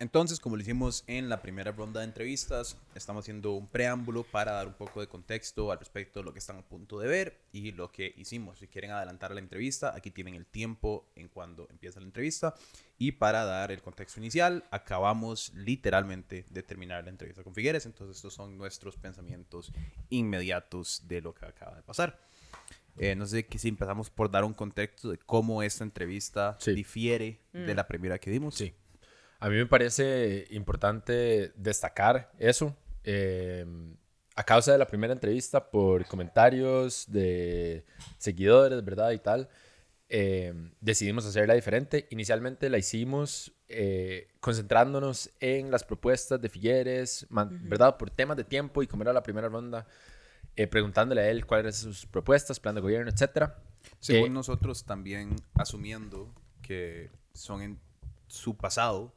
Entonces, como lo hicimos en la primera ronda de entrevistas, estamos haciendo un preámbulo para dar un poco de contexto al respecto de lo que están a punto de ver y lo que hicimos. Si quieren adelantar la entrevista, aquí tienen el tiempo en cuando empieza la entrevista. Y para dar el contexto inicial, acabamos literalmente de terminar la entrevista con Figueres. Entonces, estos son nuestros pensamientos inmediatos de lo que acaba de pasar. Eh, no sé si empezamos por dar un contexto de cómo esta entrevista difiere de la primera que dimos. Sí. A mí me parece importante destacar eso. Eh, a causa de la primera entrevista, por comentarios de seguidores, ¿verdad? Y tal, eh, decidimos hacerla diferente. Inicialmente la hicimos eh, concentrándonos en las propuestas de Figueres, ¿verdad? Por temas de tiempo y como era la primera ronda, preguntándole a él cuáles eran sus propuestas, plan de gobierno, etc. Según nosotros, también asumiendo que son en su pasado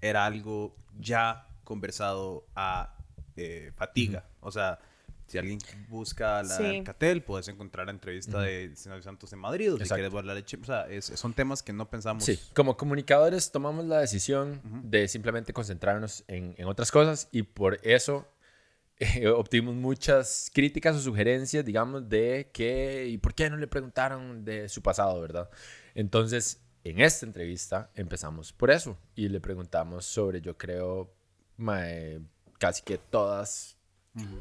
era algo ya conversado a eh, fatiga. O sea, si alguien busca la sí. Catel, puedes encontrar la entrevista de Senador Santos en Madrid, o si quieres hablar de O sea, son temas que no pensamos. Sí, como comunicadores tomamos la decisión de simplemente concentrarnos en, en, otras cosas y por eso eh, obtuvimos muchas críticas o sugerencias, digamos, de que y por qué no le preguntaron de su pasado, ¿verdad? Entonces, en esta entrevista empezamos por eso y le preguntamos sobre, yo creo, casi que todas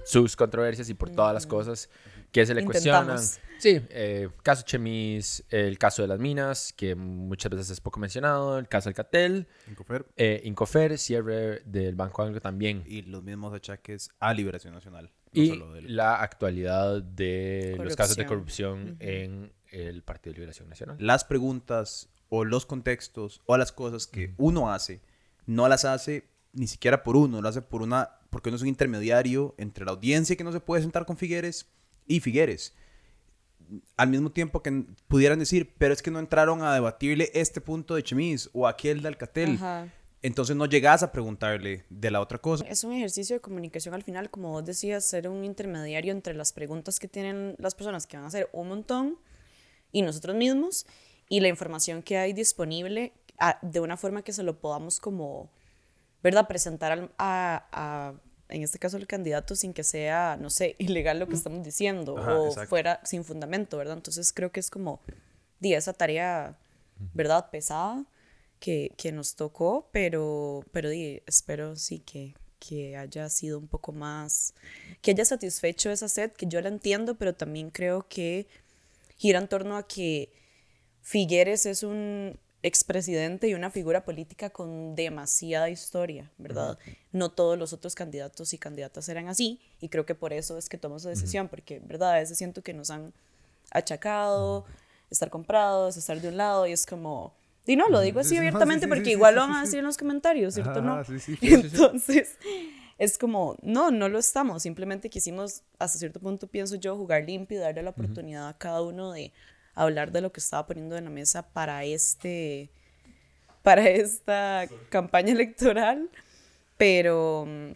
sus controversias y por todas las cosas que se le cuestionan. Sí, eh, caso Chemis, el caso de las minas, que muchas veces es poco mencionado, el caso del Catel, Incofer, eh, Incofer cierre del Banco Anglo también. Y los mismos achaques a Liberación Nacional. y la actualidad de los casos de corrupción en el Partido de Liberación Nacional. Las preguntas o los contextos o las cosas que uno hace, no las hace ni siquiera por uno, lo hace por una, porque uno es un intermediario entre la audiencia que no se puede sentar con Figueres y Figueres. Al mismo tiempo que pudieran decir, pero es que no entraron a debatirle este punto de Chemis o aquel de Alcatel. Entonces no llegas a preguntarle de la otra cosa. Es un ejercicio de comunicación al final, como vos decías, ser un intermediario entre las preguntas que tienen las personas que van a hacer un montón y nosotros mismos y la información que hay disponible de una forma que se lo podamos como, ¿verdad? Presentar a, en este caso, el candidato sin que sea, no sé, ilegal lo que estamos diciendo o fuera sin fundamento, ¿verdad? Entonces creo que es como, di, esa tarea, ¿verdad? Pesada que, que nos tocó, pero, pero di, espero sí que, que haya sido un poco más, que haya satisfecho esa sed, que yo la entiendo, pero también creo que gira en torno a que Figueres es un expresidente y una figura política con demasiada historia, ¿verdad? No todos los otros candidatos y candidatas eran así y creo que por eso es que tomamos esa decisión, porque, ¿verdad? A veces siento que nos han achacado, estar comprados, estar de un lado y es como... Y no, lo digo así abiertamente porque igual lo van a decir en los comentarios, ¿cierto? no. Entonces, es como, no, no lo estamos, simplemente quisimos, hasta cierto punto pienso yo, jugar limpio y darle la oportunidad a cada uno de hablar de lo que estaba poniendo en la mesa para este para esta campaña electoral, pero mm,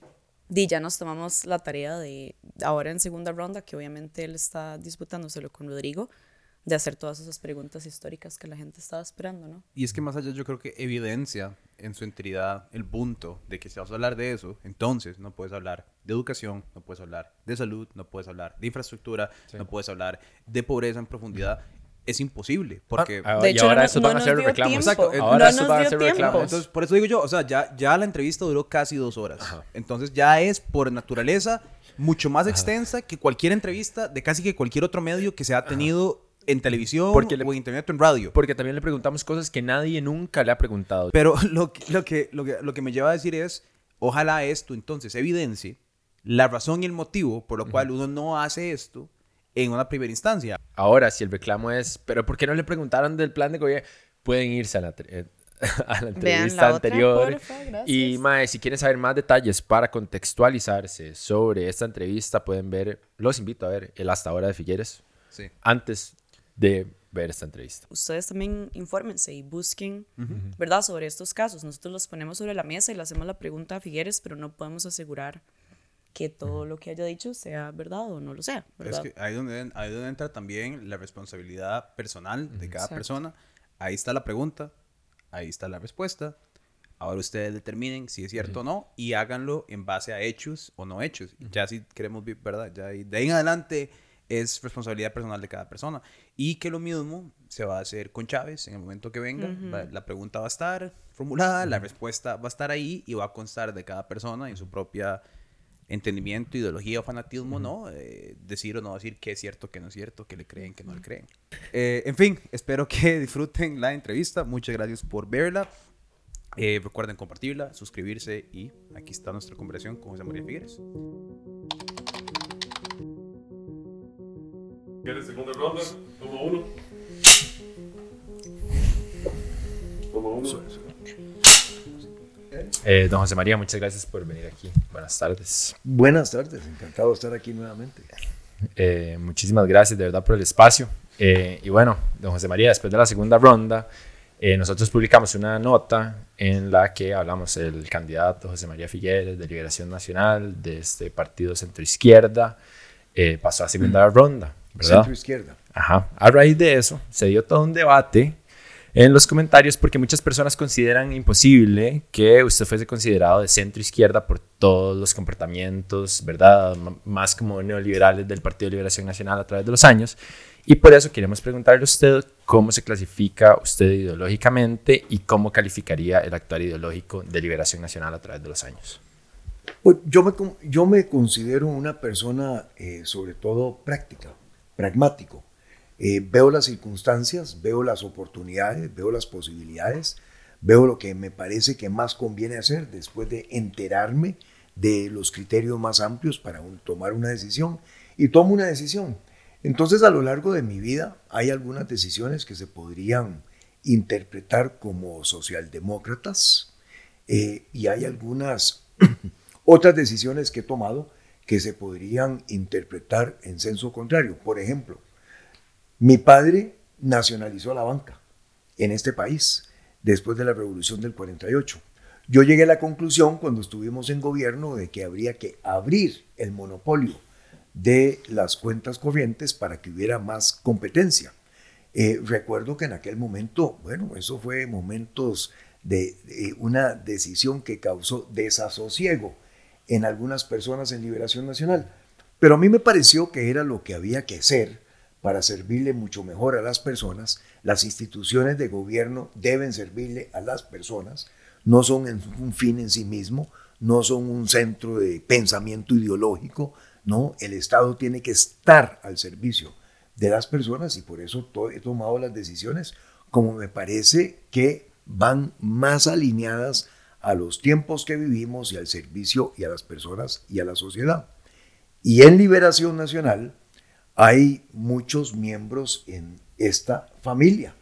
di, ya nos tomamos la tarea de ahora en segunda ronda, que obviamente él está disputándoselo con Rodrigo, de hacer todas esas preguntas históricas que la gente estaba esperando, ¿no? Y es que más allá yo creo que evidencia en su enteridad el punto de que si vas a hablar de eso, entonces no puedes hablar de educación, no puedes hablar de salud, no puedes hablar de infraestructura, no puedes hablar de pobreza en profundidad es imposible. Porque, ah, de hecho, y ahora eso van a ser reclamos. Exacto. Ahora eso van a ser reclamos. Entonces, por eso digo yo, o sea, ya, ya la entrevista duró casi dos horas. Entonces, ya es por naturaleza mucho más extensa que cualquier entrevista de casi que cualquier otro medio que se ha tenido en televisión porque o en internet o en radio. Porque también le preguntamos cosas que nadie nunca le ha preguntado. Pero lo, lo, que, lo, que, lo que me lleva a decir es, ojalá esto entonces evidencie la razón y el motivo por lo cual uno no hace esto en una primera instancia. Ahora, si el reclamo es, pero ¿por qué no le preguntaron del plan de gobierno? Pueden irse a la, a la entrevista anterior. y mae, si quieren saber más detalles para contextualizarse sobre esta entrevista, pueden ver, los invito a ver el hasta ahora de Figueres. Sí. Antes de ver esta entrevista. Ustedes también infórmense y busquen, ¿verdad?, sobre estos casos. Nosotros los ponemos sobre la mesa y le hacemos la pregunta a Figueres, pero no podemos asegurar que todo lo que haya dicho sea verdad o no lo sea. ¿verdad? Es que ahí donde, ahí donde entra también la responsabilidad personal de cada persona. Ahí está la pregunta, ahí está la respuesta. Ahora ustedes determinen si es cierto o no y háganlo en base a hechos o no hechos. Ya si queremos, ¿verdad? Ya ahí- de ahí en adelante es responsabilidad personal de cada persona. Y que lo mismo se va a hacer con Chávez en el momento que venga. La pregunta va a estar formulada, la respuesta va a estar ahí y va a constar de cada persona en su propia entendimiento, ideología o fanatismo, ¿no? Eh, decir o no decir qué es cierto, qué no es cierto, qué le creen, qué no le creen. Eh, en fin, espero que disfruten la entrevista. Muchas gracias por verla. Eh, recuerden compartirla, suscribirse y aquí está nuestra conversación con José María Figueres. ¿Quieres segunda ronda? Toma uno. Toma uno. Eh, don José María, muchas gracias por venir aquí. Buenas tardes. Buenas tardes, encantado de estar aquí nuevamente. Eh, muchísimas gracias de verdad por el espacio. Eh, y bueno, don José María, después de la segunda ronda, eh, nosotros publicamos una nota en la que hablamos del candidato José María Figueres de Liberación Nacional de este partido centroizquierda. pasó a segunda ronda, ¿verdad? Centro izquierda. Ajá. A raíz de eso, se dio todo un debate en los comentarios porque muchas personas consideran imposible que usted fuese considerado de centro izquierda por todos los comportamientos, ¿verdad? M- más como neoliberales del Partido de Liberación Nacional a través de los años. Y por eso queremos preguntarle a usted cómo se clasifica usted ideológicamente y cómo calificaría el actuar ideológico de Liberación Nacional a través de los años. Pues yo, me, yo me considero una persona eh, sobre todo práctica, pragmático. Eh, veo las circunstancias, veo las oportunidades, veo las posibilidades, veo lo que me parece que más conviene hacer después de enterarme de los criterios más amplios para tomar una decisión y tomo una decisión. Entonces a lo largo de mi vida hay algunas decisiones que se podrían interpretar como socialdemócratas eh, y hay algunas otras decisiones que he tomado que se podrían interpretar en senso contrario. Por ejemplo, mi padre nacionalizó la banca en este país después de la revolución del 48. Yo llegué a la conclusión cuando estuvimos en gobierno de que habría que abrir el monopolio de las cuentas corrientes para que hubiera más competencia. Eh, recuerdo que en aquel momento, bueno, eso fue momentos de, de una decisión que causó desasosiego en algunas personas en Liberación Nacional. Pero a mí me pareció que era lo que había que hacer para servirle mucho mejor a las personas. Las instituciones de gobierno deben servirle a las personas, no son un fin en sí mismo, no son un centro de pensamiento ideológico, no, el Estado tiene que estar al servicio de las personas y por eso he tomado las decisiones como me parece que van más alineadas a los tiempos que vivimos y al servicio y a las personas y a la sociedad. Y en Liberación Nacional hay muchos miembros en esta familia,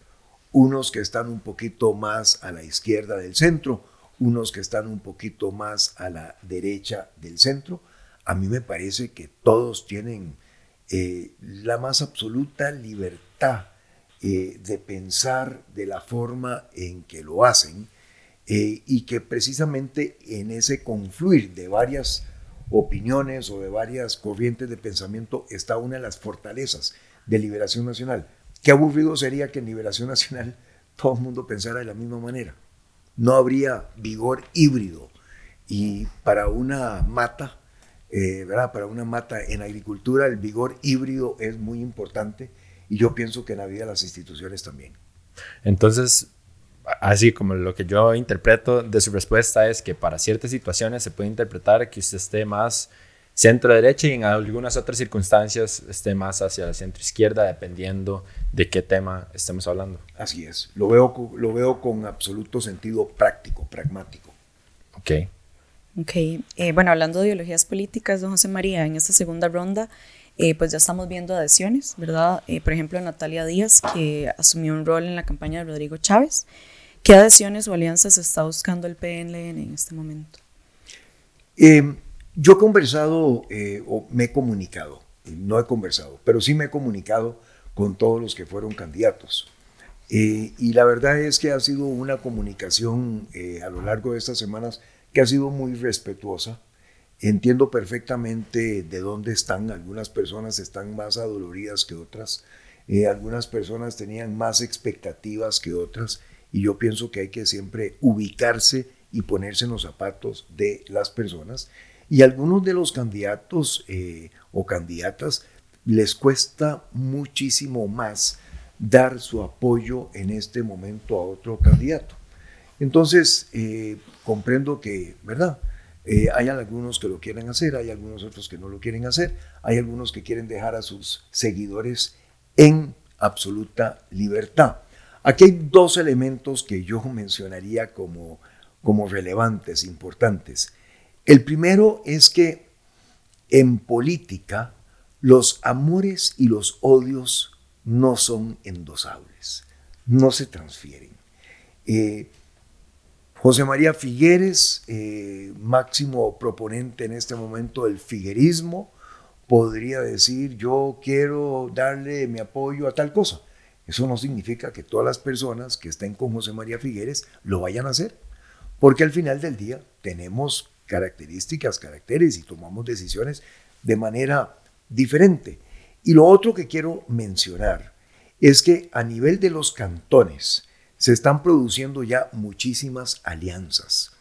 unos que están un poquito más a la izquierda del centro, unos que están un poquito más a la derecha del centro. A mí me parece que todos tienen eh, la más absoluta libertad eh, de pensar de la forma en que lo hacen eh, y que precisamente en ese confluir de varias opiniones o de varias corrientes de pensamiento está una de las fortalezas de Liberación Nacional. Qué aburrido sería que en Liberación Nacional todo el mundo pensara de la misma manera. No habría vigor híbrido y para una mata, eh, ¿verdad? Para una mata en agricultura el vigor híbrido es muy importante y yo pienso que en la vida de las instituciones también. Entonces, así como lo que yo interpreto de su respuesta es que para ciertas situaciones se puede interpretar que usted esté más centro derecha y en algunas otras circunstancias esté más hacia la centro izquierda dependiendo de qué tema estemos hablando. Así es, lo veo, lo veo con absoluto sentido práctico, pragmático. Ok. Ok, eh, bueno, hablando de ideologías políticas, don José María, en esta segunda ronda, eh, pues ya estamos viendo adhesiones, ¿verdad? Eh, por ejemplo, Natalia Díaz, que asumió un rol en la campaña de Rodrigo Chávez. ¿Qué adhesiones o alianzas está buscando el PNLN en este momento? Eh, yo he conversado eh, o me he comunicado, no he conversado, pero sí me he comunicado con todos los que fueron candidatos. Eh, y la verdad es que ha sido una comunicación a lo largo de estas semanas que ha sido muy respetuosa. Entiendo perfectamente de dónde están. Algunas personas están más adoloridas que otras. Eh, algunas personas tenían más expectativas que otras. Y yo pienso que hay que siempre ubicarse y ponerse en los zapatos de las personas. Y algunos de los candidatos eh, o candidatas les cuesta muchísimo más dar su apoyo en este momento a otro candidato. Entonces, eh, comprendo que, ¿verdad? Eh, hay algunos que lo quieren hacer, hay algunos otros que no lo quieren hacer, hay algunos que quieren dejar a sus seguidores en absoluta libertad. Aquí hay dos elementos que yo mencionaría como, como relevantes, importantes. El primero es que en política los amores y los odios no son endosables, no se transfieren. Eh, José María Figueres, eh, máximo proponente en este momento del figuerismo, podría decir yo quiero darle mi apoyo a tal cosa. Eso no significa que todas las personas que estén con José María Figueres lo vayan a hacer, porque al final del día tenemos características, caracteres y tomamos decisiones de manera diferente. Y lo otro que quiero mencionar es que a nivel de los cantones se están produciendo ya muchísimas alianzas.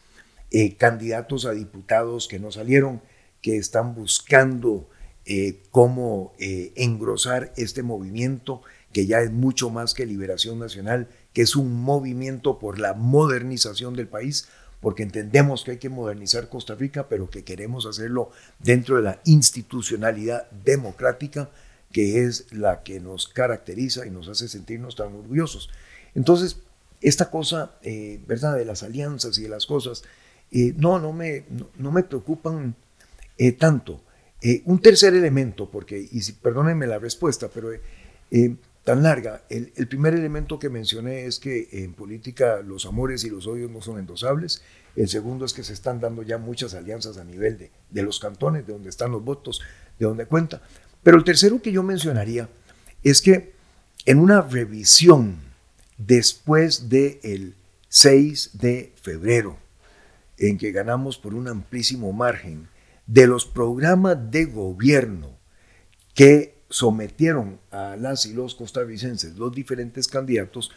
Eh, candidatos a diputados que no salieron, que están buscando eh, cómo eh, engrosar este movimiento, que ya es mucho más que Liberación Nacional, que es un movimiento por la modernización del país, porque entendemos que hay que modernizar Costa Rica, pero que queremos hacerlo dentro de la institucionalidad democrática que es la que nos caracteriza y nos hace sentirnos tan orgullosos. Entonces, esta cosa, eh, ¿verdad?, de las alianzas y de las cosas, eh, no, no me, no, me preocupan eh, tanto. un tercer elemento, porque, y si, perdónenme la respuesta, pero tan larga, el, el, primer elemento que mencioné es que en política los amores y los odios no son endosables. El segundo es que se están dando ya muchas alianzas a nivel de, de los cantones, de donde están los votos, de donde cuenta. Pero el tercero que yo mencionaría es que en una revisión después del 6 de febrero, en que ganamos por un amplísimo margen, de los programas de gobierno que sometieron a las y los costarricenses los diferentes candidatos,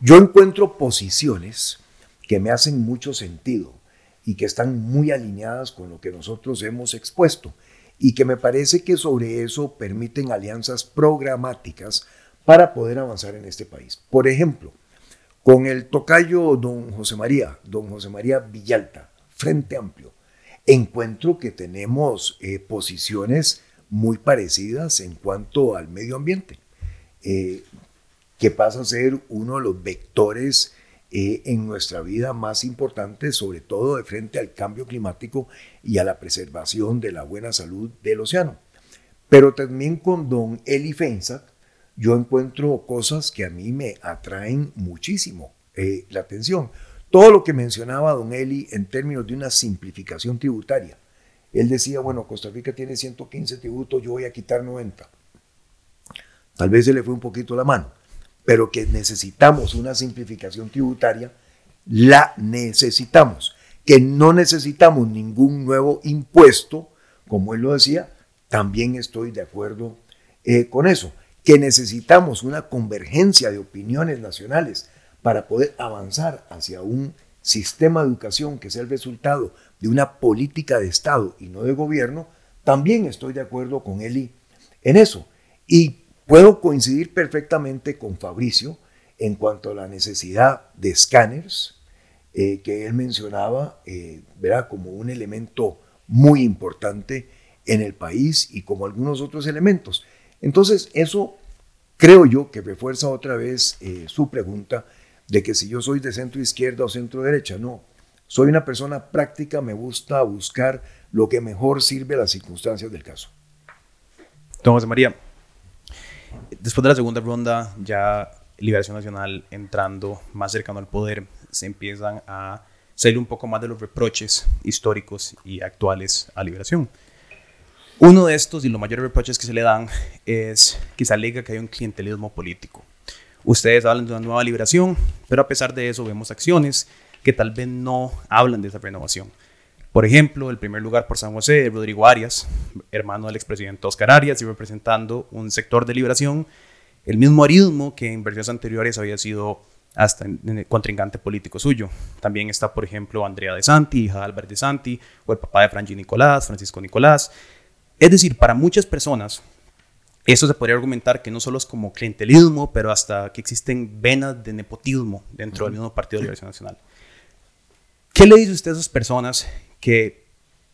yo encuentro posiciones que me hacen mucho sentido y que están muy alineadas con lo que nosotros hemos expuesto y que me parece que sobre eso permiten alianzas programáticas para poder avanzar en este país. Por ejemplo, con el tocayo don José María, don José María Villalta, Frente Amplio, encuentro que tenemos eh, posiciones muy parecidas en cuanto al medio ambiente, eh, que pasa a ser uno de los vectores eh, en nuestra vida más importante, sobre todo de frente al cambio climático y a la preservación de la buena salud del océano. Pero también con don Eli Feinsack, yo encuentro cosas que a mí me atraen muchísimo eh, la atención. Todo lo que mencionaba don Eli en términos de una simplificación tributaria. Él decía, bueno, Costa Rica tiene 115 tributos, yo voy a quitar 90. Tal vez se le fue un poquito la mano pero que necesitamos una simplificación tributaria, la necesitamos. Que no necesitamos ningún nuevo impuesto, como él lo decía, también estoy de acuerdo eh, con eso. Que necesitamos una convergencia de opiniones nacionales para poder avanzar hacia un sistema de educación que sea el resultado de una política de Estado y no de gobierno, también estoy de acuerdo con él en eso. Y Puedo coincidir perfectamente con Fabricio en cuanto a la necesidad de escáneres eh, que él mencionaba, eh, como un elemento muy importante en el país y como algunos otros elementos. Entonces, eso creo yo que refuerza otra vez eh, su pregunta de que si yo soy de centro izquierda o centro derecha. No, soy una persona práctica, me gusta buscar lo que mejor sirve a las circunstancias del caso. José María, Después de la segunda ronda, ya Liberación Nacional entrando más cercano al poder, se empiezan a salir un poco más de los reproches históricos y actuales a Liberación. Uno de estos y los mayores reproches que se le dan es quizá alega que hay un clientelismo político. Ustedes hablan de una nueva liberación, pero a pesar de eso vemos acciones que tal vez no hablan de esa renovación. Por ejemplo, el primer lugar por San José de Rodrigo Arias, hermano del expresidente Oscar Arias y representando un sector de liberación, el mismo arismo que en versiones anteriores había sido hasta en, el contrincante político suyo. También está, por ejemplo, Andrea De Santi, hija de Albert De Santi, o el papá de Franji Nicolás, Francisco Nicolás. Es decir, para muchas personas, eso se podría argumentar que no solo es como clientelismo, pero hasta que existen venas de nepotismo dentro del mismo Partido de Liberación Nacional. ¿Qué le dice usted a esas personas que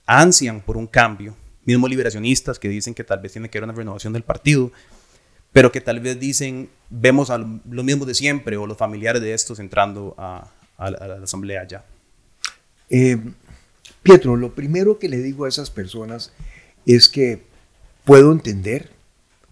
ansian por un cambio, mismo liberacionistas que dicen que tal vez tiene que haber una renovación del partido, pero que tal vez dicen, vemos a los mismos de siempre o los familiares de estos entrando a, a la, a la asamblea ya? Eh, Pietro, lo primero que le digo a esas personas es que puedo entender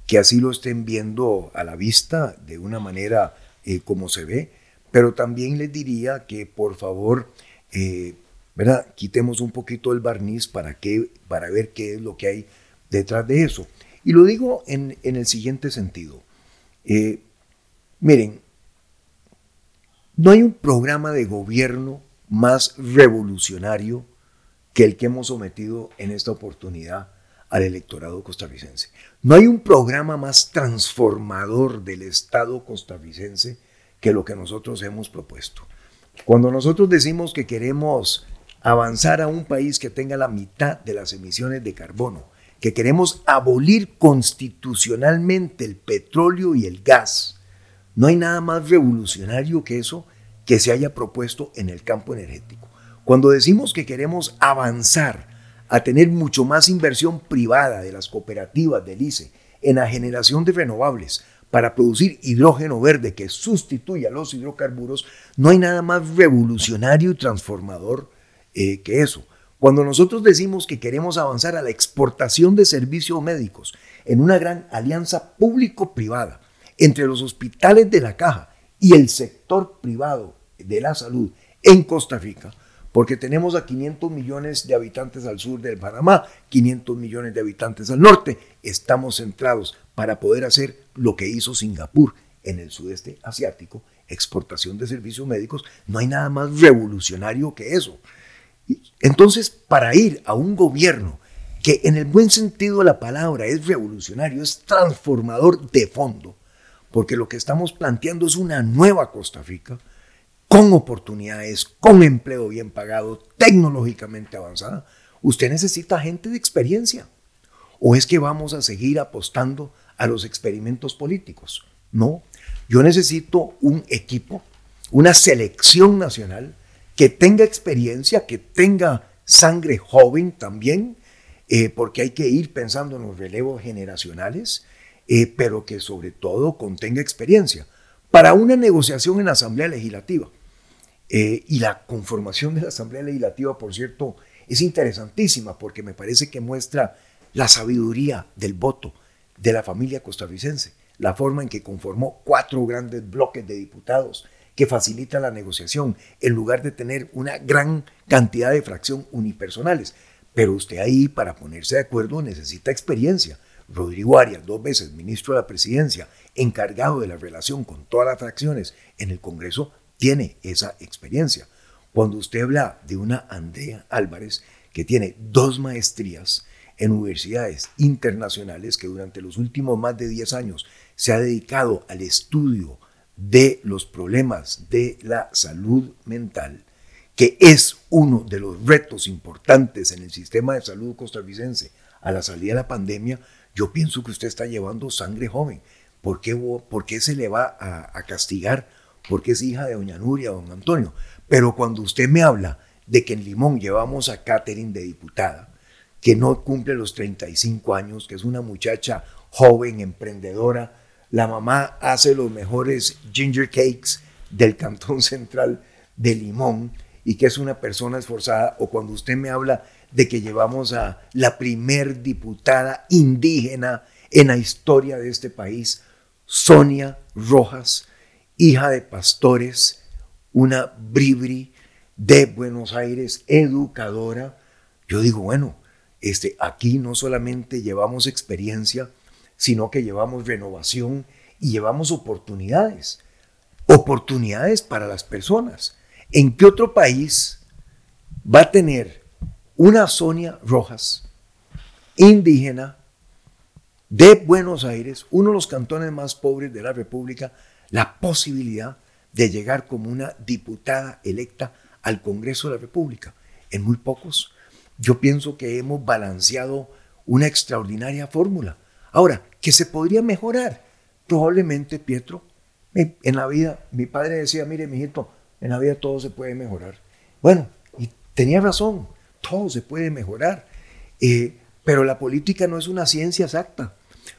que así lo estén viendo a la vista de una manera eh, como se ve, pero también les diría que por favor, eh, ¿verdad? Quitemos un poquito el barniz para, que, para ver qué es lo que hay detrás de eso. Y lo digo en, en el siguiente sentido. Eh, miren, no hay un programa de gobierno más revolucionario que el que hemos sometido en esta oportunidad al electorado costarricense. No hay un programa más transformador del Estado costarricense que lo que nosotros hemos propuesto. Cuando nosotros decimos que queremos avanzar a un país que tenga la mitad de las emisiones de carbono, que queremos abolir constitucionalmente el petróleo y el gas, no hay nada más revolucionario que eso que se haya propuesto en el campo energético. Cuando decimos que queremos avanzar a tener mucho más inversión privada de las cooperativas del ICE en la generación de renovables para producir hidrógeno verde que sustituya los hidrocarburos, no hay nada más revolucionario y transformador eh, que eso. Cuando nosotros decimos que queremos avanzar a la exportación de servicios médicos en una gran alianza público-privada entre los hospitales de la caja y el sector privado de la salud en Costa Rica, porque tenemos a 500 millones de habitantes al sur del Panamá, 500 millones de habitantes al norte, estamos centrados para poder hacer lo que hizo Singapur en el sudeste asiático, exportación de servicios médicos, no hay nada más revolucionario que eso. Entonces, para ir a un gobierno que en el buen sentido de la palabra es revolucionario, es transformador de fondo, porque lo que estamos planteando es una nueva Costa Rica, con oportunidades, con empleo bien pagado, tecnológicamente avanzada, usted necesita gente de experiencia. ¿O es que vamos a seguir apostando a los experimentos políticos? No, yo necesito un equipo, una selección nacional que tenga experiencia, que tenga sangre joven también, eh, porque hay que ir pensando en los relevos generacionales, eh, pero que sobre todo contenga experiencia para una negociación en la Asamblea Legislativa. Eh, y la conformación de la Asamblea Legislativa, por cierto, es interesantísima porque me parece que muestra la sabiduría del voto de la familia costarricense, la forma en que conformó cuatro grandes bloques de diputados que facilita la negociación en lugar de tener una gran cantidad de fracción unipersonales. Pero usted ahí, para ponerse de acuerdo, necesita experiencia. Rodrigo Arias, dos veces ministro de la presidencia, encargado de la relación con todas las fracciones en el Congreso, tiene esa experiencia. Cuando usted habla de una Andrea Álvarez que tiene dos maestrías en universidades internacionales, que durante los últimos más de 10 años se ha dedicado al estudio de los problemas de la salud mental, que es uno de los retos importantes en el sistema de salud costarricense a la salida de la pandemia, yo pienso que usted está llevando sangre joven. ¿Por qué, se le va a castigar porque es hija de doña Nuria, don Antonio. Pero cuando usted me habla de que en Limón llevamos a Catherine de diputada, que no cumple los 35 años, que es una muchacha joven, emprendedora, la mamá hace los mejores ginger cakes del Cantón Central de Limón y que es una persona esforzada, o cuando usted me habla de que llevamos a la primer diputada indígena en la historia de este país, Sonia Rojas, hija de pastores, una bribri de Buenos Aires, educadora. Yo digo, bueno, este, aquí no solamente llevamos experiencia, sino que llevamos renovación y llevamos oportunidades. Oportunidades para las personas. ¿En qué otro país va a tener una Sonia Rojas, indígena, de Buenos Aires, uno de los cantones más pobres de la República, la posibilidad de llegar como una diputada electa al Congreso de la República. En muy pocos. Yo pienso que hemos balanceado una extraordinaria fórmula. Ahora, ¿qué se podría mejorar? Probablemente, Pietro, en la vida, mi padre decía, mire, mijito, en la vida todo se puede mejorar. Bueno, y tenía razón, todo se puede mejorar. Eh, pero la política no es una ciencia exacta.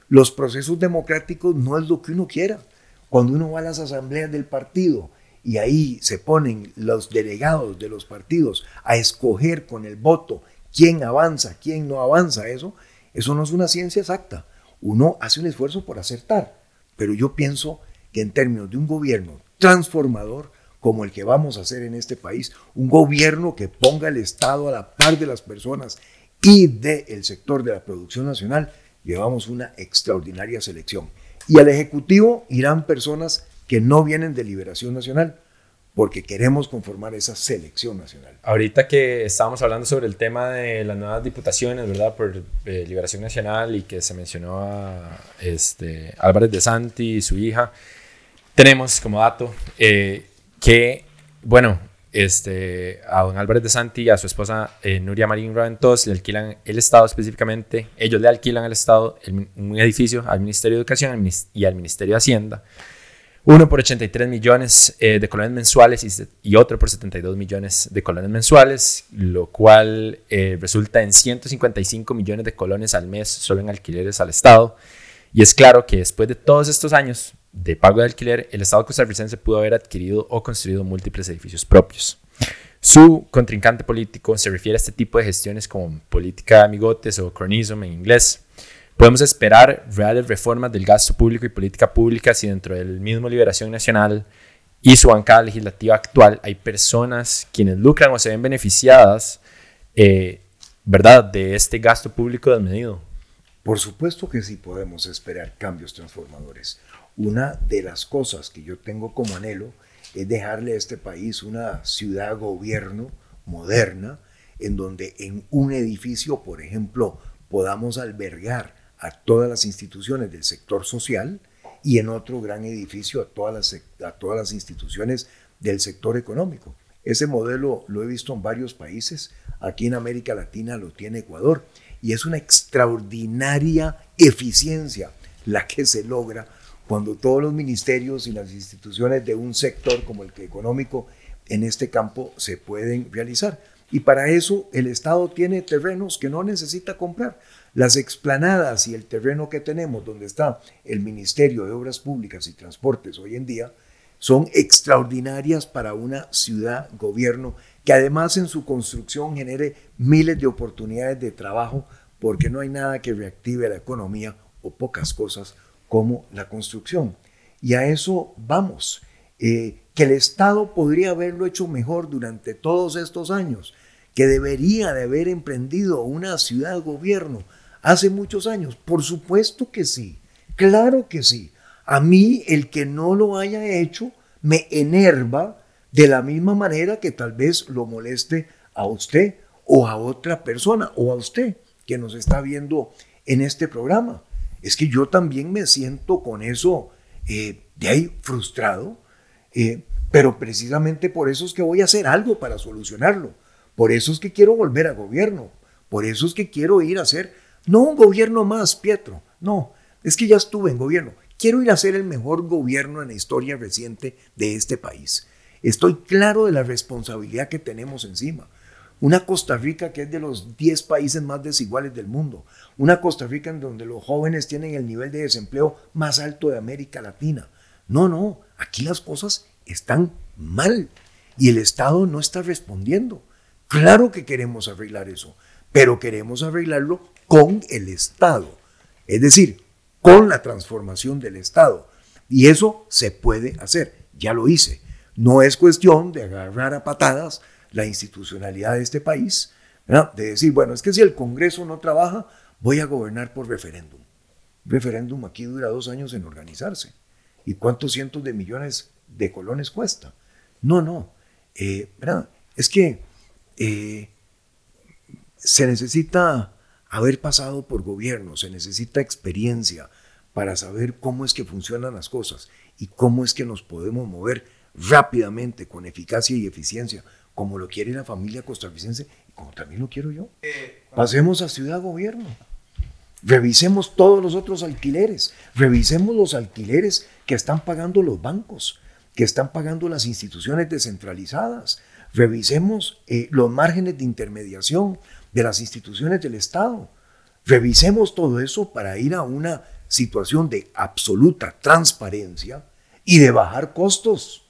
Los procesos democráticos no es lo que uno quiera. Cuando uno va a las asambleas del partido y ahí se ponen los delegados de los partidos a escoger con el voto quién avanza, quién no avanza, eso, eso no es una ciencia exacta. Uno hace un esfuerzo por acertar, pero yo pienso que en términos de un gobierno transformador, como el que vamos a hacer en este país, un gobierno que ponga el Estado a la par de las personas y del sector de la producción nacional, llevamos una extraordinaria selección. Y al Ejecutivo irán personas que no vienen de Liberación Nacional, porque queremos conformar esa selección nacional. Ahorita que estábamos hablando sobre el tema de las nuevas diputaciones, ¿verdad? Por eh, Liberación Nacional y que se mencionó a este, Álvarez de Santi y su hija, tenemos como dato eh, que, bueno, este, a don Álvarez de Santi y a su esposa eh, Nuria Marín Raventos le alquilan el Estado específicamente, ellos le alquilan al Estado un edificio al Ministerio de Educación y al Ministerio de Hacienda, uno por 83 millones eh, de colones mensuales y, otro por 72 millones de colones mensuales, lo cual eh, resulta en 155 millones de colones al mes solo en alquileres al Estado. Y es claro que después de todos estos años, de pago de alquiler, el Estado costarricense pudo haber adquirido o construido múltiples edificios propios. Su contrincante político se refiere a este tipo de gestiones como política de amigotes o cronism en inglés. Podemos esperar reales reformas del gasto público y política pública si dentro del mismo Liberación Nacional y su bancada legislativa actual hay personas quienes lucran o se ven beneficiadas, eh, ¿verdad?, de este gasto público desmedido. Por supuesto que sí podemos esperar cambios transformadores. Una de las cosas que yo tengo como anhelo es dejarle a este país una ciudad-gobierno moderna, en donde en un edificio, por ejemplo, podamos albergar a todas las instituciones del sector social y en otro gran edificio a todas las, a todas las instituciones del sector económico. Ese modelo lo he visto en varios países, aquí en América Latina lo tiene Ecuador, y es una extraordinaria eficiencia la que se logra cuando todos los ministerios y las instituciones de un sector como el que económico en este campo se pueden realizar. Y para eso el Estado tiene terrenos que no necesita comprar. Las explanadas y el terreno que tenemos donde está el Ministerio de Obras Públicas y Transportes hoy en día son extraordinarias para una ciudad, gobierno, que además en su construcción genere miles de oportunidades de trabajo porque no hay nada que reactive la economía o pocas cosas como la construcción. Y a eso vamos. Eh, que el Estado podría haberlo hecho mejor durante todos estos años, que debería de haber emprendido una ciudad-gobierno hace muchos años. Por supuesto que sí, claro que sí. A mí el que no lo haya hecho me enerva de la misma manera que tal vez lo moleste a usted o a otra persona o a usted que nos está viendo en este programa es que yo también me siento con eso eh, de ahí frustrado, eh, pero precisamente por eso es que voy a hacer algo para solucionarlo. Por eso es que quiero volver a gobierno. Por eso es que quiero ir a hacer, no un gobierno más, Pietro, no, es que ya estuve en gobierno. Quiero ir a ser el mejor gobierno en la historia reciente de este país. Estoy claro de la responsabilidad que tenemos encima. Una Costa Rica que es de los 10 países más desiguales del mundo. Una Costa Rica en donde los jóvenes tienen el nivel de desempleo más alto de América Latina. No, no, aquí las cosas están mal y el Estado no está respondiendo. Claro que queremos arreglar eso, pero queremos arreglarlo con el Estado, es decir, con la transformación del Estado. Y eso se puede hacer, ya lo hice. No es cuestión de agarrar a patadas la institucionalidad de este país, de decir, bueno, es que si el Congreso no trabaja, voy a gobernar por referéndum. referéndum aquí dura dos años en organizarse. ¿Y cuántos cientos de millones de colones cuesta? No, no. Eh, es que eh, se necesita haber pasado por gobierno, se necesita experiencia para saber cómo es que funcionan las cosas y cómo es que nos podemos mover rápidamente, con eficacia y eficiencia, como lo quiere la familia costarricense y como también lo quiero yo. Pasemos a Ciudad Gobierno. Revisemos todos los otros alquileres. Revisemos los alquileres que están pagando los bancos, que están pagando las instituciones descentralizadas. Revisemos eh, los márgenes de intermediación de las instituciones del Estado. Revisemos todo eso para ir a una situación de absoluta transparencia y de bajar costos.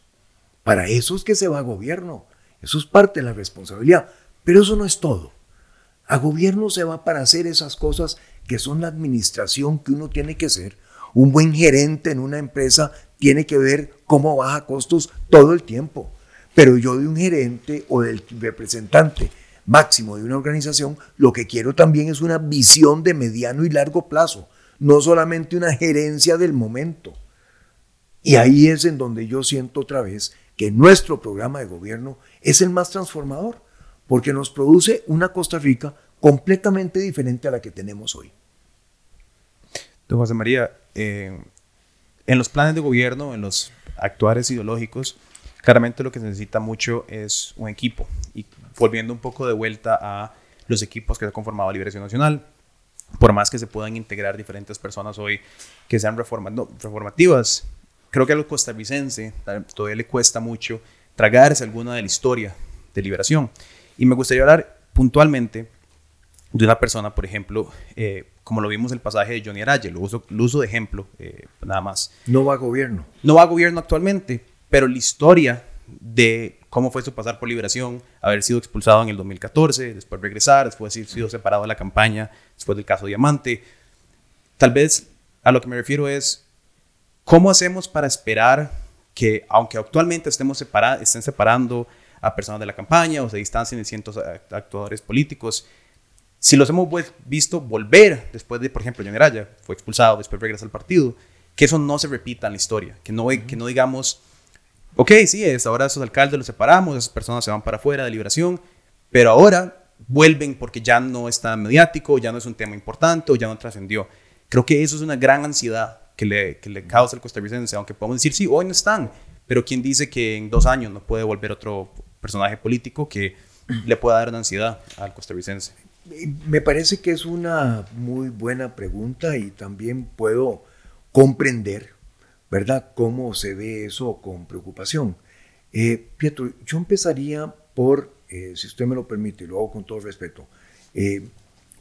Para eso es que se va a gobierno. Eso es parte de la responsabilidad. Pero eso no es todo. A gobierno se va para hacer esas cosas que son la administración que uno tiene que hacer. Un buen gerente en una empresa tiene que ver cómo baja costos todo el tiempo. Pero yo de un gerente o del representante máximo de una organización, lo que quiero también es una visión de mediano y largo plazo, no solamente una gerencia del momento. Y ahí es en donde yo siento otra vez que nuestro programa de gobierno es el más transformador, porque nos produce una Costa Rica completamente diferente a la que tenemos hoy. Don José María, eh, en los planes de gobierno, en los actuales ideológicos, claramente lo que se necesita mucho es un equipo. Y volviendo un poco de vuelta a los equipos que ha conformado Liberación Nacional, por más que se puedan integrar diferentes personas hoy que sean reformativas, creo que a los costarricense todavía le cuesta mucho tragarse alguna de la historia de liberación. Y me gustaría hablar puntualmente de una persona, por ejemplo, eh, como lo vimos en el pasaje de Johnny Araya, lo uso, lo uso de ejemplo, eh, nada más. No va a gobierno. No va a gobierno actualmente, pero la historia de cómo fue su pasar por liberación, haber sido expulsado en el 2014, después regresar, después haber sido separado de la campaña, después del caso Diamante. Tal vez a lo que me refiero es, ¿cómo hacemos para esperar que, aunque actualmente estemos separa estén separando a personas de la campaña o se distancien de cientos actuadores políticos, si los hemos visto volver después de, por ejemplo, Johnny Raya fue expulsado, después regresa al partido, que eso no se repita en la historia, que no, que no digamos, ok, sí, es, ahora esos alcaldes los separamos, esas personas se van para afuera de liberación, pero ahora vuelven porque ya no está mediático, ya no es un tema importante o ya no trascendió. Creo que eso es una gran ansiedad que le, que le causa al costarricense, aunque podemos decir, sí, hoy no están, pero ¿quién dice que en dos años no puede volver otro personaje político que le pueda dar una ansiedad al costarricense? Me parece que es una muy buena pregunta y también puedo comprender, ¿verdad?, cómo se ve eso con preocupación. Eh, Pietro, yo empezaría por, eh, si usted me lo permite, lo hago con todo respeto. Eh,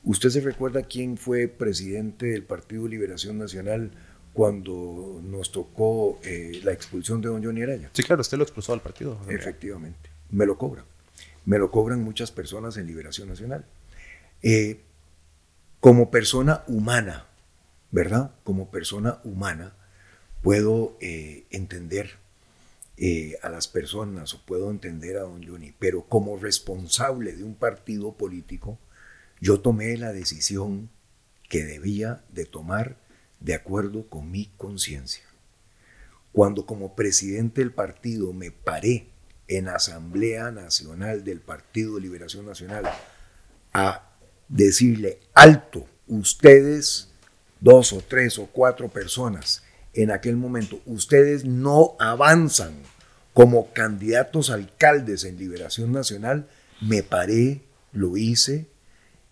¿Usted se recuerda quién fue presidente del Partido Liberación Nacional cuando nos tocó la expulsión de don Johnny Araya? Sí, claro, usted lo expulsó al partido. Efectivamente, me lo cobran. Me lo cobran muchas personas en Liberación Nacional. Eh, como persona humana, ¿verdad? Como persona humana, puedo eh, entender eh, a las personas o puedo entender a don Johnny, pero como responsable de un partido político, yo tomé la decisión que debía de tomar de acuerdo con mi conciencia. Cuando como presidente del partido me paré en Asamblea Nacional del Partido de Liberación Nacional a decirle, alto, ustedes, dos o tres o cuatro personas en aquel momento, ustedes no avanzan como candidatos alcaldes en Liberación Nacional, me paré, lo hice,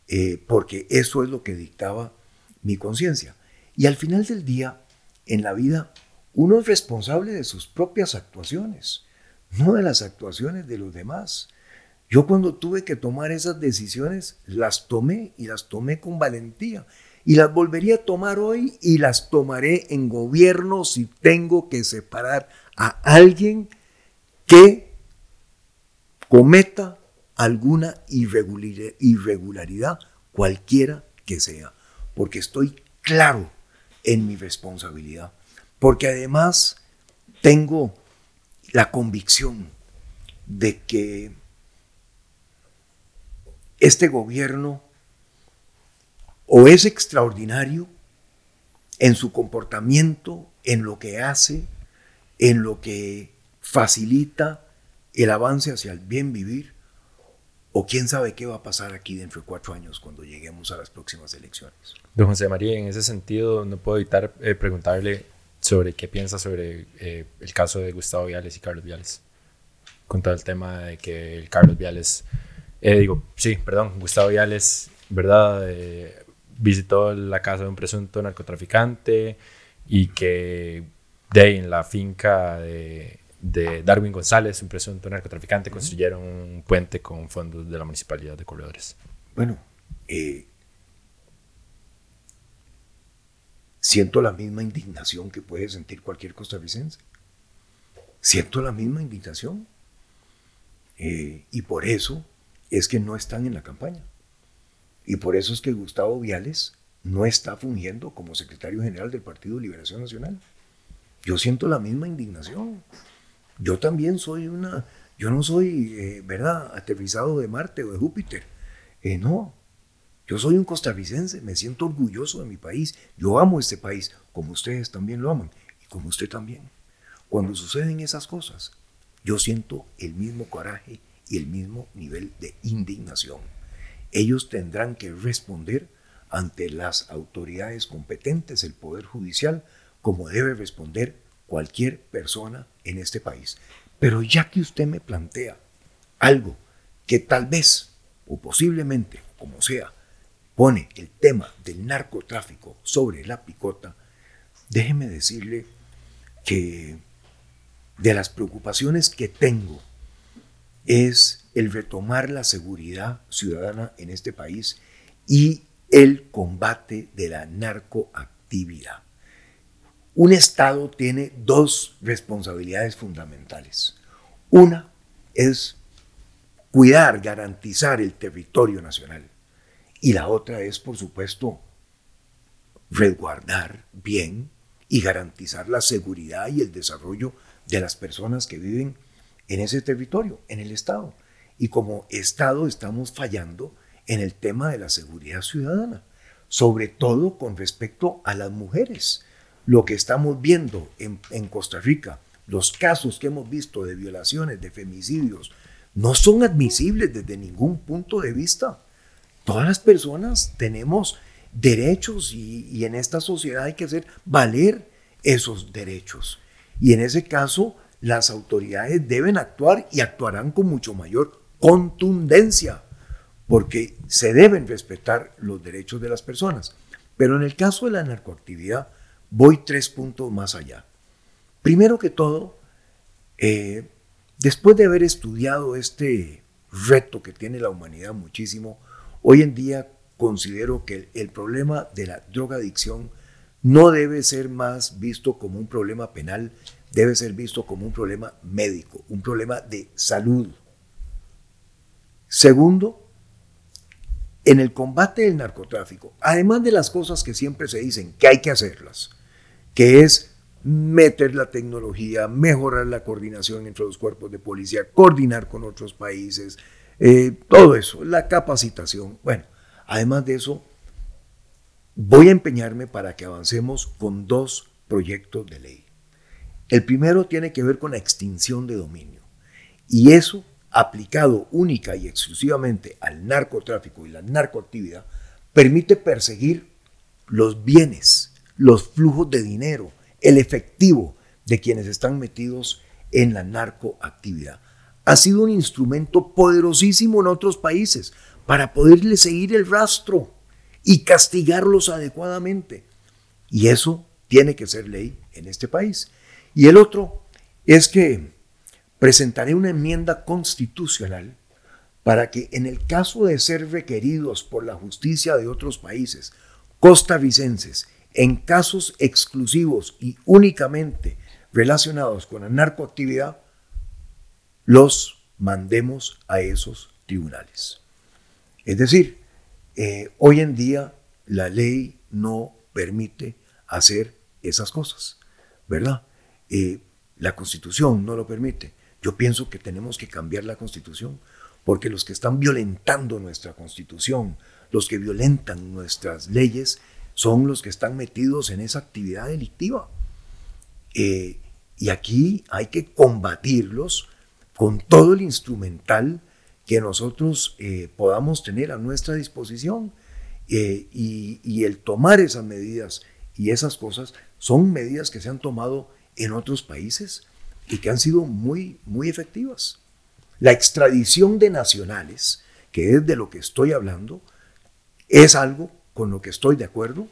eh, porque eso es lo que dictaba mi conciencia. Y al final del día, en la vida, uno es responsable de sus propias actuaciones, no de las actuaciones de los demás. Yo cuando tuve que tomar esas decisiones, las tomé y las tomé con valentía. Y las volvería a tomar hoy y las tomaré en gobierno si tengo que separar a alguien que cometa alguna irregularidad, cualquiera que sea. Porque estoy claro en mi responsabilidad. Porque además tengo la convicción de que este gobierno o es extraordinario en su comportamiento, en lo que hace, en lo que facilita el avance hacia el bien vivir, o quién sabe qué va a pasar aquí dentro de cuatro años cuando lleguemos a las próximas elecciones. Don José María, en ese sentido no puedo evitar eh, preguntarle sobre qué piensa sobre eh, el caso de Gustavo Viales y Carlos Viales. Con todo el tema de que el Carlos Viales, eh, digo, sí, perdón, Gustavo Viales, ¿verdad? Eh, visitó la casa de un presunto narcotraficante y que de ahí en la finca de, de Darwin González, un presunto narcotraficante, construyeron un puente con fondos de la Municipalidad de Corredores. Bueno, eh, siento la misma indignación que puede sentir cualquier costarricense. Siento la misma indignación. Eh, y por eso es que no están en la campaña. Y por eso es que Gustavo Viales no está fungiendo como secretario general del Partido de Liberación Nacional. Yo siento la misma indignación. Yo también soy una, yo no soy, eh, ¿verdad?, aterrizado de Marte o de Júpiter. Eh, no, yo soy un costarricense, me siento orgulloso de mi país. Yo amo este país, como ustedes también lo aman, y como usted también. Cuando suceden esas cosas, yo siento el mismo coraje y el mismo nivel de indignación. Ellos tendrán que responder ante las autoridades competentes, el Poder Judicial, como debe responder cualquier persona en este país. Pero ya que usted me plantea algo que tal vez o posiblemente, como sea, pone el tema del narcotráfico sobre la picota, déjeme decirle que de las preocupaciones que tengo es el retomar la seguridad ciudadana en este país y el combate de la narcoactividad. Un Estado tiene dos responsabilidades fundamentales. Una es cuidar, garantizar el territorio nacional. Y la otra es, por supuesto, resguardar bien y garantizar la seguridad y el desarrollo de las personas que viven en ese territorio, en el Estado. Y como Estado estamos fallando en el tema de la seguridad ciudadana, sobre todo con respecto a las mujeres. Lo que estamos viendo en, en Costa Rica, los casos que hemos visto de violaciones, de femicidios, no son admisibles desde ningún punto de vista. Todas las personas tenemos derechos y, en esta sociedad hay que hacer valer esos derechos. Y en ese caso, las autoridades deben actuar y actuarán con mucho mayor contundencia, porque se deben respetar los derechos de las personas. Pero en el caso de la narcoactividad, voy tres puntos más allá. Primero que todo, eh, después de haber estudiado este reto que tiene la humanidad muchísimo, hoy en día considero que el, problema de la drogadicción no debe ser más visto como un problema penal, debe ser visto como un problema médico, un problema de salud. Segundo, en el combate del narcotráfico, además de las cosas que siempre se dicen que hay que hacerlas, que es meter la tecnología, mejorar la coordinación entre los cuerpos de policía, coordinar con otros países, eh, todo eso, la capacitación. Bueno, además de eso, voy a empeñarme para que avancemos con dos proyectos de ley. El primero tiene que ver con la extinción de dominio. Y eso, aplicado única y exclusivamente al narcotráfico y la narcoactividad, permite perseguir los bienes, los flujos de dinero, el efectivo de quienes están metidos en la narcoactividad. Ha sido un instrumento poderosísimo en otros países para poderle seguir el rastro y castigarlos adecuadamente. Y eso tiene que ser ley en este país. Y el otro es que presentaré una enmienda constitucional para que en el caso de ser requeridos por la justicia de otros países costarricenses, en casos exclusivos y únicamente relacionados con la narcoactividad, los mandemos a esos tribunales. Es decir, eh, hoy en día la ley no permite hacer esas cosas, ¿verdad? Eh, la constitución no lo permite. Yo pienso que tenemos que cambiar la constitución, porque los que están violentando nuestra constitución, los que violentan nuestras leyes, son los que están metidos en esa actividad delictiva. Eh, y aquí hay que combatirlos con todo el instrumental que nosotros eh, podamos tener a nuestra disposición. Eh, y, el tomar esas medidas y esas cosas son medidas que se han tomado en otros países y que han sido muy, muy efectivas. La extradición de nacionales, que es de lo que estoy hablando, es algo con lo que estoy de acuerdo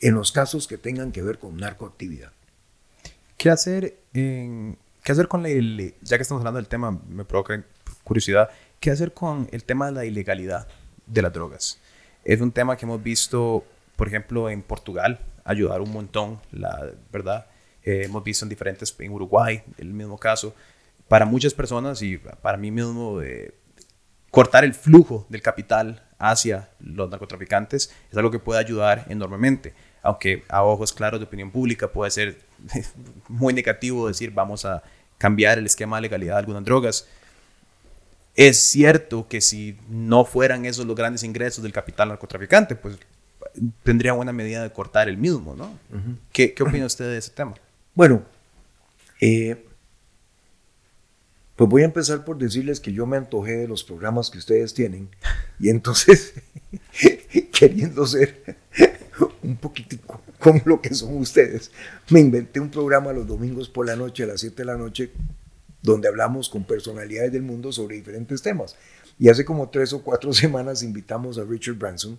en los casos que tengan que ver con narcoactividad. ¿Qué hacer, en, ¿Qué hacer con la ya que estamos hablando del tema, me provoca curiosidad, qué hacer con el tema de la ilegalidad de las drogas? Es un tema que hemos visto, por ejemplo, en Portugal, ayudar un montón, la verdad. Eh, hemos visto en diferentes, en Uruguay, el mismo caso. Para muchas personas y para mí mismo, eh, cortar el flujo del capital hacia los narcotraficantes es algo que puede ayudar enormemente. Aunque a ojos claros de opinión pública puede ser muy negativo decir vamos a cambiar el esquema de legalidad de algunas drogas. Es cierto que si no fueran esos los grandes ingresos del capital narcotraficante, pues tendría buena medida de cortar el mismo, ¿no? ¿Qué, ¿Qué opina usted de ese tema? Bueno, eh, pues voy a empezar por decirles que yo me antojé de los programas que ustedes tienen y entonces, queriendo ser un poquitico como lo que son ustedes, me inventé un programa los domingos por la noche, a las 7 de la noche, donde hablamos con personalidades del mundo sobre diferentes temas. Y hace como tres o cuatro semanas invitamos a Richard Branson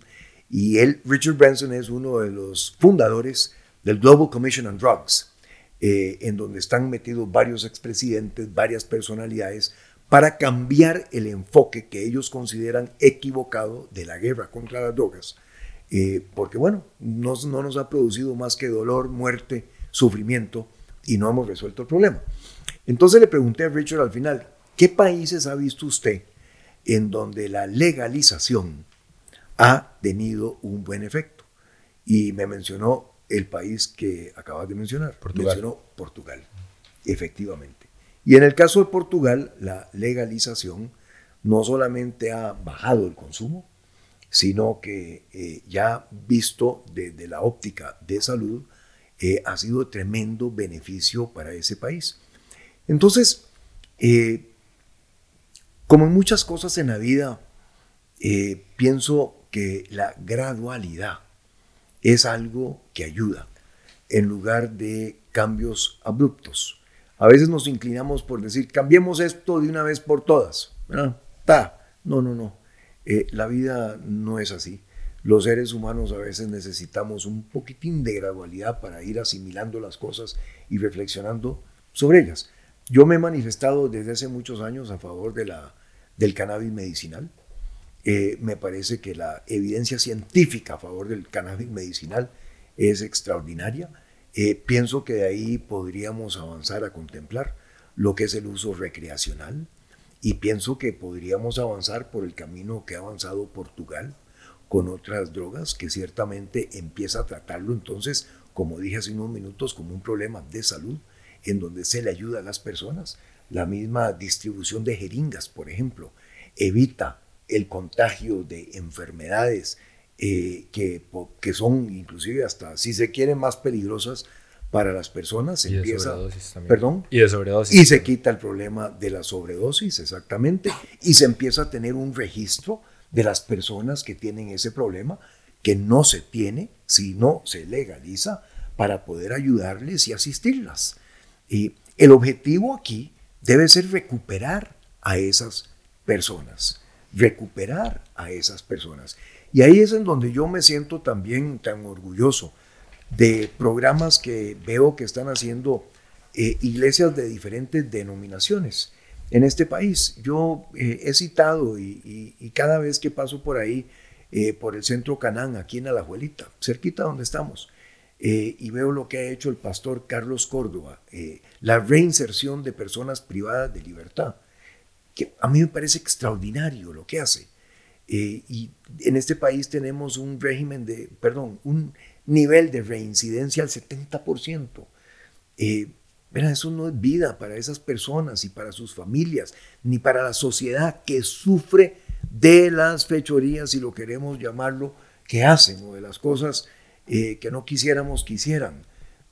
y él, Richard Branson es uno de los fundadores del Global Commission on Drugs, eh, en donde están metidos varios expresidentes, varias personalidades, para cambiar el enfoque que ellos consideran equivocado de la guerra contra las drogas. Eh, porque bueno, no, no nos ha producido más que dolor, muerte, sufrimiento y no hemos resuelto el problema. Entonces le pregunté a Richard al final, ¿qué países ha visto usted en donde la legalización ha tenido un buen efecto? Y me mencionó el país que acabas de mencionar. Portugal. Mencionó Portugal, efectivamente. Y en el caso de Portugal, la legalización no solamente ha bajado el consumo, sino que eh, ya visto desde la óptica de salud, eh, ha sido tremendo beneficio para ese país. Entonces, eh, como en muchas cosas en la vida, pienso que la gradualidad es algo que ayuda en lugar de cambios abruptos. A veces nos inclinamos por decir, cambiemos esto de una vez por todas. Ta. No, no, no. Eh, la vida no es así. Los seres humanos a veces necesitamos un poquitín de gradualidad para ir asimilando las cosas y reflexionando sobre ellas. Yo me he manifestado desde hace muchos años a favor de la, del cannabis medicinal. Eh, me parece que la evidencia científica a favor del cannabis medicinal es extraordinaria. Eh, pienso que de ahí podríamos avanzar a contemplar lo que es el uso recreacional y pienso que podríamos avanzar por el camino que ha avanzado Portugal con otras drogas que ciertamente empieza a tratarlo entonces, como dije hace unos minutos, como un problema de salud en donde se le ayuda a las personas. La misma distribución de jeringas, por ejemplo, evita el contagio de enfermedades eh, que, que son inclusive hasta, si se quieren, más peligrosas para las personas. Y de empieza, sobredosis también. Perdón. Y de sobredosis. Y se quita el problema de la sobredosis, exactamente, y se empieza a tener un registro de las personas que tienen ese problema, que no se tiene si no se legaliza para poder ayudarles y asistirlas. Y el objetivo aquí debe ser recuperar a esas personas, recuperar a esas personas. Y ahí es en donde yo me siento también tan orgulloso de programas que veo que están haciendo eh, iglesias de diferentes denominaciones en este país. Yo eh, he citado y, cada vez que paso por ahí, eh, por el centro Canán, aquí en Alajuelita, cerquita donde estamos, y veo lo que ha hecho el pastor Carlos Córdoba, la reinserción de personas privadas de libertad, que a mí me parece extraordinario lo que hace. Y en este país tenemos un régimen de, perdón, un nivel de reincidencia al 70%. Eh, verá, eso no es vida para esas personas y para sus familias, ni para la sociedad que sufre de las fechorías, si lo queremos llamarlo, que hacen o de las cosas eh, que no quisiéramos que hicieran.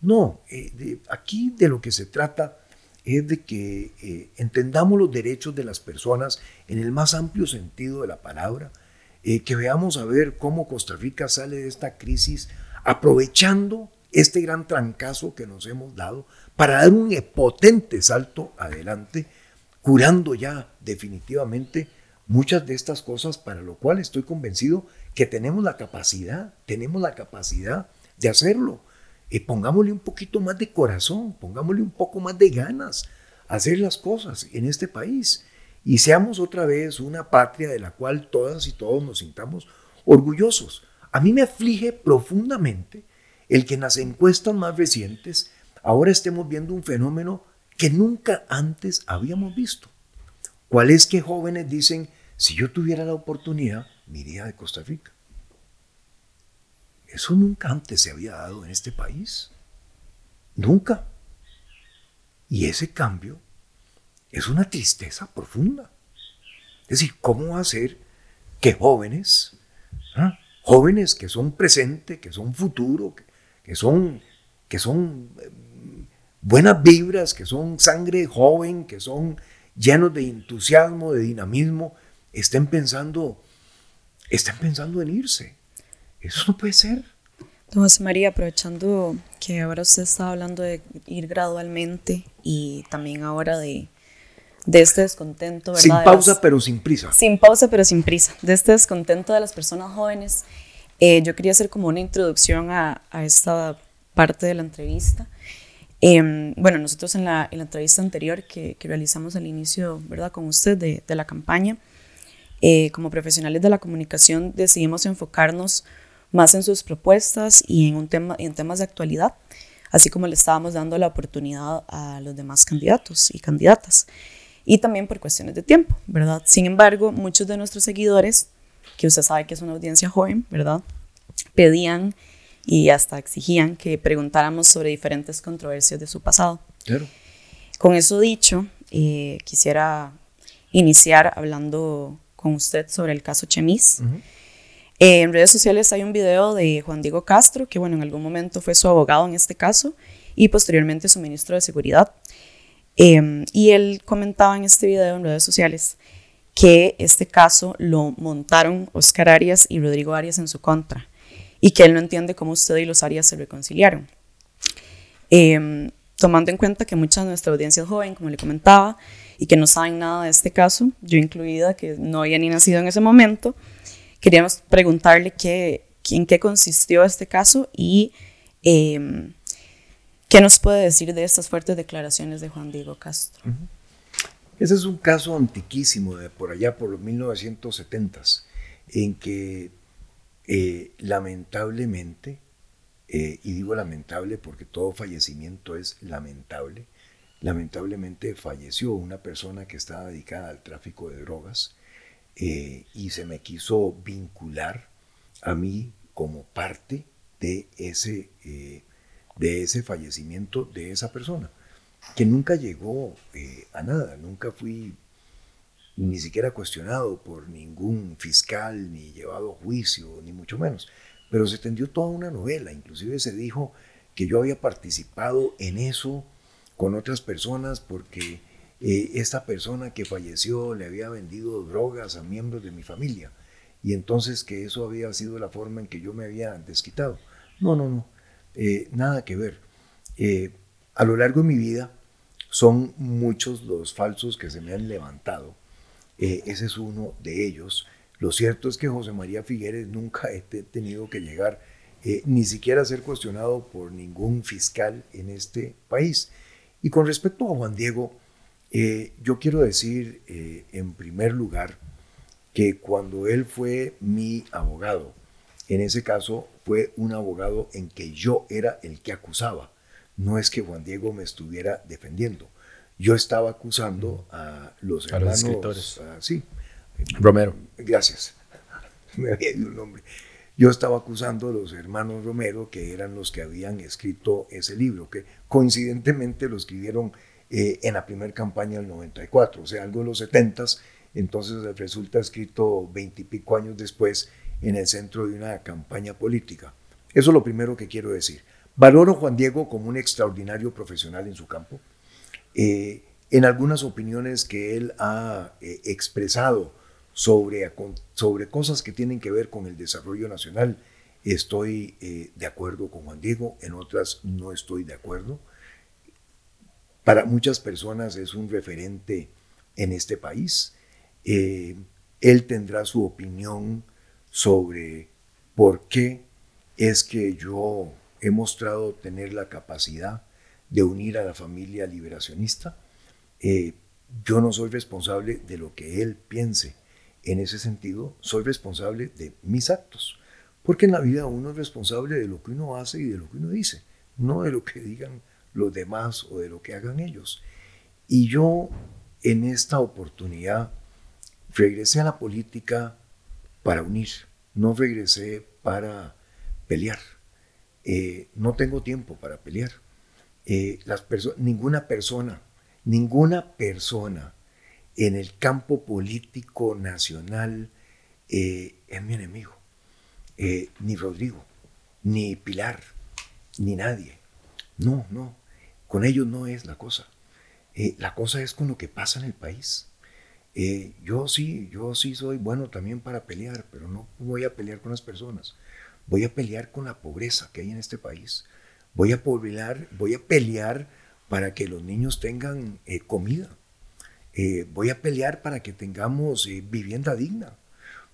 No, eh, aquí de lo que se trata es de que eh, entendamos los derechos de las personas en el más amplio sentido de la palabra, que veamos a ver cómo Costa Rica sale de esta crisis aprovechando este gran trancazo que nos hemos dado para dar un potente salto adelante, curando ya definitivamente muchas de estas cosas para lo cual estoy convencido que tenemos la capacidad, tenemos la capacidad de hacerlo. Y pongámosle un poquito más de corazón, pongámosle un poco más de ganas a hacer las cosas en este país y seamos otra vez una patria de la cual todas y todos nos sintamos orgullosos. A mí me aflige profundamente el que en las encuestas más recientes ahora estemos viendo un fenómeno que nunca antes habíamos visto. ¿Cuál es que jóvenes dicen, si yo tuviera la oportunidad, me iría de Costa Rica? Eso nunca antes se había dado en este país. Nunca. Y ese cambio es una tristeza profunda. Es decir, ¿cómo hacer que jóvenes, ah, jóvenes que son presente, que son futuro, que, son, que son eh, buenas vibras, que son sangre joven, que son llenos de entusiasmo, de dinamismo, estén pensando, estén pensando en irse? Eso no puede ser. Don José María, aprovechando que ahora usted está hablando de ir gradualmente y también ahora de de este descontento, ¿verdad? Sin pausa, pero sin prisa. Sin pausa, pero sin prisa. De este descontento de las personas jóvenes, eh, yo quería hacer como una introducción a, a esta parte de la entrevista. Em, bueno, nosotros en la, en la entrevista anterior que, que, realizamos al inicio, ¿verdad? Con usted de, de la campaña, eh, como profesionales de la comunicación decidimos enfocarnos más en sus propuestas y en, un tema, en temas de actualidad, así como le estábamos dando la oportunidad a los demás candidatos y candidatas y también por cuestiones de tiempo, ¿verdad? Sin embargo, muchos de nuestros seguidores, que usted sabe que es una audiencia joven, ¿verdad? Pedían y hasta exigían que preguntáramos sobre diferentes controversias de su pasado. Claro. Con eso dicho, eh, quisiera iniciar hablando con usted sobre el caso Chemis. Eh, en redes sociales hay un video de Juan Diego Castro, que bueno, en algún momento fue su abogado en este caso y posteriormente su ministro de Seguridad. Em, y él comentaba en este video en redes sociales que este caso lo montaron Oscar Arias y Rodrigo Arias en su contra y que él no entiende cómo usted y los Arias se reconciliaron. Em, tomando en cuenta que mucha de nuestra audiencia es joven, como le comentaba, y que no saben nada de este caso, yo incluida, que no había ni nacido en ese momento, queríamos preguntarle qué, en qué consistió este caso y eh, ¿Qué nos puede decir de estas fuertes declaraciones de Juan Diego Castro? Ese es un caso antiquísimo, de por allá por los 1970s, en que eh, lamentablemente, eh, y digo lamentable porque todo fallecimiento es lamentable, lamentablemente falleció una persona que estaba dedicada al tráfico de drogas eh, y se me quiso vincular a mí como parte de ese de ese fallecimiento de esa persona, que nunca llegó eh, a nada, nunca fui ni siquiera cuestionado por ningún fiscal, ni llevado a juicio, ni mucho menos. Pero se tendió toda una novela, inclusive se dijo que yo había participado en eso con otras personas porque eh, esta persona que falleció le había vendido drogas a miembros de mi familia y entonces que eso había sido la forma en que yo me había desquitado. No, no, no. Eh, nada que ver. Eh, a lo largo de mi vida son muchos los falsos que se me han levantado. Eh, ese es uno de ellos. Lo cierto es que José María Figueres nunca he tenido que llegar ni siquiera a ser cuestionado por ningún fiscal en este país. Y con respecto a Juan Diego, yo quiero decir en primer lugar que cuando él fue mi abogado, en ese caso fue un abogado en que yo era el que acusaba. No es que Juan Diego me estuviera defendiendo. Yo estaba acusando a los hermanos. los escritores. sí. Romero. Gracias. Me había ido el nombre. Yo estaba acusando a los hermanos Romero, que eran los que habían escrito ese libro, que coincidentemente lo escribieron eh, en la primera campaña del 94, o sea, algo de los 70 entonces resulta escrito veintipico años después en el centro de una campaña política. Eso es lo primero que quiero decir. Valoro a Juan Diego como un extraordinario profesional en su campo. Eh, en algunas opiniones que él ha eh, expresado sobre, sobre cosas que tienen que ver con el desarrollo nacional, estoy eh, de acuerdo con Juan Diego, en otras no estoy de acuerdo. Para muchas personas es un referente en este país. Eh, él tendrá su opinión sobre por qué es que yo he mostrado tener la capacidad de unir a la familia liberacionista. Eh, yo no soy responsable de lo que él piense. En ese sentido, soy responsable de mis actos. Porque en la vida uno es responsable de lo que uno hace y de lo que uno dice, no de lo que digan los demás o de lo que hagan ellos. Y yo en esta oportunidad regresé a la política para unir, no regresé para pelear. Eh, no tengo tiempo para pelear. Eh, las ninguna persona, ninguna persona en el campo político nacional eh, es mi enemigo. ni Rodrigo, ni Pilar, ni nadie. No, no. Con ellos no es la cosa. la cosa es con lo que pasa en el país. Yo sí, yo sí soy bueno también para pelear, pero no voy a pelear con las personas. Voy a pelear con la pobreza que hay en este país. Voy a pelear, voy a pelear para que los niños tengan eh, comida. Eh, voy a pelear para que tengamos eh, vivienda digna.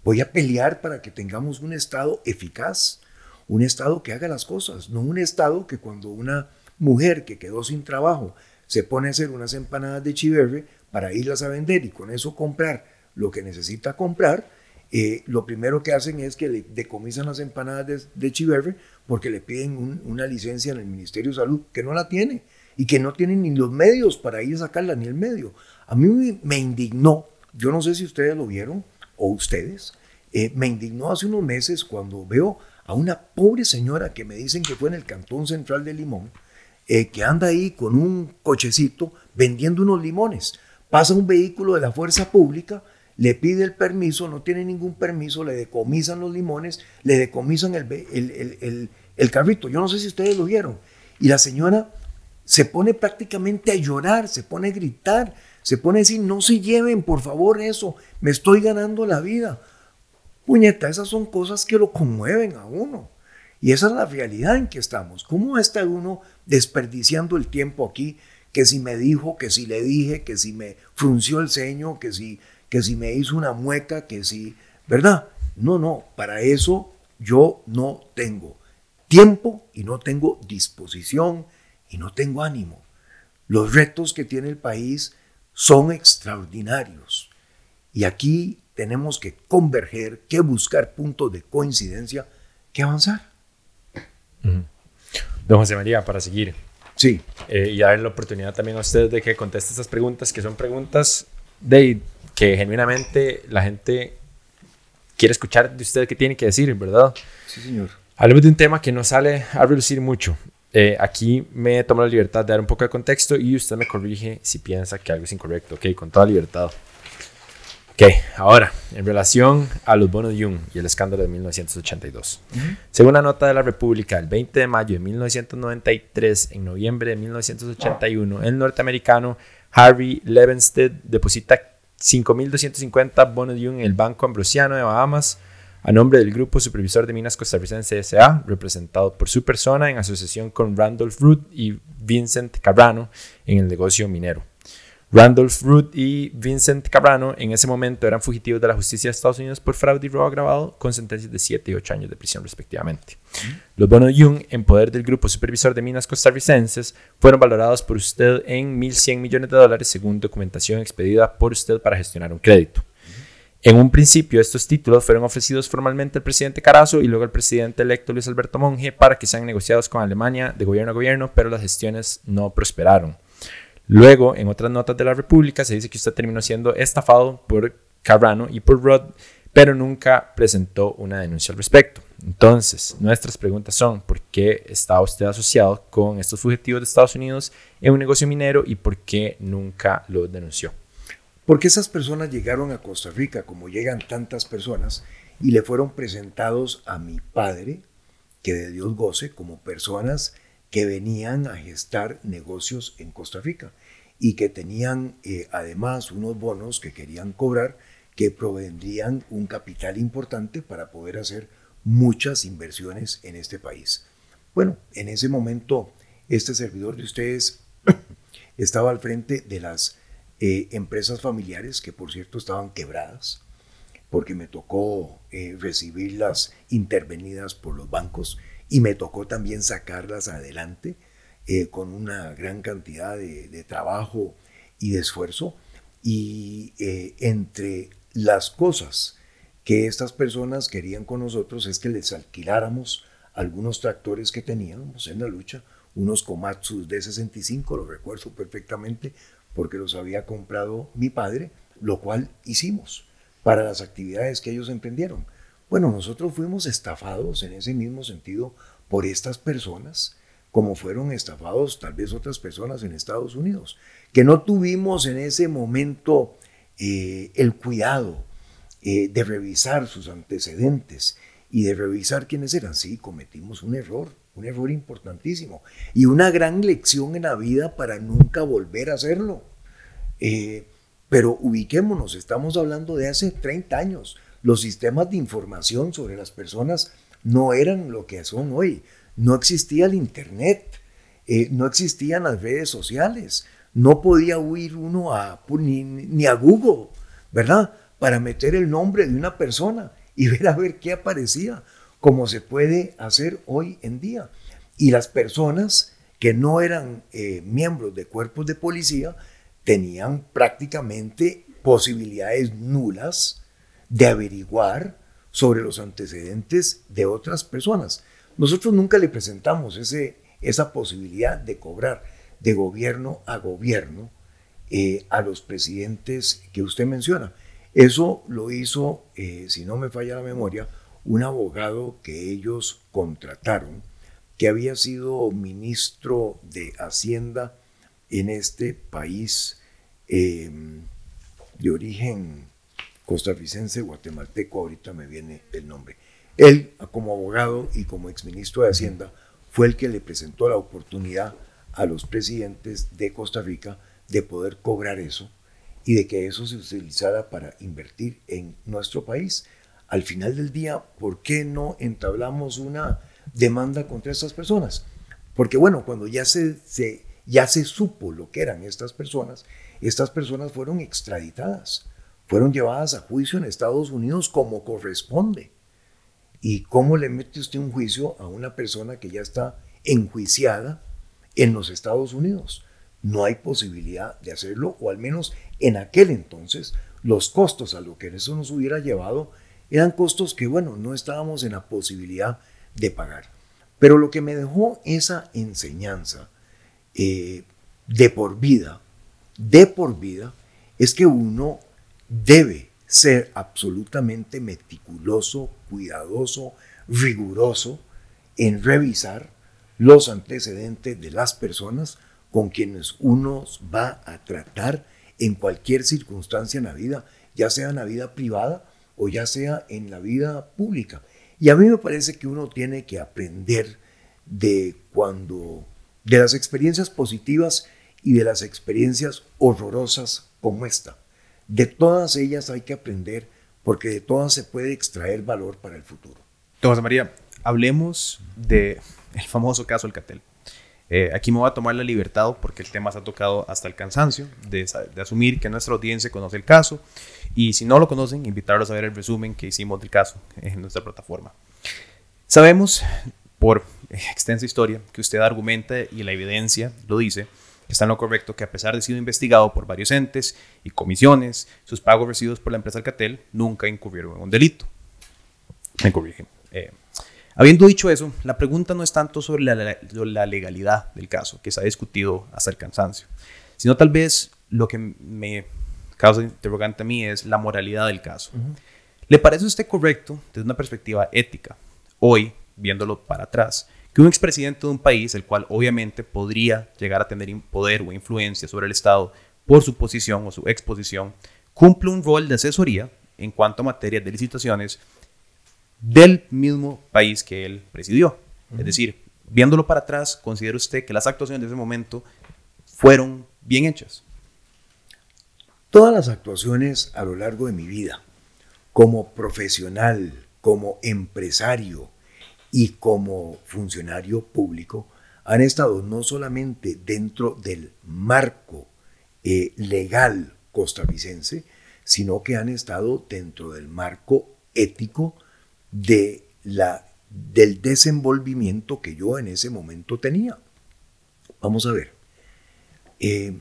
Voy a pelear para que tengamos un Estado eficaz, un Estado que haga las cosas, no un Estado que cuando una mujer que quedó sin trabajo se pone a hacer unas empanadas de chiverre para irlas a vender y con eso comprar lo que necesita comprar, eh, lo primero que hacen es que le decomisan las empanadas de, de Chiverre porque le piden una licencia en el Ministerio de Salud que no la tiene y que no tiene ni los medios para ir a sacarla ni el medio. A mí me, indignó, yo no sé si ustedes lo vieron o ustedes, eh, me indignó hace unos meses cuando veo a una pobre señora que me dicen que fue en el Cantón Central de Limón, eh, que anda ahí con un cochecito vendiendo unos limones. Pasa un vehículo de la fuerza pública le pide el permiso, no tiene ningún permiso, le decomisan los limones, le decomisan el, el, carrito. Yo no sé si ustedes lo vieron. Y la señora se pone prácticamente a llorar, se pone a gritar, se pone a decir, no se lleven, por favor, eso, me estoy ganando la vida. Puñeta, esas son cosas que lo conmueven a uno. Y esa es la realidad en que estamos. ¿Cómo está uno desperdiciando el tiempo aquí? Que si me dijo, que si le dije, que si me frunció el ceño, que si que si me hizo una mueca, que si, ¿verdad? No, no, para eso yo no tengo tiempo y no tengo disposición y no tengo ánimo. Los retos que tiene el país son extraordinarios y aquí tenemos que converger, que buscar puntos de coincidencia, que avanzar. Don José María, para seguir. Sí. Eh, y dar la oportunidad también a ustedes de que conteste estas preguntas, que son preguntas de que genuinamente la gente quiere escuchar de usted qué tiene que decir, ¿verdad? Sí, señor. Hablemos de un tema que no sale a relucir mucho. Eh, aquí me tomo la libertad de dar un poco de contexto y usted me corrige si piensa que algo es incorrecto. Ok, con toda libertad. Ok, ahora, en relación a los bonos Jung y el escándalo de 1982. Según la nota de la República, el 20 de mayo de 1993, en noviembre de 1981, el norteamericano Harvey Levenstead deposita 5.250 bonos de en el Banco Ambrosiano de Bahamas a nombre del Grupo Supervisor de Minas Costarricense S.A., representado por su persona en asociación con Randolph Root y Vincent Cabrano en el negocio minero. Randolph Root y Vincent Cabrano en ese momento eran fugitivos de la justicia de Estados Unidos por fraude y robo agravado con sentencias de 7 y 8 años de prisión respectivamente. Los bonos Young en poder del Grupo Supervisor de Minas Costarricenses fueron valorados por usted en 1.100 millones de dólares según documentación expedida por usted para gestionar un crédito. En un principio, estos títulos fueron ofrecidos formalmente al presidente Carazo y luego al presidente electo Luis Alberto Monge para que sean negociados con Alemania de gobierno a gobierno, pero las gestiones no prosperaron. Luego, en otras notas de la República, se dice que usted terminó siendo estafado por Cabrano y por Rod, pero nunca presentó una denuncia al respecto. Entonces, nuestras preguntas son, ¿por qué está usted asociado con estos fugitivos de Estados Unidos en un negocio minero y por qué nunca lo denunció? Porque esas personas llegaron a Costa Rica, como llegan tantas personas, y le fueron presentados a mi padre, que de Dios goce, como personas que venían a gestar negocios en Costa Rica y que tenían eh, además unos bonos que querían cobrar que provendrían un capital importante para poder hacer muchas inversiones en este país. Bueno, en ese momento este servidor de ustedes estaba al frente de las eh, empresas familiares, que por cierto estaban quebradas, porque me tocó eh, recibirlas intervenidas por los bancos y me tocó también sacarlas adelante eh, con una gran cantidad de, trabajo y de esfuerzo. Y entre las cosas que estas personas querían con nosotros es que les alquiláramos algunos tractores que teníamos en la lucha, unos Komatsu de 65, lo recuerdo perfectamente, porque los había comprado mi padre, lo cual hicimos para las actividades que ellos emprendieron. Bueno, nosotros fuimos estafados en ese mismo sentido por estas personas, como fueron estafados tal vez otras personas en Estados Unidos, que no tuvimos en ese momento eh, el cuidado eh, de revisar sus antecedentes y de revisar quiénes eran. Sí, cometimos un error, un error importantísimo y una gran lección en la vida para nunca volver a hacerlo. Eh, pero ubiquémonos, estamos hablando de hace 30 años. Los sistemas de información sobre las personas no eran lo que son hoy. No existía el Internet, eh, no existían las redes sociales, no podía huir uno a, ni, ni a Google, ¿verdad? Para meter el nombre de una persona y ver a ver qué aparecía, como se puede hacer hoy en día. Y las personas que no eran eh, miembros de cuerpos de policía tenían prácticamente posibilidades nulas de averiguar sobre los antecedentes de otras personas. Nosotros nunca le presentamos ese, esa posibilidad de cobrar de gobierno a gobierno eh, a los presidentes que usted menciona. Eso lo hizo, eh, si no me falla la memoria, un abogado que ellos contrataron, que había sido ministro de Hacienda en este país em, de origen costarricense, guatemalteco, ahorita me viene el nombre. Él, como abogado y como exministro de Hacienda, fue el que le presentó la oportunidad a los presidentes de Costa Rica de poder cobrar eso y de que eso se utilizara para invertir en nuestro país. Al final del día, ¿por qué no entablamos una demanda contra estas personas? Porque bueno, cuando ya se, ya se supo lo que eran estas personas, estas personas fueron extraditadas, fueron llevadas a juicio en Estados Unidos como corresponde. ¿Y cómo le mete usted un juicio a una persona que ya está enjuiciada en los Estados Unidos? No hay posibilidad de hacerlo, o al menos en aquel entonces, los costos a lo que eso nos hubiera llevado eran costos que, bueno, no estábamos en la posibilidad de pagar. Pero lo que me dejó esa enseñanza eh, de por vida, de por vida, es que uno debe ser absolutamente meticuloso, cuidadoso, riguroso en revisar los antecedentes de las personas con quienes uno va a tratar en cualquier circunstancia en la vida, ya sea en la vida privada o ya sea en la vida pública. Y a mí me parece que uno tiene que aprender de cuando de las experiencias positivas y de las experiencias horrorosas como esta. De todas ellas hay que aprender porque de todas se puede extraer valor para el futuro. Tomás María, hablemos de el famoso caso Alcatel. Eh, aquí me voy a tomar la libertad, porque el tema se ha tocado hasta el cansancio, de, asumir que nuestra audiencia conoce el caso y si no lo conocen, invitarlos a ver el resumen que hicimos del caso en nuestra plataforma. Sabemos, por extensa historia, que usted argumenta y la evidencia lo dice, está en lo correcto que a pesar de sido investigado por varios entes y comisiones, sus pagos recibidos por la empresa Alcatel nunca incurrieron en un delito. Me corrigen. Eh, Habiendo dicho eso, la pregunta no es tanto sobre la, legalidad del caso, que se ha discutido hasta el cansancio, sino tal vez lo que me causa interrogante a mí es la moralidad del caso. ¿Le parece a usted correcto, desde una perspectiva ética, hoy, viéndolo para atrás, que un expresidente de un país, el cual obviamente podría llegar a tener poder o influencia sobre el Estado por su posición o su exposición, cumple un rol de asesoría en cuanto a materias de licitaciones del mismo país que él presidió. Es decir, viéndolo para atrás, ¿considera usted que las actuaciones de ese momento fueron bien hechas? Todas las actuaciones a lo largo de mi vida, como profesional como empresario y como funcionario público han estado no solamente dentro del marco eh, legal costarricense, sino que han estado dentro del marco ético de la, del desenvolvimiento que yo en ese momento tenía. Vamos a ver. Eh,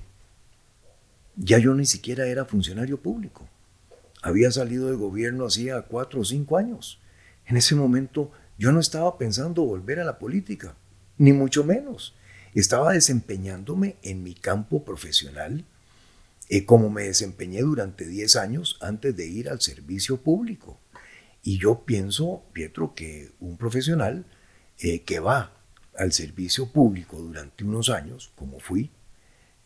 ya yo ni siquiera era funcionario público. Había salido de gobierno hacía cuatro o cinco años. En ese momento yo no estaba pensando volver a la política, ni mucho menos. Estaba desempeñándome en mi campo profesional eh, como me desempeñé durante 10 años antes de ir al servicio público. Y yo pienso, Pietro, que un profesional eh, que va al servicio público durante unos años, como fui,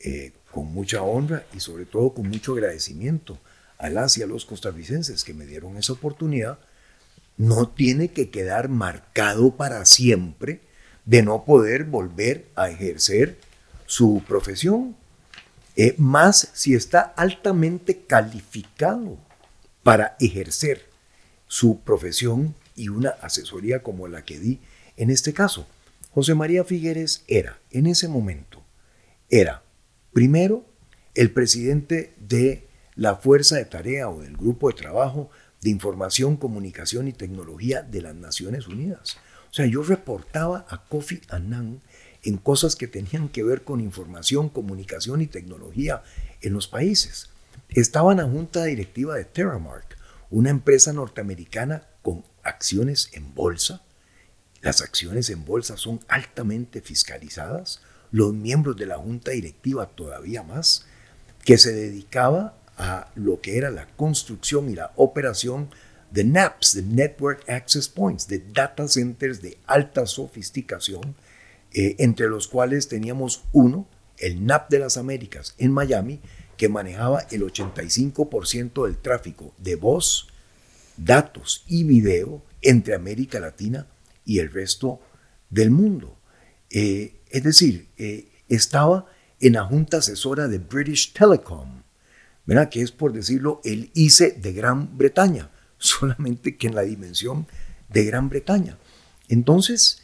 eh, con mucha honra y sobre todo con mucho agradecimiento a las y a los costarricenses que me dieron esa oportunidad, no tiene que quedar marcado para siempre de no poder volver a ejercer su profesión, eh, más si está altamente calificado para ejercer su profesión y una asesoría como la que di en este caso. José María Figueres era, en ese momento, era primero el presidente de la Fuerza de Tarea o del Grupo de Trabajo de Información, Comunicación y Tecnología de las Naciones Unidas. O sea, yo reportaba a Kofi Annan en cosas que tenían que ver con información, comunicación y tecnología en los países. Estaba en la junta directiva de Terramark, una empresa norteamericana con acciones en bolsa. Las acciones en bolsa son altamente fiscalizadas. Los miembros de la junta directiva todavía más, que se dedicaba a lo que era la construcción y la operación de NAPs, de Network Access Points, de data centers de alta sofisticación, eh, entre los cuales teníamos uno, el NAP de las Américas en Miami, que manejaba el 85% del tráfico de voz, datos y video entre América Latina y el resto del mundo. Eh, es decir, eh, estaba en la junta asesora de British Telecom, ¿verdad? que es por decirlo el ICE de Gran Bretaña, solamente que en la dimensión de Gran Bretaña. Entonces,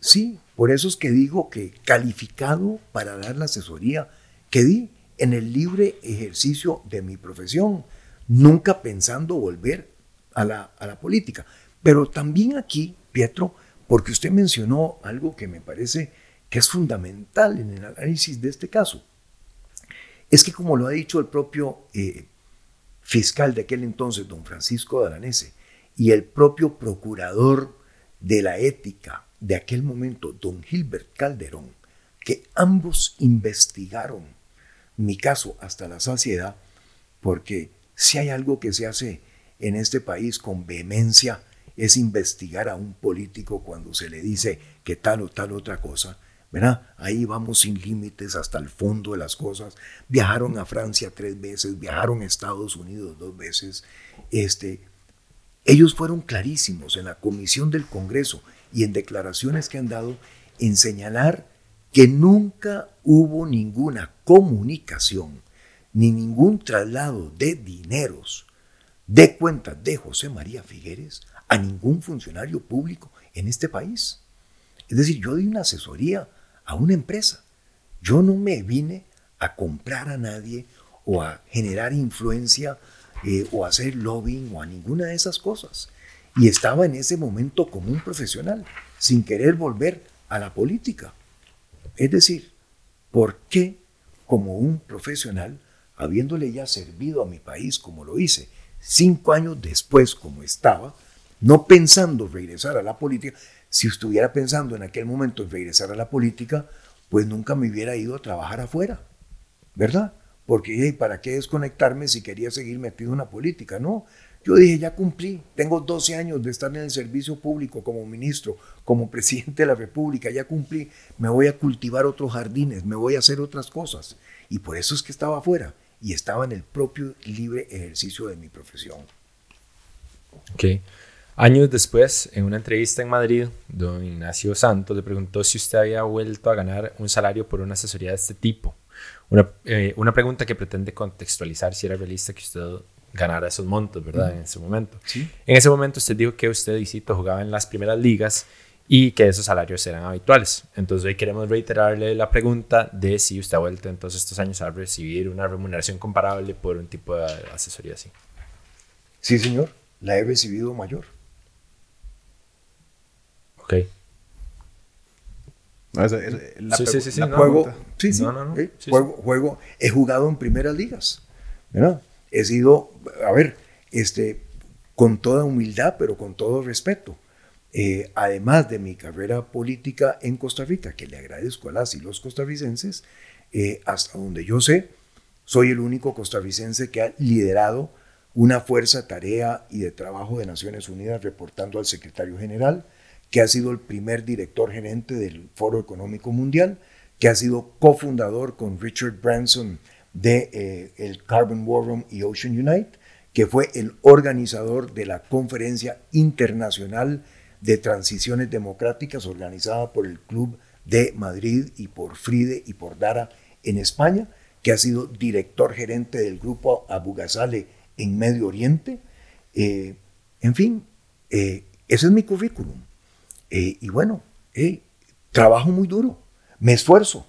sí, por eso es que digo que calificado para dar la asesoría que di en el libre ejercicio de mi profesión, nunca pensando volver a la, a la política. Pero también aquí, Pietro, porque usted mencionó algo que me parece que es fundamental en el análisis de este caso, es que como lo ha dicho el propio eh, fiscal de aquel entonces, don Francisco Dalanese, y el propio procurador de la ética de aquel momento, don Gilbert Calderón, que ambos investigaron mi caso hasta la saciedad, porque si hay algo que se hace en este país con vehemencia, es investigar a un político cuando se le dice que tal o tal otra cosa. Ahí vamos sin límites hasta el fondo de las cosas. Viajaron a Francia tres veces, viajaron a Estados Unidos dos veces. Este, ellos fueron clarísimos en la comisión del Congreso y en declaraciones que han dado en señalar que nunca hubo ninguna comunicación ni ningún traslado de dineros de cuentas de José María Figueres a ningún funcionario público en este país. Es decir, yo di una asesoría a una empresa. Yo no me vine a comprar a nadie o a generar influencia eh, o a hacer lobbying o a ninguna de esas cosas y estaba en ese momento como un profesional, sin querer volver a la política. Es decir, ¿por qué como un profesional, habiéndole ya servido a mi país como lo hice, cinco años después como estaba, no pensando regresar a la política, si estuviera pensando en aquel momento en regresar a la política, pues nunca me hubiera ido a trabajar afuera, ¿verdad? Porque, ¿para qué desconectarme si quería seguir metido en la política? No, yo dije, ya cumplí, tengo 12 años de estar en el servicio público como ministro, como presidente de la República, ya cumplí, me voy a cultivar otros jardines, me voy a hacer otras cosas. Y por eso es que estaba afuera y estaba en el propio libre ejercicio de mi profesión. Ok. Años después, en una entrevista en Madrid, don Ignacio Santos le preguntó si usted había vuelto a ganar un salario por una asesoría de este tipo. Una, eh, una pregunta que pretende contextualizar si era realista que usted ganara esos montos, ¿verdad? En ese momento. En ese momento usted dijo que usted y Cito jugaba en las primeras ligas y que esos salarios eran habituales. Entonces hoy queremos reiterarle la pregunta de si usted ha vuelto en todos estos años a recibir una remuneración comparable por un tipo de asesoría así. Sí, señor, la he recibido mayor. Ok. No, esa- esa- la Sí, sí, pregu- sí, sí, la no, juego, pregunta. sí, sí, No, no, no. eh, Sí, sí. juego, juego, he jugado en primeras ligas, ¿verdad? He sido, a ver, este, con toda humildad, pero con todo respeto. Eh, además de mi carrera política en Costa Rica, que le agradezco a las y los costarricenses, eh, hasta donde yo sé, soy el único costarricense que ha liderado una fuerza, tarea y de trabajo de Naciones Unidas reportando al secretario general, que ha sido el primer director gerente del Foro Económico Mundial, que ha sido cofundador con Richard Branson de eh, el Carbon War Room y Ocean Unite, que fue el organizador de la Conferencia Internacional de Transiciones Democráticas organizada por el Club de Madrid y por Fride y por Dara en España, que ha sido director gerente del grupo Abu Ghazale en Medio Oriente. Eh, en fin, eh, ese es mi currículum. Eh, y bueno, eh, trabajo muy duro, me esfuerzo,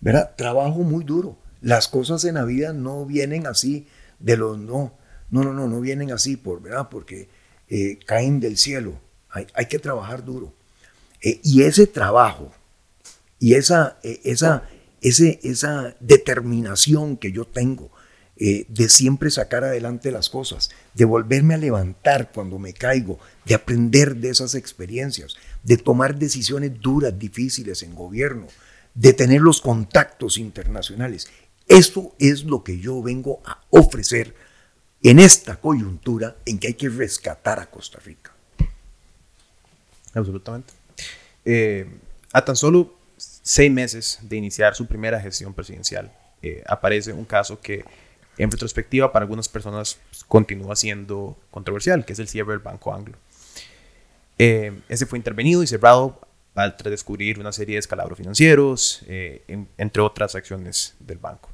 ¿verdad? Trabajo muy duro. Las cosas en la vida no vienen así de los no, no, no, no, no vienen así por, ¿verdad? Porque eh, caen del cielo. Hay, hay que trabajar duro. Eh, y ese trabajo y esa, esa, ese, esa determinación que yo tengo de siempre sacar adelante las cosas, de volverme a levantar cuando me caigo, de aprender de esas experiencias, de tomar decisiones duras, difíciles en gobierno, de tener los contactos internacionales. Esto es lo que yo vengo a ofrecer en esta coyuntura en que hay que rescatar a Costa Rica. Absolutamente. Eh, a tan solo seis meses de iniciar su primera gestión presidencial, eh, aparece un caso que en retrospectiva para algunas personas continúa siendo controversial, que es el cierre del Banco Anglo. Eh, ese fue intervenido y cerrado al descubrir una serie de escalabros financieros, eh, en- entre otras acciones del banco.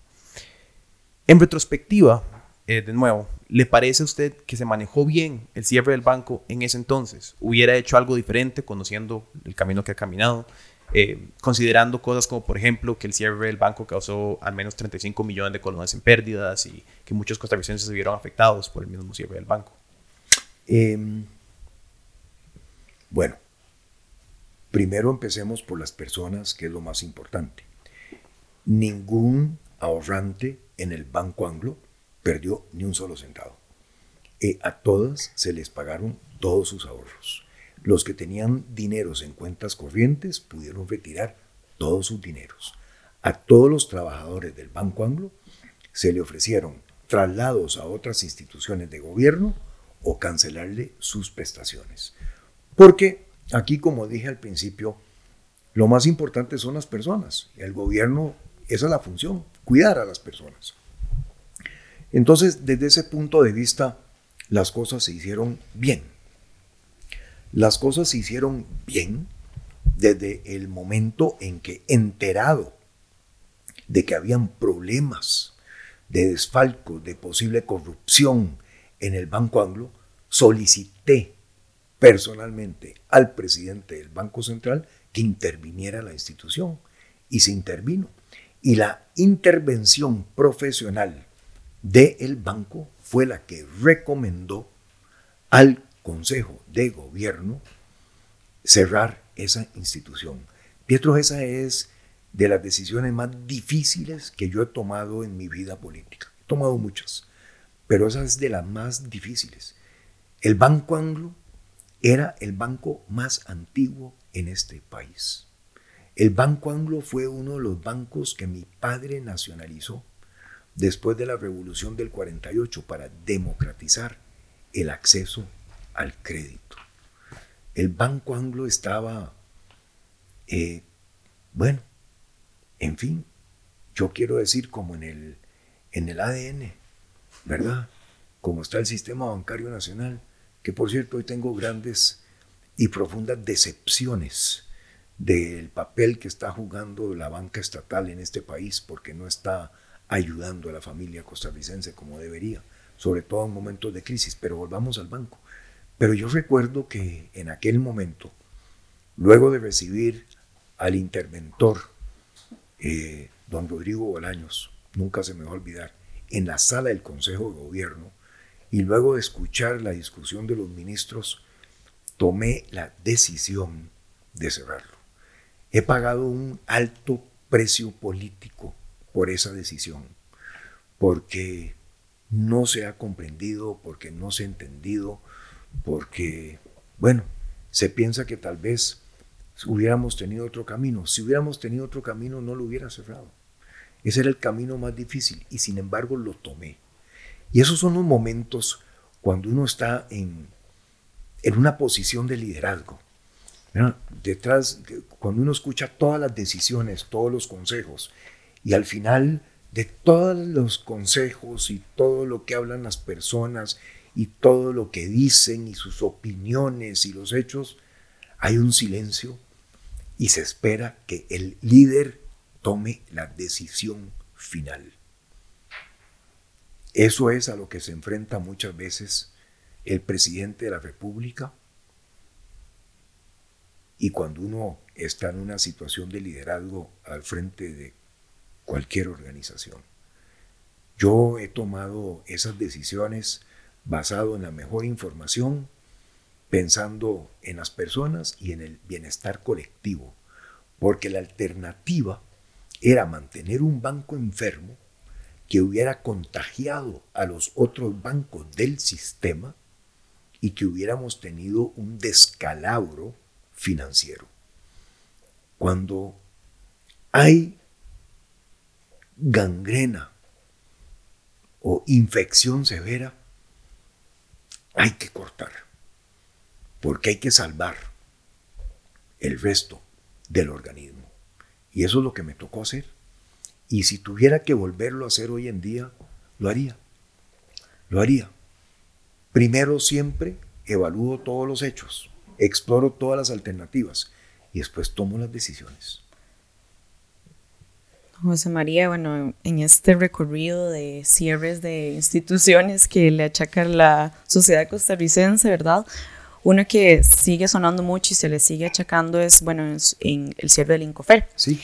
En retrospectiva, eh, de nuevo, ¿le parece a usted que se manejó bien el cierre del banco en ese entonces? ¿Hubiera hecho algo diferente conociendo el camino que ha caminado? Eh, considerando cosas como, por ejemplo, que el cierre del banco causó al menos 35 millones de colones en pérdidas y que muchos costarricenses se vieron afectados por el mismo cierre del banco. Em, bueno, primero empecemos por las personas, que es lo más importante. Ningún ahorrante en el Banco Anglo perdió ni un solo centavo. Eh, a todas se les pagaron todos sus ahorros. Los que tenían dineros en cuentas corrientes pudieron retirar todos sus dineros. A todos los trabajadores del Banco Anglo se le ofrecieron traslados a otras instituciones de gobierno o cancelarle sus prestaciones. Porque aquí, como dije al principio, lo más importante son las personas. El gobierno, esa es la función, cuidar a las personas. Entonces, desde ese punto de vista, las cosas se hicieron bien. Las cosas se hicieron bien desde el momento en que, enterado de que habían problemas de desfalco, de posible corrupción en el Banco Anglo, solicité personalmente al presidente del Banco Central que interviniera la institución y se intervino. Y la intervención profesional del banco fue la que recomendó al Consejo de Gobierno cerrar esa institución. Pietro, esa es de las decisiones más difíciles que yo he tomado en mi vida política. He tomado muchas, pero esa es de las más difíciles. El Banco Anglo era el banco más antiguo en este país. El Banco Anglo fue uno de los bancos que mi padre nacionalizó después de la revolución del 48 para democratizar el acceso al crédito. El Banco Anglo estaba, eh, bueno, en fin, yo quiero decir como en el, en el ADN, ¿verdad? Como está el sistema bancario nacional, que por cierto hoy tengo grandes y profundas decepciones del papel que está jugando la banca estatal en este país porque no está ayudando a la familia costarricense como debería. sobre todo en momentos de crisis, pero volvamos al banco. Pero yo recuerdo que en aquel momento, luego de recibir al interventor, eh, don Rodrigo Bolaños, nunca se me va a olvidar, en la sala del Consejo de Gobierno, y luego de escuchar la discusión de los ministros, tomé la decisión de cerrarlo. He pagado un alto precio político por esa decisión, porque no se ha comprendido, porque no se ha entendido, porque, bueno, se piensa que tal vez hubiéramos tenido otro camino. Si hubiéramos tenido otro camino, no lo hubiera cerrado. Ese era el camino más difícil y sin embargo lo tomé. Y esos son los momentos cuando uno está en, en una posición de liderazgo. Detrás, cuando uno escucha todas las decisiones, todos los consejos, y al final de todos los consejos y todo lo que hablan las personas y todo lo que dicen y sus opiniones y los hechos, hay un silencio y se espera que el líder tome la decisión final. Eso es a lo que se enfrenta muchas veces el presidente de la República y cuando uno está en una situación de liderazgo al frente de cualquier organización. Yo he tomado esas decisiones basado en la mejor información, pensando en las personas y en el bienestar colectivo, porque la alternativa era mantener un banco enfermo que hubiera contagiado a los otros bancos del sistema y que hubiéramos tenido un descalabro financiero. Cuando hay gangrena o infección severa, hay que cortar, porque hay que salvar el resto del organismo. Y eso es lo que me tocó hacer. Y si tuviera que volverlo a hacer hoy en día, lo haría. Lo haría. Primero siempre evalúo todos los hechos, exploro todas las alternativas y después tomo las decisiones. José María, bueno, en este recorrido de cierres de instituciones que le achaca la sociedad costarricense, ¿verdad? Uno que sigue sonando mucho y se le sigue achacando es, bueno, en, el cierre del Incofer. Sí.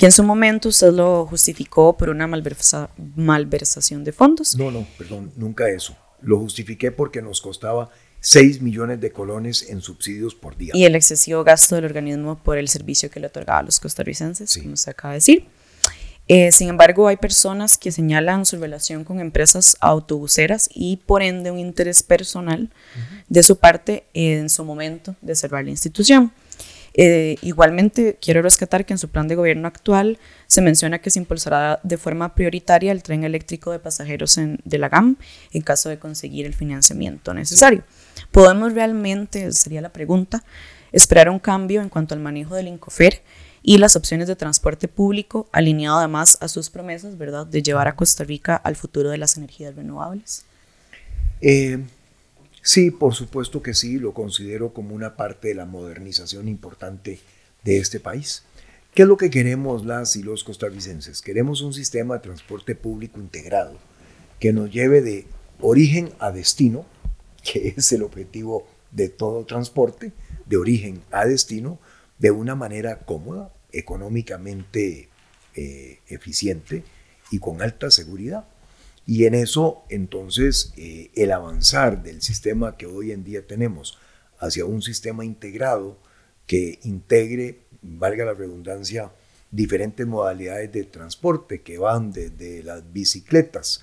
Que en su momento usted lo justificó por una malversa, malversación de fondos. No, no, perdón, nunca eso. Lo justifiqué porque nos costaba 6 millones de colones en subsidios por día. Y el excesivo gasto del organismo por el servicio que le otorgaba a los costarricenses, como se acaba de decir. Eh, sin embargo, hay personas que señalan su relación con empresas autobuseras y por ende un interés personal de su parte en su momento de cerrar la institución. Eh, igualmente, quiero rescatar que en su plan de gobierno actual se menciona que se impulsará de forma prioritaria el tren eléctrico de pasajeros de la GAM en caso de conseguir el financiamiento necesario. ¿Podemos realmente, sería la pregunta, esperar un cambio en cuanto al manejo del INCOFER y las opciones de transporte público, alineado además a sus promesas, ¿verdad?, de llevar a Costa Rica al futuro de las energías renovables. Eh, sí, por supuesto que sí, lo considero como una parte de la modernización importante de este país. ¿Qué es lo que queremos las y los costarricenses? Queremos un sistema de transporte público integrado que nos lleve de origen a destino, que es el objetivo de todo transporte, de origen a destino, de una manera cómoda, económicamente eh, eficiente y con alta seguridad. Y en eso, entonces, eh, el avanzar del sistema que hoy en día tenemos hacia un sistema integrado que integre, valga la redundancia, diferentes modalidades de transporte que van desde las bicicletas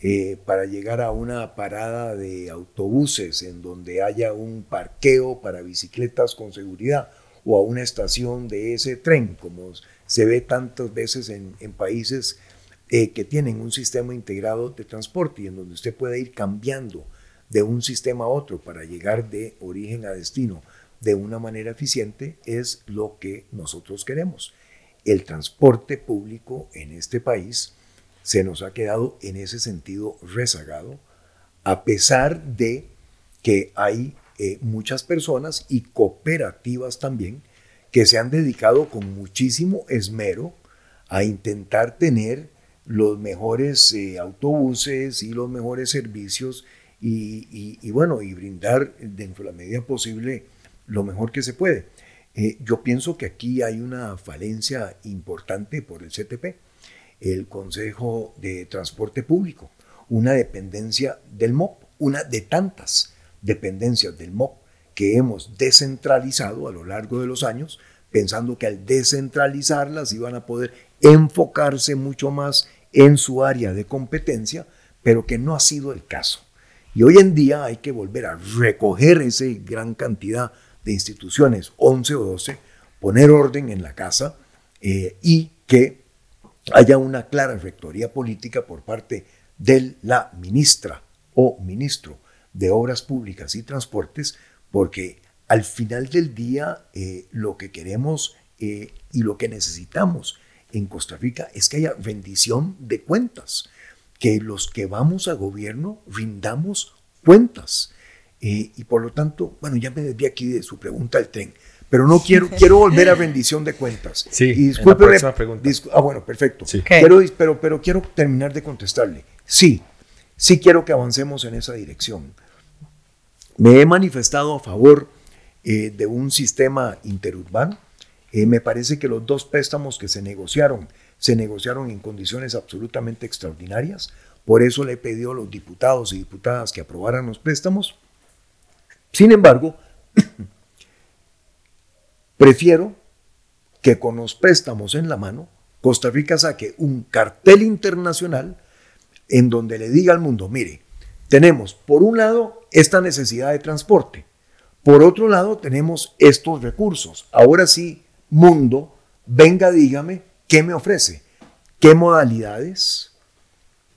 eh, para llegar a una parada de autobuses en donde haya un parqueo para bicicletas con seguridad o a una estación de ese tren, como se ve tantas veces en, países eh, que tienen un sistema integrado de transporte y en donde usted puede ir cambiando de un sistema a otro para llegar de origen a destino de una manera eficiente, es lo que nosotros queremos. El transporte público en este país se nos ha quedado en ese sentido rezagado, a pesar de que hay eh, muchas personas y cooperativas también que se han dedicado con muchísimo esmero a intentar tener los mejores eh, autobuses y los mejores servicios y, y- y bueno, y brindar dentro de la medida posible lo mejor que se puede. Eh, yo pienso que aquí hay una falencia importante por el CTP, el Consejo de Transporte Público, una dependencia del MOP, una de tantas dependencias del MOP que hemos descentralizado a lo largo de los años, pensando que al descentralizarlas iban a poder enfocarse mucho más en su área de competencia, pero que no ha sido el caso. Y hoy en día hay que volver a recoger esa gran cantidad de instituciones, 11 o 12, poner orden en la casa eh, y que haya una clara rectoría política por parte de la ministra o ministro de Obras Públicas y Transportes, porque al final del día eh, lo que queremos eh, y lo que necesitamos en Costa Rica es que haya rendición de cuentas, que los que vamos a gobierno rindamos cuentas. Eh, y por lo tanto, bueno, ya me desvié aquí de su pregunta al tren, pero no quiero, quiero volver a rendición de cuentas. Sí, y en la discúlpeme, próxima pregunta. discu- ah, bueno, perfecto. Sí. Ok. Pero, pero, pero quiero terminar de contestarle. Sí, sí quiero que avancemos en esa dirección. Me he manifestado a favor eh, de un sistema interurbano. Eh, me parece que los dos préstamos que se negociaron, se negociaron en condiciones absolutamente extraordinarias. Por eso le pedido a los diputados y diputadas que aprobaran los préstamos. Sin embargo, prefiero que con los préstamos en la mano, Costa Rica saque un cartel internacional en donde le diga al mundo, mire, tenemos por un lado esta necesidad de transporte, por otro lado tenemos estos recursos. Ahora sí, mundo, venga, dígame, ¿qué me ofrece? ¿Qué modalidades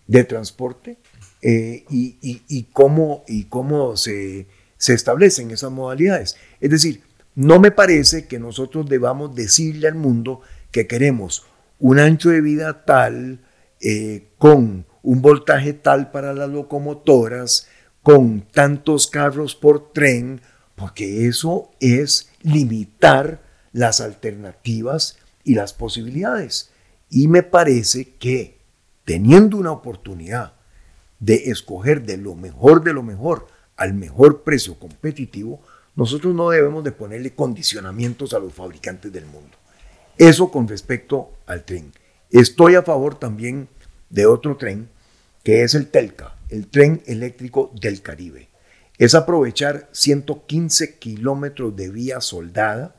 de transporte? Eh, y, cómo, y cómo se, se establecen esas modalidades. Es decir, no me parece que nosotros debamos decirle al mundo que queremos un ancho de vida tal, eh, con un voltaje tal para las locomotoras, con tantos carros por tren, porque eso es limitar las alternativas y las posibilidades. Y me parece que teniendo una oportunidad de escoger de lo mejor de lo mejor al mejor precio competitivo, nosotros no debemos de ponerle condicionamientos a los fabricantes del mundo. Eso con respecto al tren. Estoy a favor también de otro tren, que es el TELCA, el tren eléctrico del Caribe. Es aprovechar 115 kilómetros de vía soldada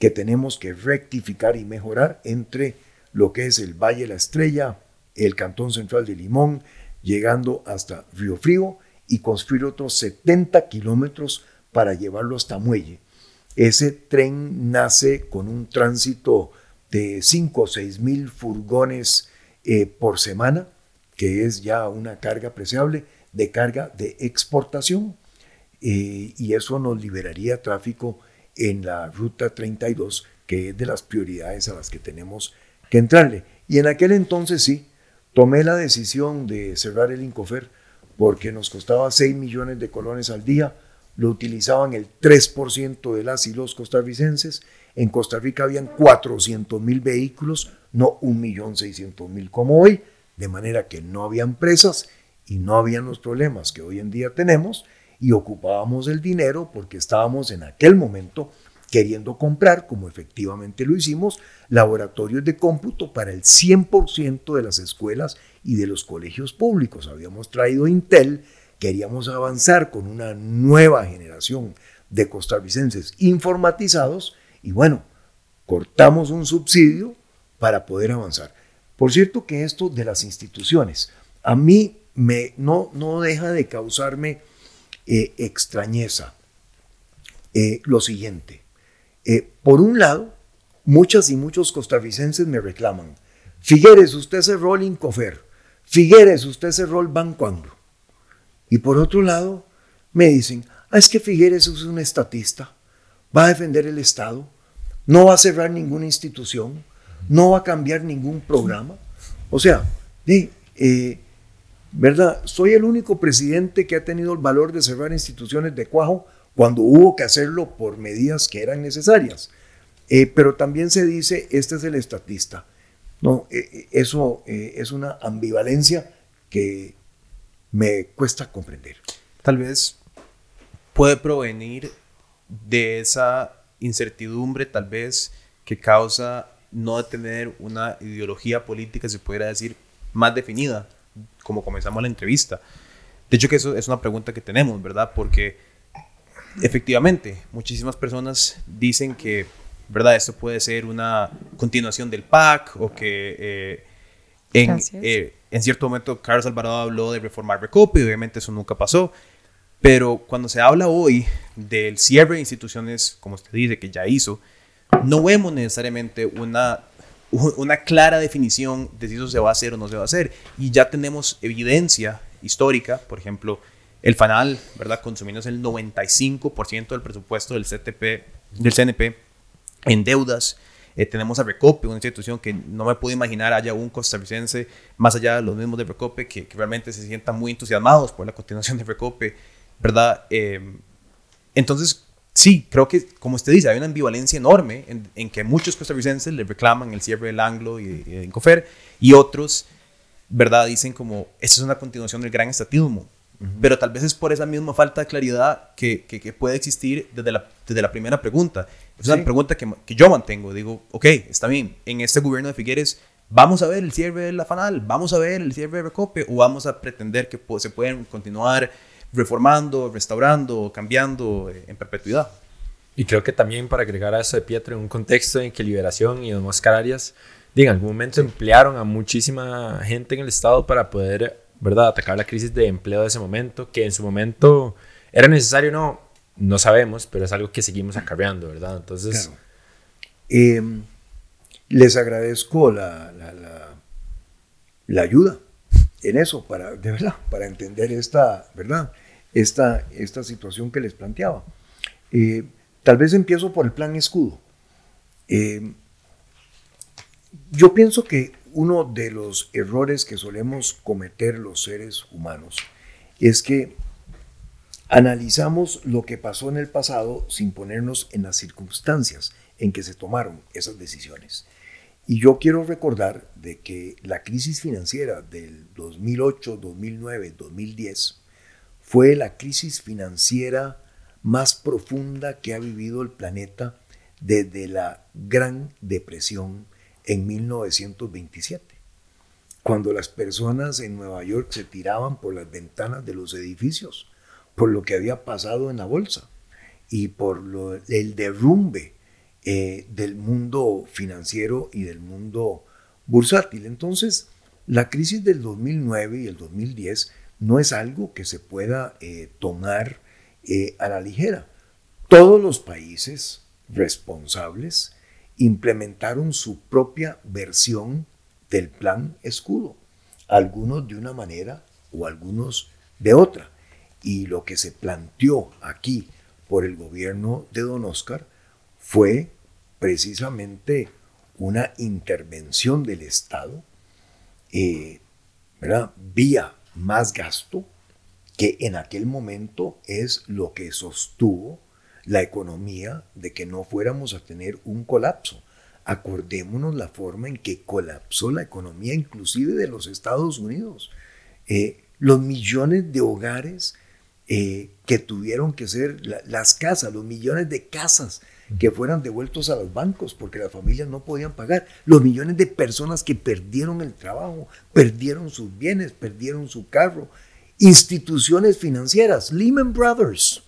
que tenemos que rectificar y mejorar entre lo que es el Valle la Estrella, el Cantón Central de Limón, llegando hasta Río Frío y construir otros 70 kilómetros para llevarlo hasta Muelle. Ese tren nace con un tránsito de 5 o 6 mil furgones eh, por semana, que es ya una carga apreciable de carga de exportación. Eh, y eso nos liberaría tráfico en la ruta 32, que es de las prioridades a las que tenemos que entrarle. Y en aquel entonces sí, tomé la decisión de cerrar el Incofer porque nos costaba 6 millones de colones al día, lo utilizaban el 3% de las y los costarricenses, en Costa Rica habían 400 mil vehículos, no 1.600.000 como hoy, de manera que no habían presas y no habían los problemas que hoy en día tenemos y ocupábamos el dinero porque estábamos en aquel momento queriendo comprar, como efectivamente lo hicimos, laboratorios de cómputo para el 100% de las escuelas y de los colegios públicos. Habíamos traído Intel, queríamos avanzar con una nueva generación de costarricenses informatizados y bueno, cortamos un subsidio para poder avanzar. Por cierto que esto de las instituciones, a mí me, no, no deja de causarme eh, extrañeza. Eh, lo siguiente, eh, por un lado, muchas y muchos costarricenses me reclaman, Figueres, usted cerró el Incofer, Figueres, usted cerró el Banco Anglo. Y por otro lado, me dicen, ah, es que Figueres es un estatista, va a defender el Estado, no va a cerrar ninguna institución, no va a cambiar ningún programa. O sea, eh, ¿verdad? Soy el único presidente que ha tenido el valor de cerrar instituciones de cuajo cuando hubo que hacerlo por medidas que eran necesarias. Eh, pero también se dice, este es el estatista. No, eh, eh, eso es una ambivalencia que me cuesta comprender. Tal vez puede provenir de esa incertidumbre, tal vez que causa no tener una ideología política, se pudiera decir, más definida, como comenzamos la entrevista. De hecho, que eso es una pregunta que tenemos, ¿verdad? Porque efectivamente, muchísimas personas dicen que, ¿verdad? Esto puede ser una continuación del PAC o que eh, en, eh, en cierto momento Carlos Alvarado habló de reformar Recope y obviamente eso nunca pasó. Pero cuando se habla hoy del cierre de instituciones, como usted dice, que ya hizo, no vemos necesariamente una, una clara definición de si eso se va a hacer o no se va a hacer. Y ya tenemos evidencia histórica, por ejemplo, el FANAL, ¿verdad? Consumiendo el 95% del presupuesto del CTP, del CNP en deudas. Eh, tenemos a Recope, una institución que no me puedo imaginar haya un costarricense más allá de los mismos de Recope que, que realmente se sientan muy entusiasmados por la continuación de Recope, ¿verdad? Eh, entonces, sí, creo que, como usted dice, hay una ambivalencia enorme en, en que muchos costarricenses le reclaman el cierre del Anglo y, y de Incofer, y otros, ¿verdad? Dicen como, esa es una continuación del gran estatismo. Pero tal vez es por esa misma falta de claridad que, que, que puede existir desde la, desde la primera pregunta. Es una Sí. pregunta que, que yo mantengo. Digo, ok, está bien, en este gobierno de Figueres, ¿vamos a ver el cierre de la FANAL? ¿Vamos a ver el cierre de Recope? ¿O vamos a pretender que se pueden continuar reformando, restaurando, cambiando eh, en perpetuidad? Y creo que también para agregar a eso de Pietro, en un contexto en que Liberación y Don Oscar Arias en algún momento emplearon a muchísima gente en el Estado para poder, ¿verdad?, atacar la crisis de empleo de ese momento, que en su momento era necesario, no, no sabemos, pero es algo que seguimos acarreando, ¿verdad? Entonces, Claro. Eh, les agradezco la, la- la- la ayuda en eso, para, de verdad, para entender esta, ¿verdad? Esta, esta situación que les planteaba. Eh, tal vez empiezo por el plan escudo. Eh, yo pienso que uno de los errores que solemos cometer los seres humanos es que analizamos lo que pasó en el pasado sin ponernos en las circunstancias en que se tomaron esas decisiones. Y yo quiero recordar de que la crisis financiera del 2008, 2009, 2010 fue la crisis financiera más profunda que ha vivido el planeta desde la Gran Depresión en 1927, cuando las personas en Nueva York se tiraban por las ventanas de los edificios por lo que había pasado en la bolsa y por lo- el derrumbe eh, del mundo financiero y del mundo bursátil. Entonces, la crisis del 2009 y el 2010 no es algo que se pueda eh, tomar eh, a la ligera. Todos los países responsables implementaron su propia versión del plan escudo, algunos de una manera o algunos de otra. Y lo que se planteó aquí por el gobierno de Don Oscar fue precisamente una intervención del Estado, eh, ¿verdad? vía más gasto, que en aquel momento es lo que sostuvo la economía de que no fuéramos a tener un colapso. Acordémonos la forma en que colapsó la economía inclusive de los Estados Unidos. Eh, los millones de hogares eh, que tuvieron que ser la- las casas, los millones de casas que fueran devueltos a los bancos porque las familias no podían pagar, los millones de personas que perdieron el trabajo, perdieron sus bienes, perdieron su carro, instituciones financieras, Lehman Brothers.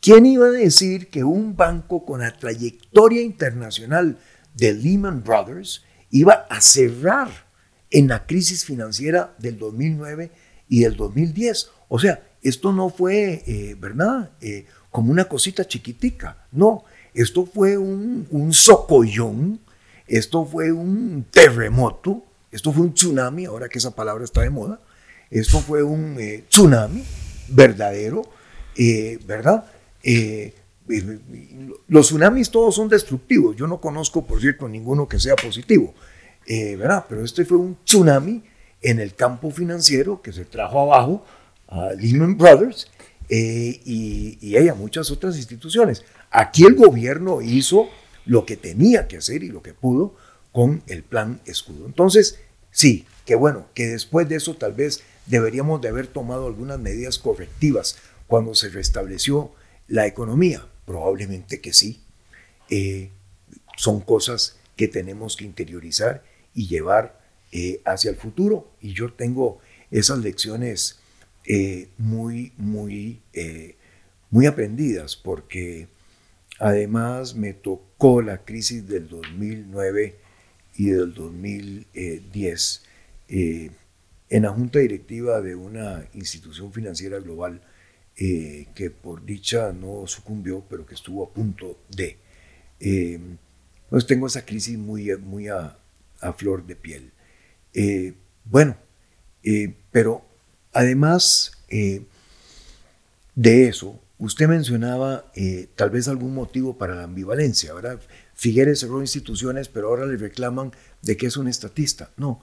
¿Quién iba a decir que un banco con la trayectoria internacional de Lehman Brothers iba a cerrar en la crisis financiera del 2009 y del 2010? O sea, esto no fue, eh, ¿verdad? Eh, como una cosita chiquitica. No, esto fue un, un socollón, esto fue un terremoto, esto fue un tsunami, ahora que esa palabra está de moda. Esto fue un eh, tsunami verdadero, eh, ¿verdad? Eh, los tsunamis todos son destructivos. Yo no conozco, por cierto, ninguno que sea positivo, ¿verdad? Pero este fue un tsunami en el campo financiero que se trajo abajo a Lehman Brothers y, y a muchas otras instituciones. Aquí el gobierno hizo lo que tenía que hacer y lo que pudo con el plan escudo. Entonces, sí, que bueno, que después de eso tal vez deberíamos de haber tomado algunas medidas correctivas cuando se restableció la economía. Probablemente que sí. Eh, son cosas que tenemos que interiorizar y llevar eh, hacia el futuro. Y yo tengo esas lecciones eh, muy, muy, muy aprendidas porque además me tocó la crisis del 2009 y del 2010 en la junta directiva de una institución financiera global eh, que por dicha no sucumbió, pero que estuvo a punto de. Eh, pues tengo esa crisis muy, muy a, flor de piel. Eh, bueno, pero además de eso, usted mencionaba tal vez algún motivo para la ambivalencia, ¿verdad? Figueres cerró instituciones, pero ahora le reclaman de que es un estatista. No,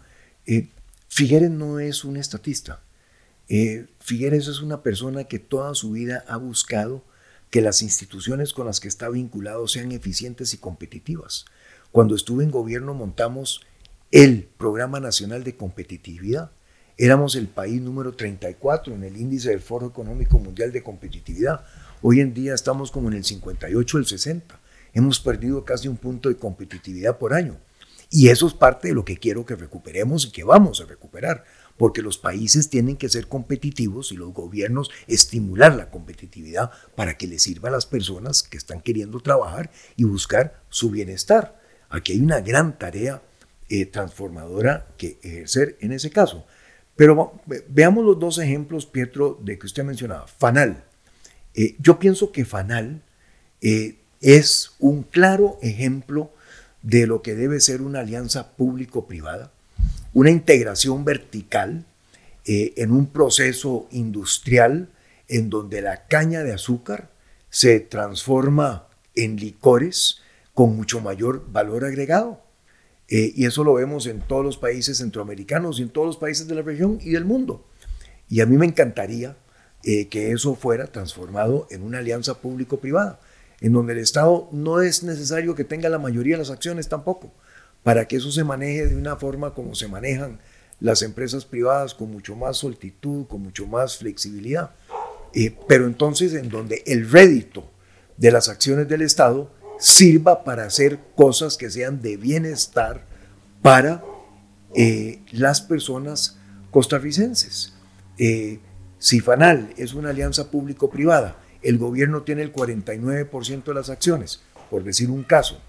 Figueres no es un estatista. Eh, Figueres es una persona que toda su vida ha buscado que las instituciones con las que está vinculado sean eficientes y competitivas. Cuando estuve en gobierno montamos el Programa Nacional de Competitividad. Éramos el país número 34 en el índice del Foro Económico Mundial de Competitividad. Hoy en día estamos como en el 58, el 60. Hemos perdido casi un punto de competitividad por año. Y eso es parte de lo que quiero que recuperemos y que vamos a recuperar, porque los países tienen que ser competitivos y los gobiernos estimular la competitividad para que les sirva a las personas que están queriendo trabajar y buscar su bienestar. Aquí hay una gran tarea eh, transformadora que ejercer en ese caso. Pero veamos los dos ejemplos, Pietro, de que usted mencionaba. Fanal. Eh, yo pienso que Fanal eh, es un claro ejemplo de lo que debe ser una alianza público-privada, una integración vertical eh, en un proceso industrial en donde la caña de azúcar se transforma en licores con mucho mayor valor agregado. Eh, y eso lo vemos en todos los países centroamericanos y en todos los países de la región y del mundo. Y a mí me encantaría eh, que eso fuera transformado en una alianza público-privada en donde el Estado no es necesario que tenga la mayoría de las acciones tampoco, para que eso se maneje de una forma como se manejan las empresas privadas, con mucho más soltitud, con mucho más flexibilidad. Eh, pero entonces en donde el rédito de las acciones del Estado sirva para hacer cosas que sean de bienestar para eh, las personas costarricenses. Eh, si FANAL es una alianza público-privada el gobierno tiene el 49% de las acciones, por decir un caso.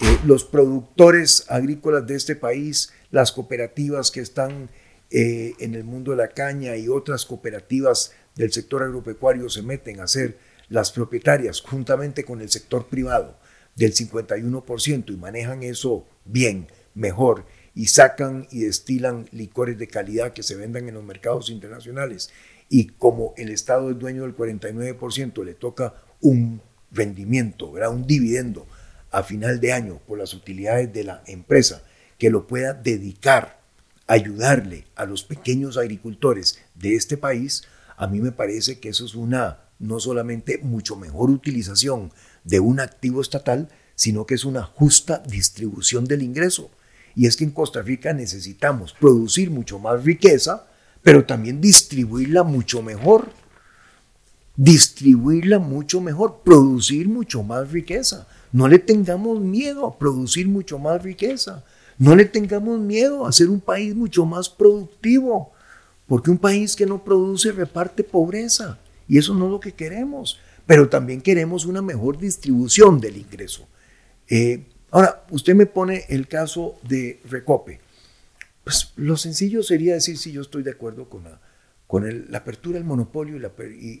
Eh, los productores agrícolas de este país, las cooperativas que están eh, en el mundo de la caña y otras cooperativas del sector agropecuario se meten a ser las propietarias juntamente con el sector privado del 51% y manejan eso bien, mejor, y sacan y destilan licores de calidad que se vendan en los mercados internacionales. Y como el Estado es dueño del 49%, le toca un rendimiento, un dividendo a final de año por las utilidades de la empresa que lo pueda dedicar ayudarle a los pequeños agricultores de este país, a mí me parece que eso es una no solamente mucho mejor utilización de un activo estatal, sino que es una justa distribución del ingreso. Y es que en Costa Rica necesitamos producir mucho más riqueza, pero también distribuirla mucho mejor. Distribuirla mucho mejor, producir mucho más riqueza. No le tengamos miedo a producir mucho más riqueza. No le tengamos miedo a ser un país mucho más productivo, porque un país que no produce reparte pobreza y eso no es lo que queremos, pero también queremos una mejor distribución del ingreso. Eh, ahora, usted me pone el caso de Recope. Pues lo sencillo sería decir si yo estoy de acuerdo con la, apertura del monopolio y la,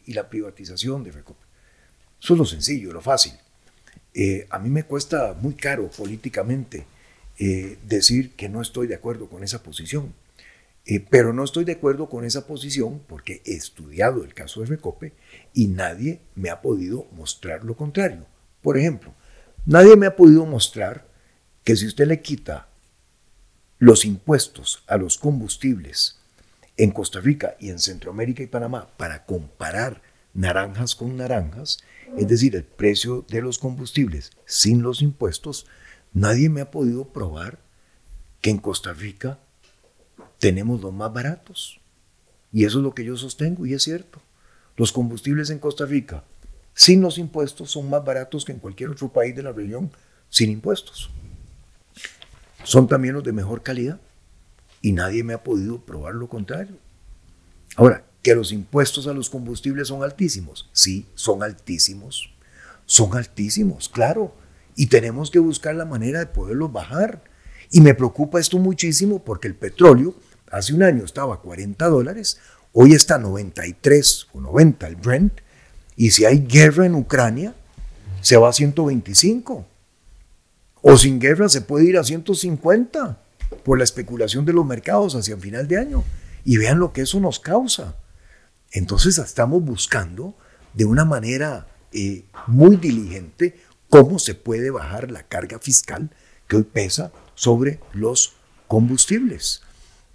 y, la, privatización de Recope. Eso es lo sencillo, lo fácil. Eh, a mí me cuesta muy caro políticamente eh, decir que no estoy de acuerdo con esa posición. Eh, pero no estoy de acuerdo con esa posición porque he estudiado el caso de Recope y nadie me ha podido mostrar lo contrario. Por ejemplo, nadie me ha podido mostrar que si usted le quita los impuestos a los combustibles en Costa Rica y en Centroamérica y Panamá para comparar naranjas con naranjas, es decir, el precio de los combustibles sin los impuestos, nadie me ha podido probar que en Costa Rica tenemos los más baratos. Y eso es lo que yo sostengo y es cierto. Los combustibles en Costa Rica, sin los impuestos, son más baratos que en cualquier otro país de la región sin impuestos. Son también los de mejor calidad y nadie me ha podido probar lo contrario. Ahora, que los impuestos a los combustibles son altísimos. Sí, son altísimos. Son altísimos, claro. Y tenemos que buscar la manera de poderlos bajar. Y me preocupa esto muchísimo porque el petróleo hace un año estaba a 40 dólares, hoy está a 93 o 90 el Brent. Y si hay guerra en Ucrania, se va a 125. O sin guerra se puede ir a 150 por la especulación de los mercados hacia el final de año. Y vean lo que eso nos causa. Entonces estamos buscando de una manera eh, muy diligente cómo se puede bajar la carga fiscal que hoy pesa sobre los combustibles.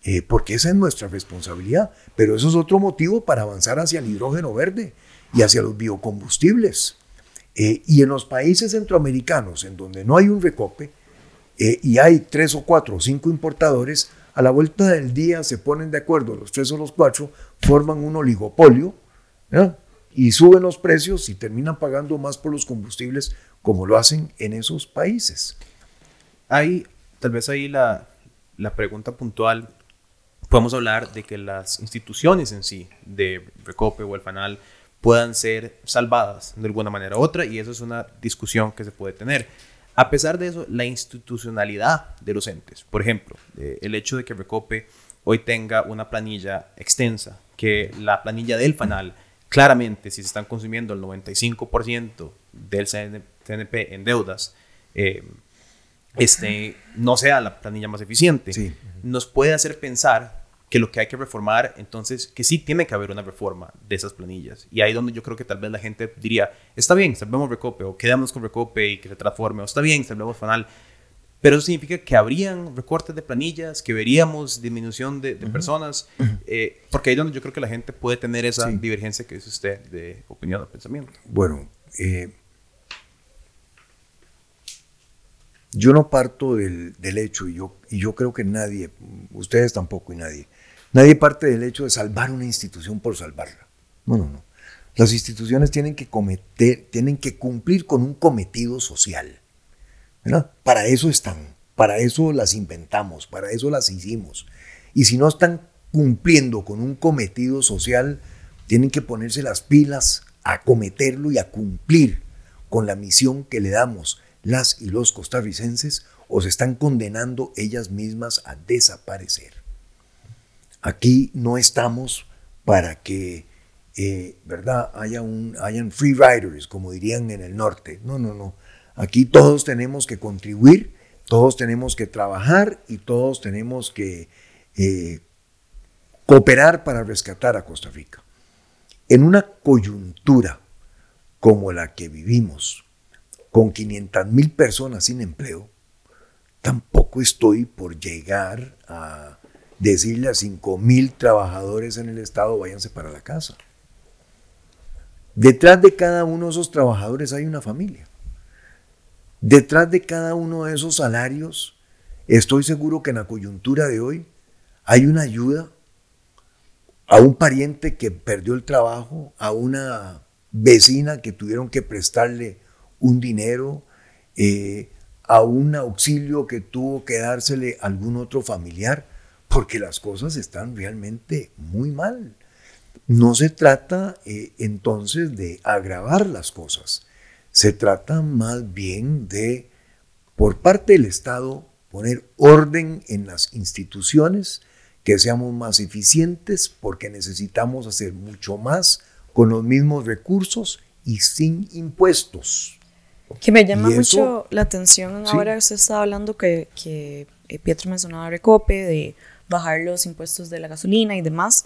Eh, porque esa es nuestra responsabilidad. Pero eso es otro motivo para avanzar hacia el hidrógeno verde y hacia los biocombustibles. Eh, y en los países centroamericanos, en donde no hay un recope, y hay tres o cuatro o cinco importadores, a la vuelta del día se ponen de acuerdo los tres o los cuatro, forman un oligopolio y suben los precios y terminan pagando más por los combustibles como lo hacen en esos países. Hay, tal vez ahí la, la pregunta puntual, podemos hablar de que las instituciones en sí, de Recope o el FANAL, puedan ser salvadas de alguna manera u otra, y eso es una discusión que se puede tener. A pesar de eso, la institucionalidad de los entes, por ejemplo, eh, el hecho de que Recope hoy tenga una planilla extensa, que la planilla del FANAL, claramente, si se están consumiendo el 95% del CNP en deudas, eh, este, no sea la planilla más eficiente, nos puede hacer pensar que lo que hay que reformar, entonces, que sí tiene que haber una reforma de esas planillas. Y ahí donde yo creo que tal vez la gente diría, está bien, salvemos Recope, o quedamos con Recope y que se transforme, o está bien, salvemos Fanal. Pero eso significa que habrían recortes de planillas, que veríamos disminución de, personas, eh, porque ahí donde yo creo que la gente puede tener esa divergencia que dice usted de opinión o pensamiento. Bueno, eh, yo no parto del, del, hecho, y yo, y yo creo que nadie, ustedes tampoco y nadie, Nadie parte del hecho de salvar una institución por salvarla. No, no, no. Las instituciones tienen que cometer, tienen que cumplir con un cometido social. Para eso están, para eso las inventamos, para eso las hicimos. Y si no están cumpliendo con un cometido social, tienen que ponerse las pilas a cometerlo y a cumplir con la misión que le damos las y los costarricenses o se están condenando ellas mismas a desaparecer. Aquí no estamos para que, eh, ¿verdad?, haya un, hayan free riders, como dirían en el norte. No, no, no. Aquí todos tenemos que contribuir, todos tenemos que trabajar y todos tenemos que eh, cooperar para rescatar a Costa Rica. En una coyuntura como la que vivimos, con 500 mil personas sin empleo, tampoco estoy por llegar a decirle a 5 mil trabajadores en el Estado, váyanse para la casa. Detrás de cada uno de esos trabajadores hay una familia. Detrás de cada uno de esos salarios, estoy seguro que en la coyuntura de hoy hay una ayuda a un pariente que perdió el trabajo, a una vecina que tuvieron que prestarle un dinero, eh, a un auxilio que tuvo que dársele algún otro familiar porque las cosas están realmente muy mal. No se trata eh, entonces de agravar las cosas, se trata más bien de, por parte del Estado, poner orden en las instituciones, que seamos más eficientes, porque necesitamos hacer mucho más con los mismos recursos y sin impuestos. Que me llama mucho la atención ahora que usted estaba hablando que, que eh, Pietro mencionaba Recope, de bajar los impuestos de la gasolina y demás.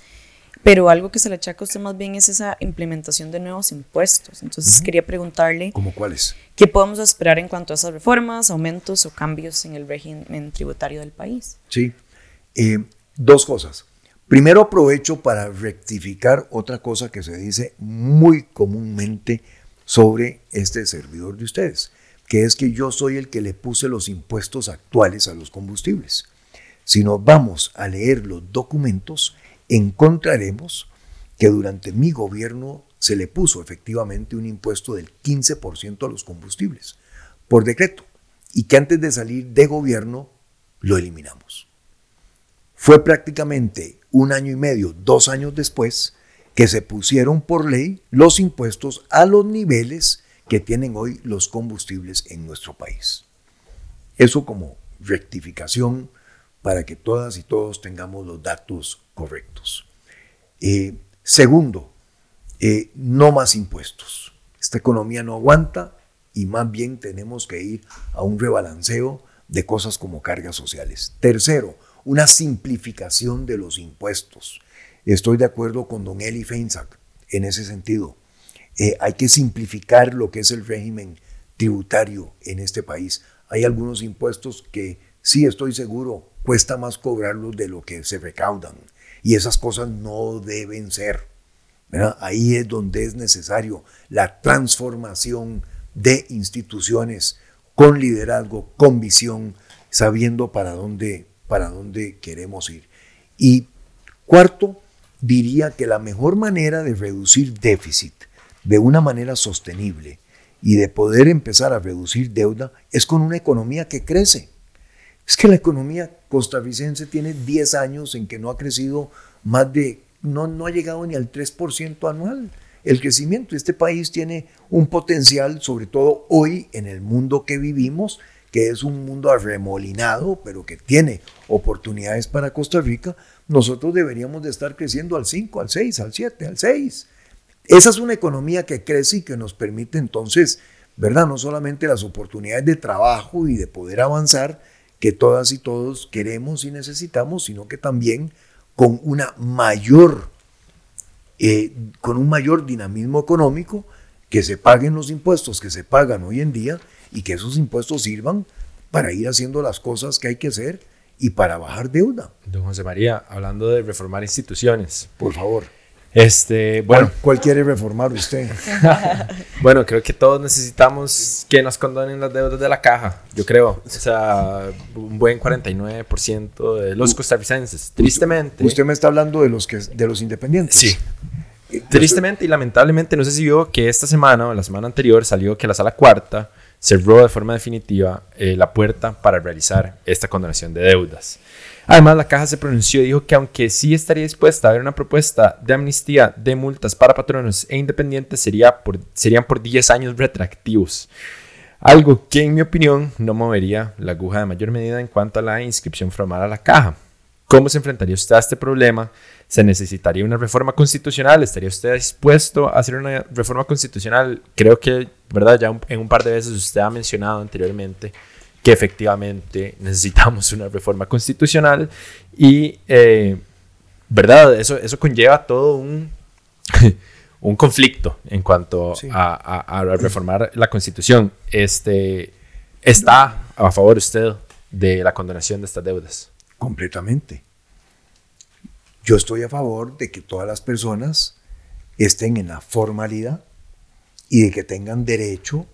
Pero algo que se le achaca a usted más bien es esa implementación de nuevos impuestos. Entonces quería preguntarle... ¿Cómo cuáles? ¿Qué podemos esperar en cuanto a esas reformas, aumentos o cambios en el régimen tributario del país? Sí. Eh, dos cosas. Primero aprovecho para rectificar otra cosa que se dice muy comúnmente sobre este servidor de ustedes, que es que yo soy el que le puse los impuestos actuales a los combustibles. Si nos vamos a leer los documentos, encontraremos que durante mi gobierno se le puso efectivamente un impuesto del 15% a los combustibles, por decreto, y que antes de salir de gobierno lo eliminamos. Fue prácticamente un año y medio, dos años después, que se pusieron por ley los impuestos a los niveles que tienen hoy los combustibles en nuestro país. Eso como rectificación para que todas y todos tengamos los datos correctos. Eh, segundo, eh, no más impuestos. Esta economía no aguanta y más bien tenemos que ir a un rebalanceo de cosas como cargas sociales. Tercero, una simplificación de los impuestos. Estoy de acuerdo con don Eli Feinsack en ese sentido. Eh, hay que simplificar lo que es el régimen tributario en este país. Hay algunos impuestos que sí estoy seguro cuesta más cobrarlos de lo que se recaudan y esas cosas no deben ser. Ahí es donde es necesario la transformación de instituciones con liderazgo, con visión, sabiendo para dónde, para dónde queremos ir. Y cuarto, diría que la mejor manera de reducir déficit de una manera sostenible y de poder empezar a reducir deuda es con una economía que crece. Es que la economía costarricense tiene 10 años en que no ha crecido más de, no, no ha llegado ni al 3% anual. El crecimiento este país tiene un potencial, sobre todo hoy en el mundo que vivimos, que es un mundo arremolinado, pero que tiene oportunidades para Costa Rica, nosotros deberíamos de estar creciendo al 5, al 6, al 7, al 6. Esa es una economía que crece y que nos permite entonces, ¿verdad? No solamente las oportunidades de trabajo y de poder avanzar que todas y todos queremos y necesitamos, sino que también con una mayor, eh, con un mayor dinamismo económico, que se paguen los impuestos que se pagan hoy en día y que esos impuestos sirvan para ir haciendo las cosas que hay que hacer y para bajar deuda. Don José María, hablando de reformar instituciones. Por favor. Este, bueno. ¿Cuál, quiere reformar usted? bueno, creo que todos necesitamos que nos condonen las deudas de la caja, yo creo. O sea, un buen 49% de los costarricenses, tristemente. Usted me está hablando de los, que, de los independientes. Sí. Tristemente y lamentablemente, no sé si vio que esta semana o la semana anterior salió que la sala cuarta cerró de forma definitiva eh, la puerta para realizar esta condonación de deudas. Además, la caja se pronunció y dijo que aunque sí estaría dispuesta a ver una propuesta de amnistía de multas para patronos e independientes, sería por, serían por 10 años retractivos. Algo que, en mi opinión, no movería la aguja de mayor medida en cuanto a la inscripción formal a la caja. ¿Cómo se enfrentaría usted a este problema? ¿Se necesitaría una reforma constitucional? ¿Estaría usted dispuesto a hacer una reforma constitucional? Creo que, ¿verdad? Ya en un par de veces usted ha mencionado anteriormente que efectivamente necesitamos una reforma constitucional y, eh, ¿verdad? Eso, eso conlleva todo un, un conflicto en cuanto a, a, reformar la constitución. Este, ¿Está a favor usted de la condonación de estas deudas? Completamente. Yo estoy a favor de que todas las personas estén en la formalidad y de que tengan derecho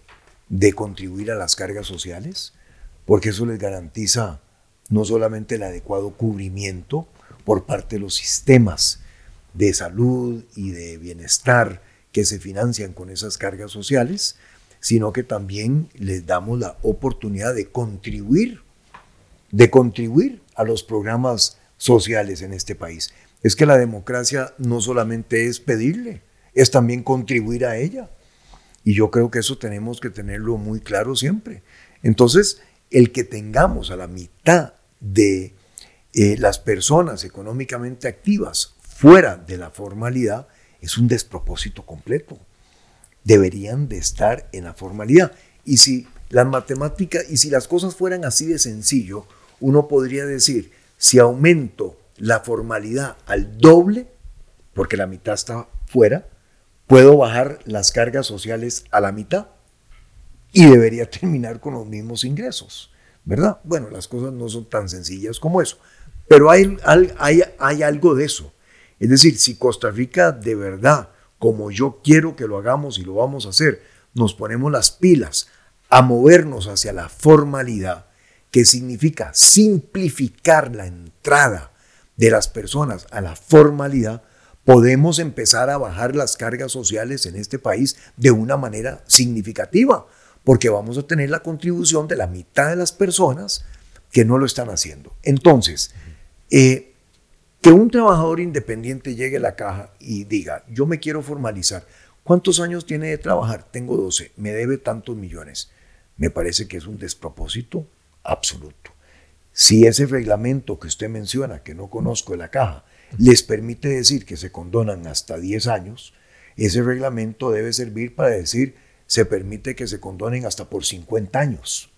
de contribuir a las cargas sociales, porque eso les garantiza no solamente el adecuado cubrimiento por parte de los sistemas de salud y de bienestar que se financian con esas cargas sociales, sino que también les damos la oportunidad de contribuir, de contribuir a los programas sociales en este país. Es que la democracia no solamente es pedirle, es también contribuir a ella. Y yo creo que eso tenemos que tenerlo muy claro siempre. Entonces, el que tengamos a la mitad de eh, las personas económicamente activas fuera de la formalidad es un despropósito completo. Deberían de estar en la formalidad. Y si las matemáticas, y si las cosas fueran así de sencillo, uno podría decir, si aumento la formalidad al doble, porque la mitad está fuera, puedo bajar las cargas sociales a la mitad y debería terminar con los mismos ingresos, ¿verdad? Bueno, las cosas no son tan sencillas como eso, pero hay, hay, hay algo de eso. Es decir, si Costa Rica de verdad, como yo quiero que lo hagamos y lo vamos a hacer, nos ponemos las pilas a movernos hacia la formalidad, que significa simplificar la entrada de las personas a la formalidad, podemos empezar a bajar las cargas sociales en este país de una manera significativa, porque vamos a tener la contribución de la mitad de las personas que no lo están haciendo. Entonces, eh, que un trabajador independiente llegue a la caja y diga, yo me quiero formalizar, ¿cuántos años tiene de trabajar? Tengo 12, me debe tantos millones. Me parece que es un despropósito absoluto. Si ese reglamento que usted menciona, que no conozco de la caja, les permite decir que se condonan hasta 10 años, ese reglamento debe servir para decir se permite que se condonen hasta por 50 años,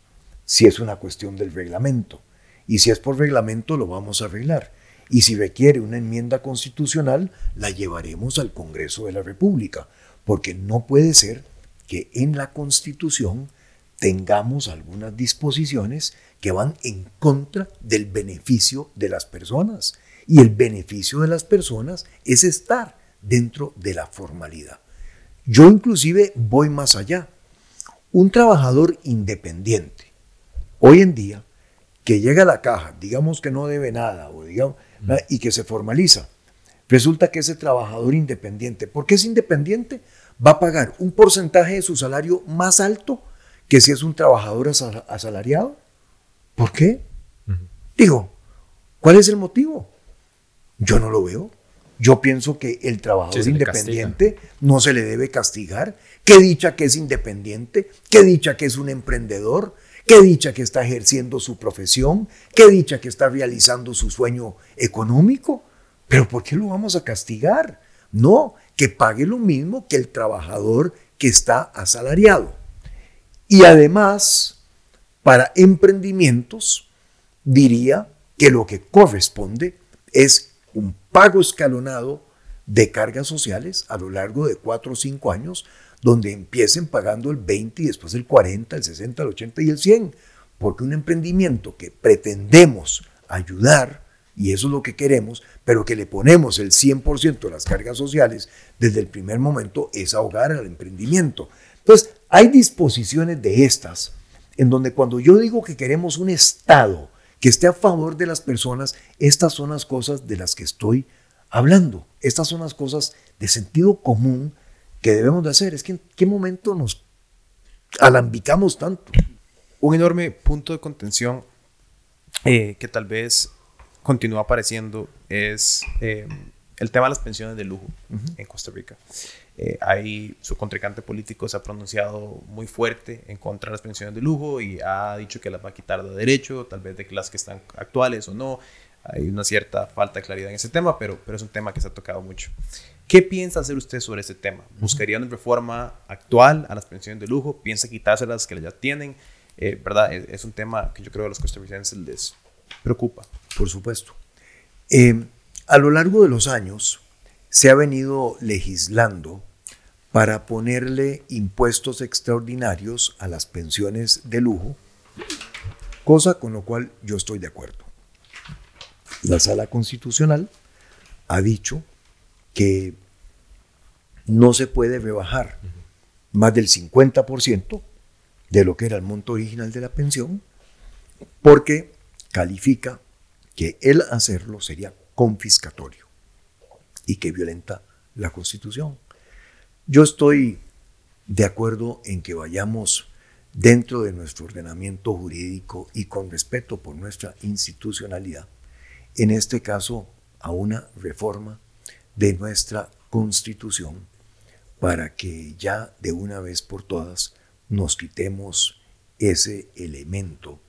si es una cuestión del reglamento. Y si es por reglamento, lo vamos a arreglar. Y si requiere una enmienda constitucional, la llevaremos al Congreso de la República, porque no puede ser que en la Constitución tengamos algunas disposiciones que van en contra del beneficio de las personas. Y el beneficio de las personas es estar dentro de la formalidad. Yo inclusive voy más allá. Un trabajador independiente, hoy en día, que llega a la caja, digamos que no debe nada, o digamos, y que se formaliza, resulta que ese trabajador independiente, ¿por qué es independiente? Va a pagar un porcentaje de su salario más alto que si es un trabajador asalariado. ¿Por qué? Digo, ¿cuál es el motivo? Yo no lo veo. Yo pienso que el trabajador independiente no se le debe castigar. Qué dicha que es independiente, qué dicha que es un emprendedor, qué dicha que está ejerciendo su profesión, qué dicha que está realizando su sueño económico. Pero ¿por qué lo vamos a castigar? No, que pague lo mismo que el trabajador que está asalariado. Y además, para emprendimientos, diría que lo que corresponde es un pago escalonado de cargas sociales a lo largo de cuatro o cinco años, donde empiecen pagando el 20 y después el 40, el 60, el 80 y el 100. Porque un emprendimiento que pretendemos ayudar, y eso es lo que queremos, pero que le ponemos el 100% de las cargas sociales desde el primer momento, es ahogar al emprendimiento. Entonces, hay disposiciones de estas en donde cuando yo digo que queremos un Estado que esté a favor de las personas, estas son las cosas de las que estoy hablando. Estas son las cosas de sentido común que debemos de hacer. Es que en qué momento nos alambicamos tanto. Un enorme punto de contención eh, que tal vez continúa apareciendo es eh, el tema de las pensiones de lujo en Costa Rica. Eh, ahí su contrincante político se ha pronunciado muy fuerte en contra de las pensiones de lujo y ha dicho que las va a quitar de derecho, tal vez de las que están actuales o no. Hay una cierta falta de claridad en ese tema, pero, pero es un tema que se ha tocado mucho. ¿Qué piensa hacer usted sobre ese tema? ¿Buscaría una reforma actual a las pensiones de lujo? ¿Piensa quitárselas que ya tienen? Eh, ¿Verdad? Es, un tema que yo creo que a los costarricenses les preocupa. Por supuesto. Eh, a lo largo de los años, se ha venido legislando para ponerle impuestos extraordinarios a las pensiones de lujo, cosa con lo cual yo estoy de acuerdo. La sala constitucional ha dicho que no se puede rebajar más del 50% de lo que era el monto original de la pensión, porque califica que el hacerlo sería confiscatorio y que violenta la Constitución. Yo estoy de acuerdo en que vayamos dentro de nuestro ordenamiento jurídico y con respeto por nuestra institucionalidad, en este caso a una reforma de nuestra Constitución para que ya de una vez por todas nos quitemos ese elemento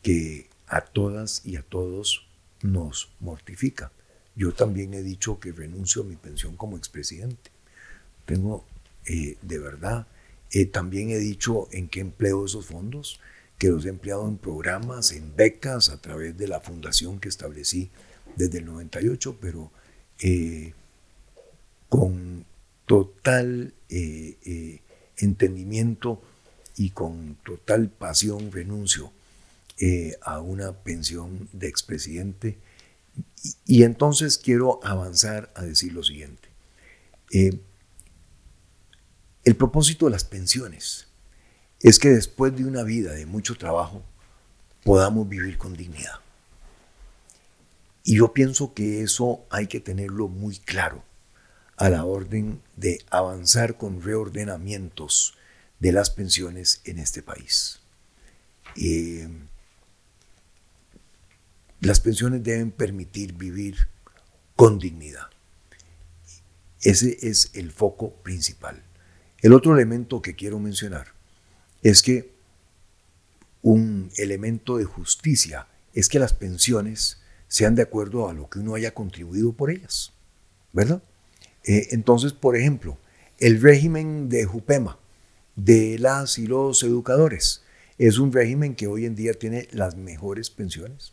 que a todas y a todos nos mortifica. Yo también he dicho que renuncio a mi pensión como expresidente. Tengo, eh, de verdad, eh, también he dicho en qué empleo esos fondos, que los he empleado en programas, en becas, a través de la fundación que establecí desde el 98, pero eh, con total entendimiento y con total pasión renuncio a una pensión de expresidente y, entonces quiero avanzar a decir lo siguiente. Eh, el propósito de las pensiones es que después de una vida de mucho trabajo, podamos vivir con dignidad. Y yo pienso que eso hay que tenerlo muy claro a la orden de avanzar con reordenamientos de las pensiones en este país. Eh, las pensiones deben permitir vivir con dignidad. Ese es el foco principal. El otro elemento que quiero mencionar es que un elemento de justicia es que las pensiones sean de acuerdo a lo que uno haya contribuido por ellas, ¿verdad? Eh, entonces, por ejemplo, el régimen de Jupema, de las y los educadores, es un régimen que hoy en día tiene las mejores pensiones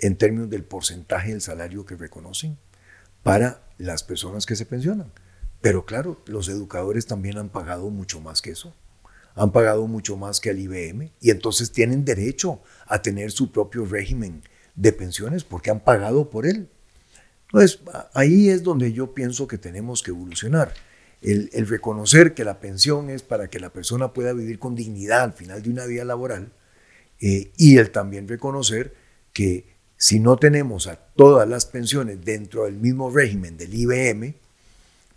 en términos del porcentaje del salario que reconocen para las personas que se pensionan. Pero claro, los educadores también han pagado mucho más que eso. Han pagado mucho más que el IBM y entonces tienen derecho a tener su propio régimen de pensiones porque han pagado por él. Entonces, ahí es donde yo pienso que tenemos que evolucionar. El, reconocer que la pensión es para que la persona pueda vivir con dignidad al final de una vida laboral eh, y el también reconocer que si no tenemos a todas las pensiones dentro del mismo régimen del IBM,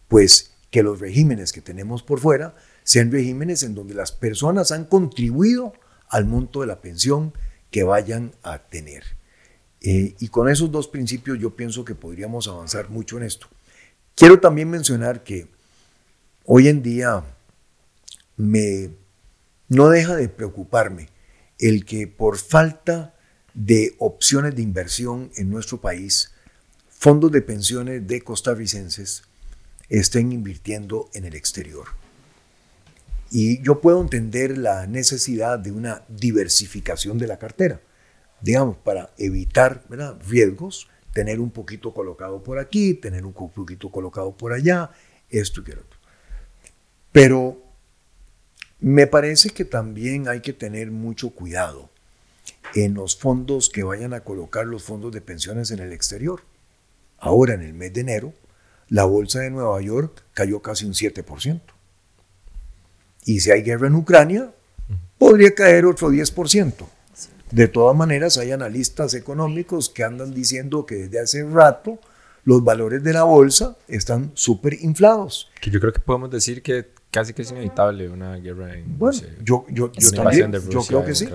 pues que los regímenes que tenemos por fuera sean regímenes en donde las personas han contribuido al monto de la pensión que vayan a tener. Eh, y con esos dos principios yo pienso que podríamos avanzar mucho en esto. Quiero también mencionar que hoy en día me no deja de preocuparme el que por falta de opciones de inversión en nuestro país, fondos de pensiones de costarricenses estén invirtiendo en el exterior. Y yo puedo entender la necesidad de una diversificación de la cartera, digamos, para evitar riesgos, tener un poquito colocado por aquí, tener un poquito colocado por allá, esto y otro. Pero me parece que también hay que tener mucho cuidado en los fondos que vayan a colocar los fondos de pensiones en el exterior. Ahora, en el mes de enero, la bolsa de Nueva York cayó casi un 7%. Y si hay guerra en Ucrania, podría caer otro 10%. De todas maneras, hay analistas económicos que andan diciendo que desde hace rato los valores de la bolsa están súper inflados. Que yo creo que podemos decir que casi que es inevitable una guerra en Bueno, yo, yo, yo también, yo creo que sí.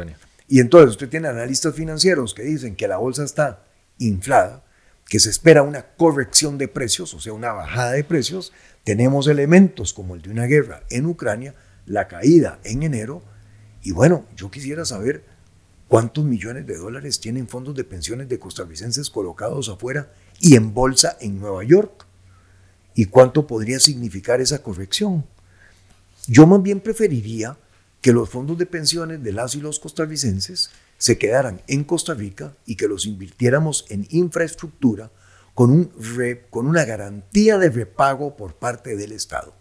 Y entonces usted tiene analistas financieros que dicen que la bolsa está inflada, que se espera una corrección de precios, o sea, una bajada de precios. Tenemos elementos como el de una guerra en Ucrania, la caída en enero. Y bueno, yo quisiera saber cuántos millones de dólares tienen fondos de pensiones de costarricenses colocados afuera y en bolsa en Nueva York. ¿Y cuánto podría significar esa corrección? Yo más bien preferiría que los fondos de pensiones de las y los costarricenses se quedaran en Costa Rica y que los invirtiéramos en infraestructura con, un con una garantía de repago por parte del Estado.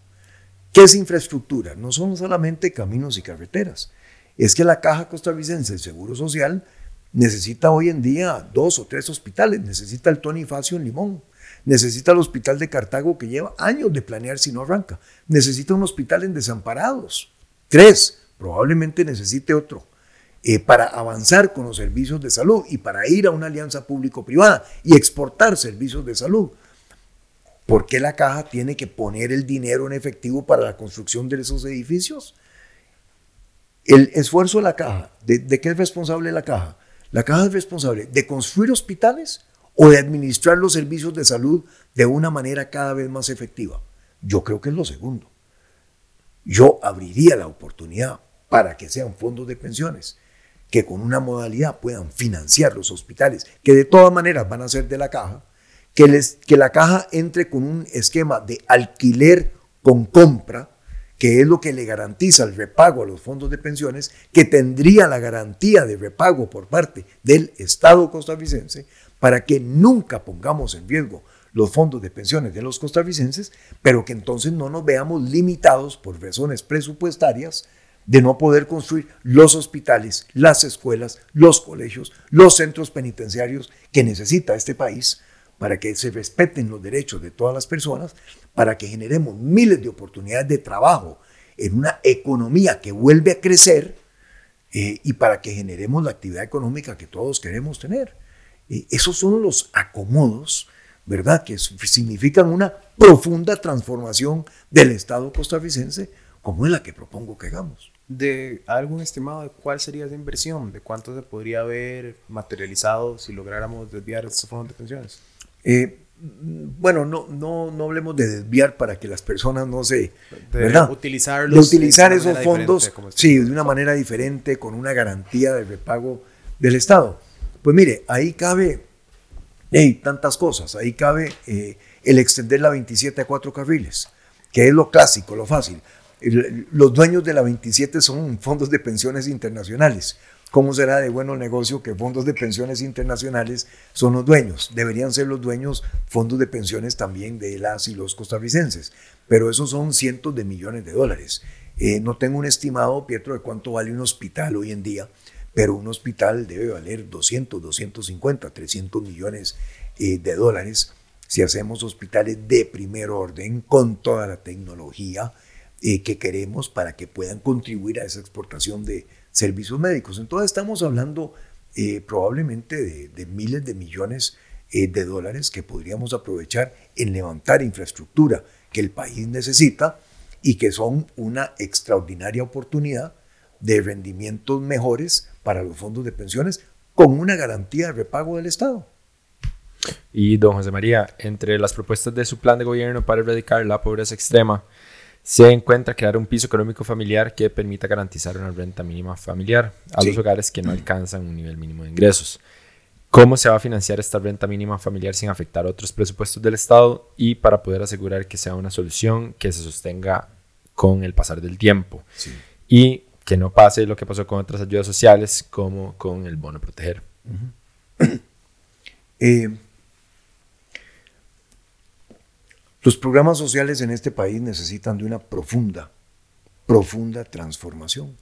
¿Qué es infraestructura? No son solamente caminos y carreteras. Es que la Caja Costarricense del Seguro Social necesita hoy en día dos o tres hospitales. Necesita el Tony Facio en Limón. Necesita el hospital de Cartago que lleva años de planear si no arranca. Necesita un hospital en Desamparados. Tres probablemente necesite otro, eh, para avanzar con los servicios de salud y para ir a una alianza público-privada y exportar servicios de salud. ¿Por qué la caja tiene que poner el dinero en efectivo para la construcción de esos edificios? El esfuerzo de la caja, ¿de, de qué es responsable la caja? La caja es responsable de construir hospitales o de administrar los servicios de salud de una manera cada vez más efectiva. Yo creo que es lo segundo yo abriría la oportunidad para que sean fondos de pensiones que con una modalidad puedan financiar los hospitales, que de todas maneras van a ser de la caja, que, les, que la caja entre con un esquema de alquiler con compra, que es lo que le garantiza el repago a los fondos de pensiones, que tendría la garantía de repago por parte del Estado costarricense, para que nunca pongamos en riesgo los fondos de pensiones de los costarricenses, pero que entonces no nos veamos limitados por razones presupuestarias de no poder construir los hospitales, las escuelas, los colegios, los centros penitenciarios que necesita este país para que se respeten los derechos de todas las personas, para que generemos miles de oportunidades de trabajo en una economía que vuelve a crecer eh, y para que generemos la actividad económica que todos queremos tener. Eh, esos son los acomodos, ¿verdad? Que significan una profunda transformación del Estado costarricense, como es la que propongo que hagamos. ¿De algún estimado de cuál sería esa inversión? ¿De cuánto se podría haber materializado si lográramos desviar estos fondos de pensiones? Eh, bueno, no, no, no hablemos de desviar para que las personas no se... De ¿verdad? utilizarlos de utilizar de esos fondos, sí, de una manera diferente, con una garantía de repago del Estado. Pues mire, ahí cabe hey, tantas cosas. Ahí cabe eh, el extender la 27 a cuatro carriles, que es lo clásico, lo fácil. Los dueños de la 27 son fondos de pensiones internacionales. ¿Cómo será de bueno negocio que fondos de pensiones internacionales son los dueños? Deberían ser los dueños fondos de pensiones también de las y los costarricenses, pero esos son cientos de millones de dólares. Eh, no tengo un estimado, Pietro, de cuánto vale un hospital hoy en día, pero un hospital debe valer 200, 250, 300 millones eh, de dólares si hacemos hospitales de primer orden con toda la tecnología eh, que queremos para que puedan contribuir a esa exportación de servicios médicos. Entonces estamos hablando eh, probablemente de, de miles de millones eh, de dólares que podríamos aprovechar en levantar infraestructura que el país necesita y que son una extraordinaria oportunidad de rendimientos mejores para los fondos de pensiones con una garantía de repago del Estado. Y don José María, entre las propuestas de su plan de gobierno para erradicar la pobreza extrema, se encuentra crear un piso económico familiar que permita garantizar una renta mínima familiar a Sí. los hogares que no alcanzan un nivel mínimo de ingresos. ¿Cómo se va a financiar esta renta mínima familiar sin afectar otros presupuestos del Estado y para poder asegurar que sea una solución que se sostenga con el pasar del tiempo? Y que no pase lo que pasó con otras ayudas sociales como con el bono proteger. Eh, los programas sociales en este país necesitan de una profunda, profunda transformación.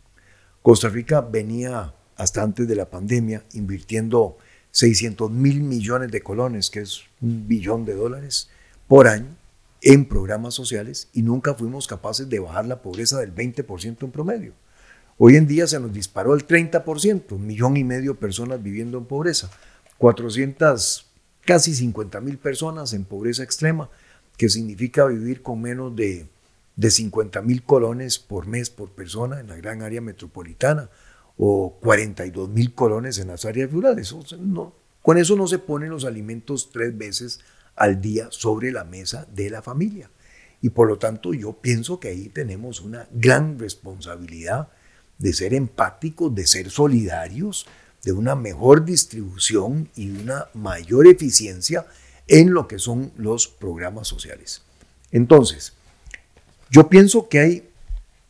Costa Rica venía hasta antes de la pandemia invirtiendo 600 mil millones de colones, que es un billón de dólares por año, en programas sociales y nunca fuimos capaces de bajar la pobreza del 20% en promedio. Hoy en día se nos disparó el 30%, un millón y medio de personas viviendo en pobreza, 400, casi 50 mil personas en pobreza extrema, que significa vivir con menos de, de 50 mil colones por mes por persona en la gran área metropolitana o 42 mil colones en las áreas rurales. O no, con eso no se ponen los alimentos tres veces al día sobre la mesa de la familia. Y por lo tanto yo pienso que ahí tenemos una gran responsabilidad de ser empáticos, de ser solidarios, de una mejor distribución y una mayor eficiencia en lo que son los programas sociales. Entonces, yo pienso que hay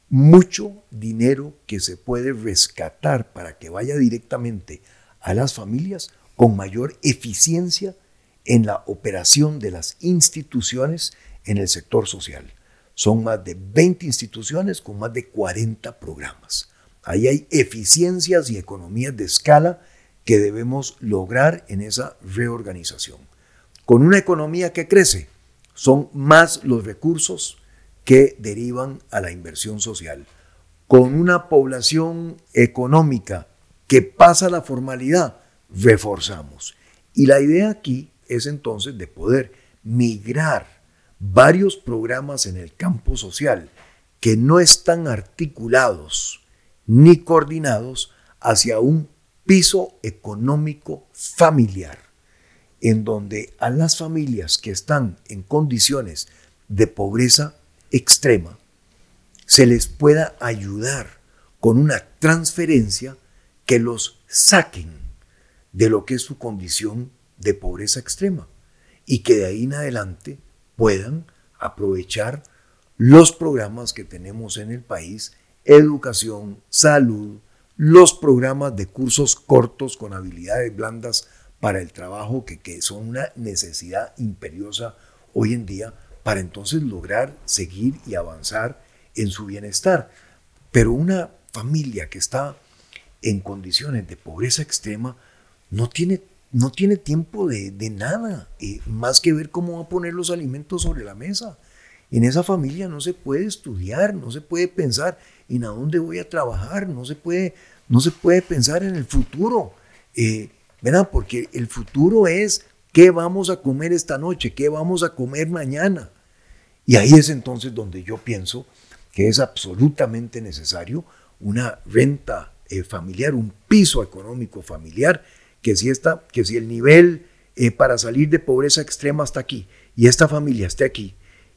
mucho dinero que se puede rescatar para que vaya directamente a las familias con mayor eficiencia en la operación de las instituciones en el sector social. Son más de 20 instituciones con más de 40 programas. Ahí hay eficiencias y economías de escala que debemos lograr en esa reorganización. Con una economía que crece, son más los recursos que derivan a la inversión social. Con una población económica que pasa la formalidad, reforzamos. Y la idea aquí es entonces de poder migrar varios programas en el campo social que no están articulados ni coordinados hacia un piso económico familiar, en donde a las familias que están en condiciones de pobreza extrema se les pueda ayudar con una transferencia que los saquen de lo que es su condición de pobreza extrema y que de ahí en adelante puedan aprovechar los programas que tenemos en el país, educación, salud, los programas de cursos cortos con habilidades blandas para el trabajo, que, que son una necesidad imperiosa hoy en día, para entonces lograr seguir y avanzar en su bienestar. Pero una familia que está en condiciones de pobreza extrema no tiene, no tiene tiempo de, de nada, eh, más que ver cómo va a poner los alimentos sobre la mesa. En esa familia no se puede estudiar, no se puede pensar en a dónde voy a trabajar, no se puede no se puede pensar en el futuro, eh, ¿verdad? Porque el futuro es qué vamos a comer esta noche, qué vamos a comer mañana. Y ahí es entonces donde yo pienso que es absolutamente necesario una renta eh, familiar, un piso económico familiar, que si, está, que si el nivel eh, para salir de pobreza extrema está aquí y esta familia esté aquí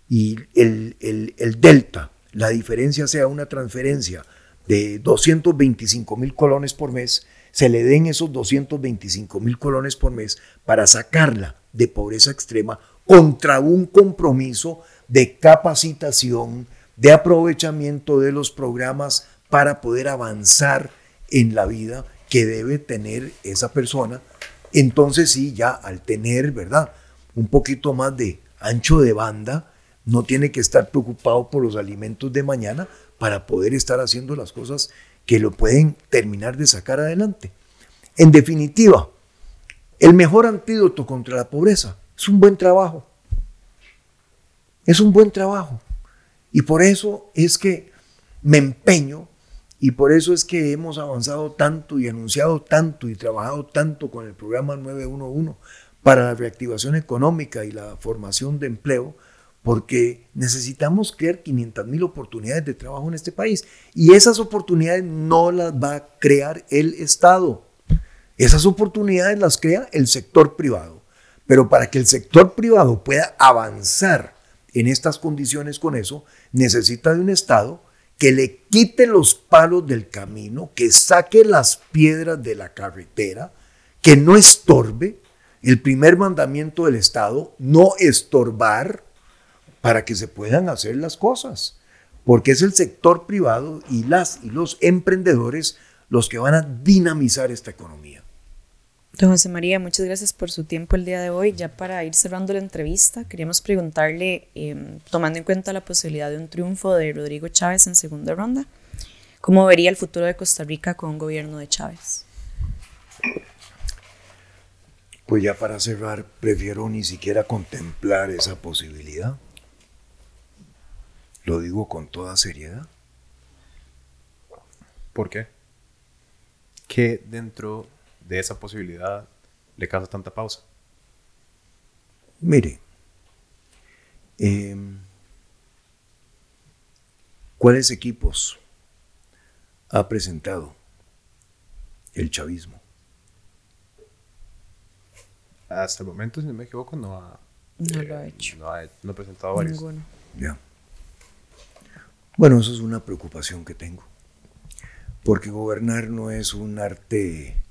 y el, el delta, la diferencia sea una transferencia de 225 mil colones por mes, se le den esos 225 mil colones por mes para sacarla de pobreza extrema contra un compromiso de capacitación, de aprovechamiento de los programas para poder avanzar en la vida que debe tener esa persona. Entonces sí, ya al tener, ¿verdad? Un poquito más de ancho de banda, no tiene que estar preocupado por los alimentos de mañana para poder estar haciendo las cosas que lo pueden terminar de sacar adelante. En definitiva, el mejor antídoto contra la pobreza es un buen trabajo. Es un buen trabajo. Y por eso es que me empeño y por eso es que hemos avanzado tanto y anunciado tanto y trabajado tanto con el programa 911 para la reactivación económica y la formación de empleo, porque necesitamos crear 500 mil oportunidades de trabajo en este país. Y esas oportunidades no las va a crear el Estado. Esas oportunidades las crea el sector privado. Pero para que el sector privado pueda avanzar en estas condiciones con eso, necesita de un Estado que le quite los palos del camino, que saque las piedras de la carretera, que no estorbe. El primer mandamiento del Estado, no estorbar para que se puedan hacer las cosas, porque es el sector privado y las y los emprendedores los que van a dinamizar esta economía. Don José María, muchas gracias por su tiempo el día de hoy. Ya para ir cerrando la entrevista, queríamos preguntarle, em, tomando en cuenta la posibilidad de un triunfo de Rodrigo Chávez en segunda ronda, ¿cómo vería el futuro de Costa Rica con un gobierno de Chávez? Pues ya para cerrar, prefiero ni siquiera contemplar esa posibilidad. Lo digo con toda seriedad. ¿Por qué? ¿Qué dentro de esa posibilidad le causa tanta pausa? Mire, em, ¿cuáles equipos ha presentado el chavismo? Hasta el momento, si no me equivoco, no ha, No lo ha hecho. no ha, no ha presentado varios. Ninguno. Ya. Bueno, eso es una preocupación que tengo. Porque gobernar no es un arte,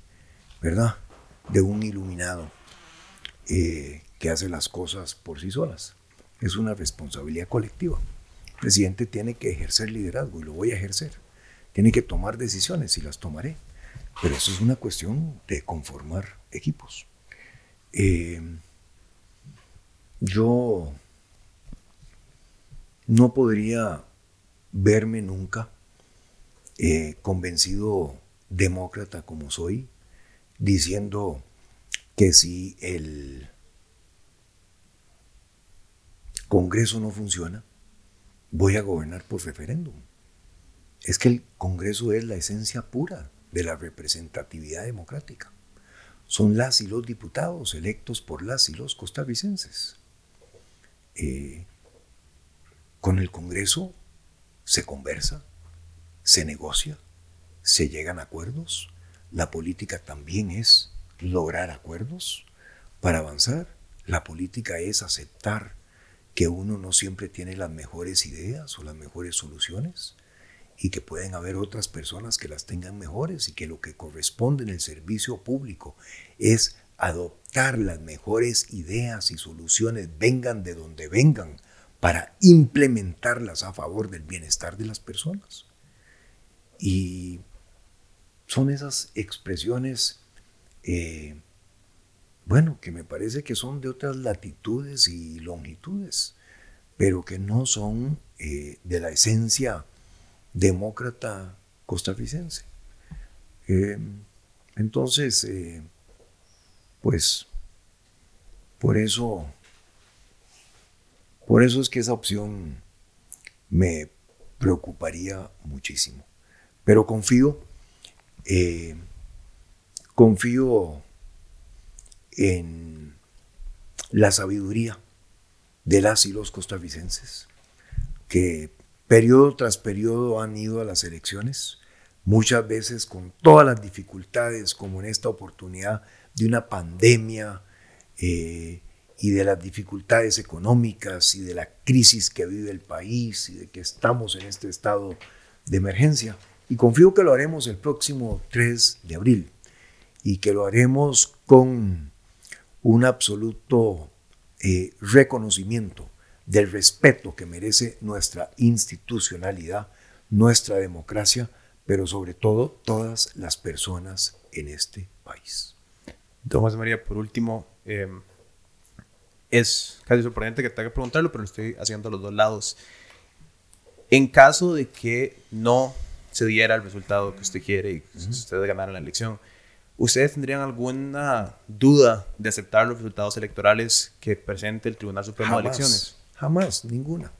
¿verdad? De un iluminado eh, que hace las cosas por sí solas. Es una responsabilidad colectiva. El presidente tiene que ejercer liderazgo y lo voy a ejercer. Tiene que tomar decisiones y las tomaré. Pero eso es una cuestión de conformar equipos. Eh, yo no podría verme nunca eh, convencido demócrata como soy, diciendo que si el Congreso no funciona, voy a gobernar por referéndum. Es que el Congreso es la esencia pura de la representatividad democrática. Son las y los diputados electos por las y los costarricenses. Eh, con el Congreso se conversa, se negocia, se llegan acuerdos. La política también es lograr acuerdos para avanzar. La política es aceptar que uno no siempre tiene las mejores ideas o las mejores soluciones y que pueden haber otras personas que las tengan mejores y que lo que corresponde en el servicio público es adoptar las mejores ideas y soluciones, vengan de donde vengan, para implementarlas a favor del bienestar de las personas. Y son esas expresiones, eh, bueno, que me parece que son de otras latitudes y longitudes, pero que no son eh, de la esencia demócrata costarricense. Eh, entonces, pues, por eso, por eso es que esa opción me preocuparía muchísimo. Pero confío Eh, confío en la sabiduría de las y los costarricenses, que periodo tras periodo han ido a las elecciones, muchas veces con todas las dificultades, como en esta oportunidad de una pandemia eh, y de las dificultades económicas y de la crisis que vive el país y de que estamos en este estado de emergencia. Y confío que lo haremos el próximo 3 de abril y que lo haremos con un absoluto eh, reconocimiento del respeto que merece nuestra institucionalidad, nuestra democracia, pero sobre todo todas las personas en este país. José María, por último, eh, es casi sorprendente que tenga que preguntarlo, pero lo estoy haciendo a los dos lados. En caso de que no se diera el resultado que usted quiere y que usted ganara la elección, ¿ustedes tendrían alguna duda de aceptar los resultados electorales que presente el Tribunal Supremo de Elecciones? Jamás, ninguna.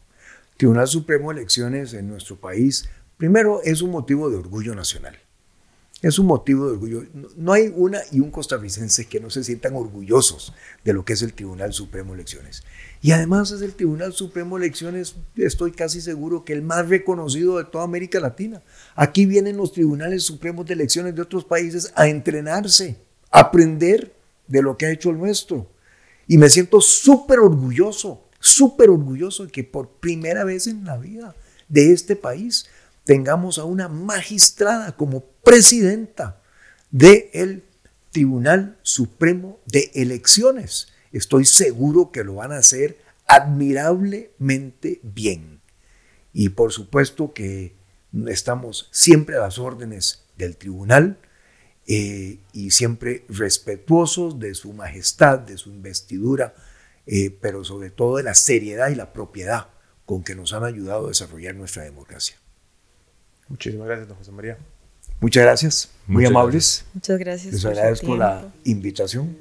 Tribunal Supremo de Elecciones en nuestro país, primero, es un motivo de orgullo nacional. Es un motivo de orgullo. No hay una y un costarricense que no se sientan orgullosos de lo que es el Tribunal Supremo de Elecciones. Y además es el Tribunal Supremo de Elecciones, estoy casi seguro que el más reconocido de toda América Latina. Aquí vienen los Tribunales Supremos de Elecciones de otros países a entrenarse, a aprender de lo que ha hecho el nuestro. Y me siento súper orgulloso, súper orgulloso de que por primera vez en la vida de este país tengamos a una magistrada como presidenta del Tribunal Supremo de Elecciones. Estoy seguro que lo van a hacer admirablemente bien. Y por supuesto que estamos siempre a las órdenes del tribunal eh, y siempre respetuosos de su majestad, de su investidura, eh, pero sobre todo de la seriedad y la propiedad con que nos han ayudado a desarrollar nuestra democracia. Muchísimas gracias, don José María. Muchas gracias, muy Muchas amables. Muchas gracias. Les agradezco la invitación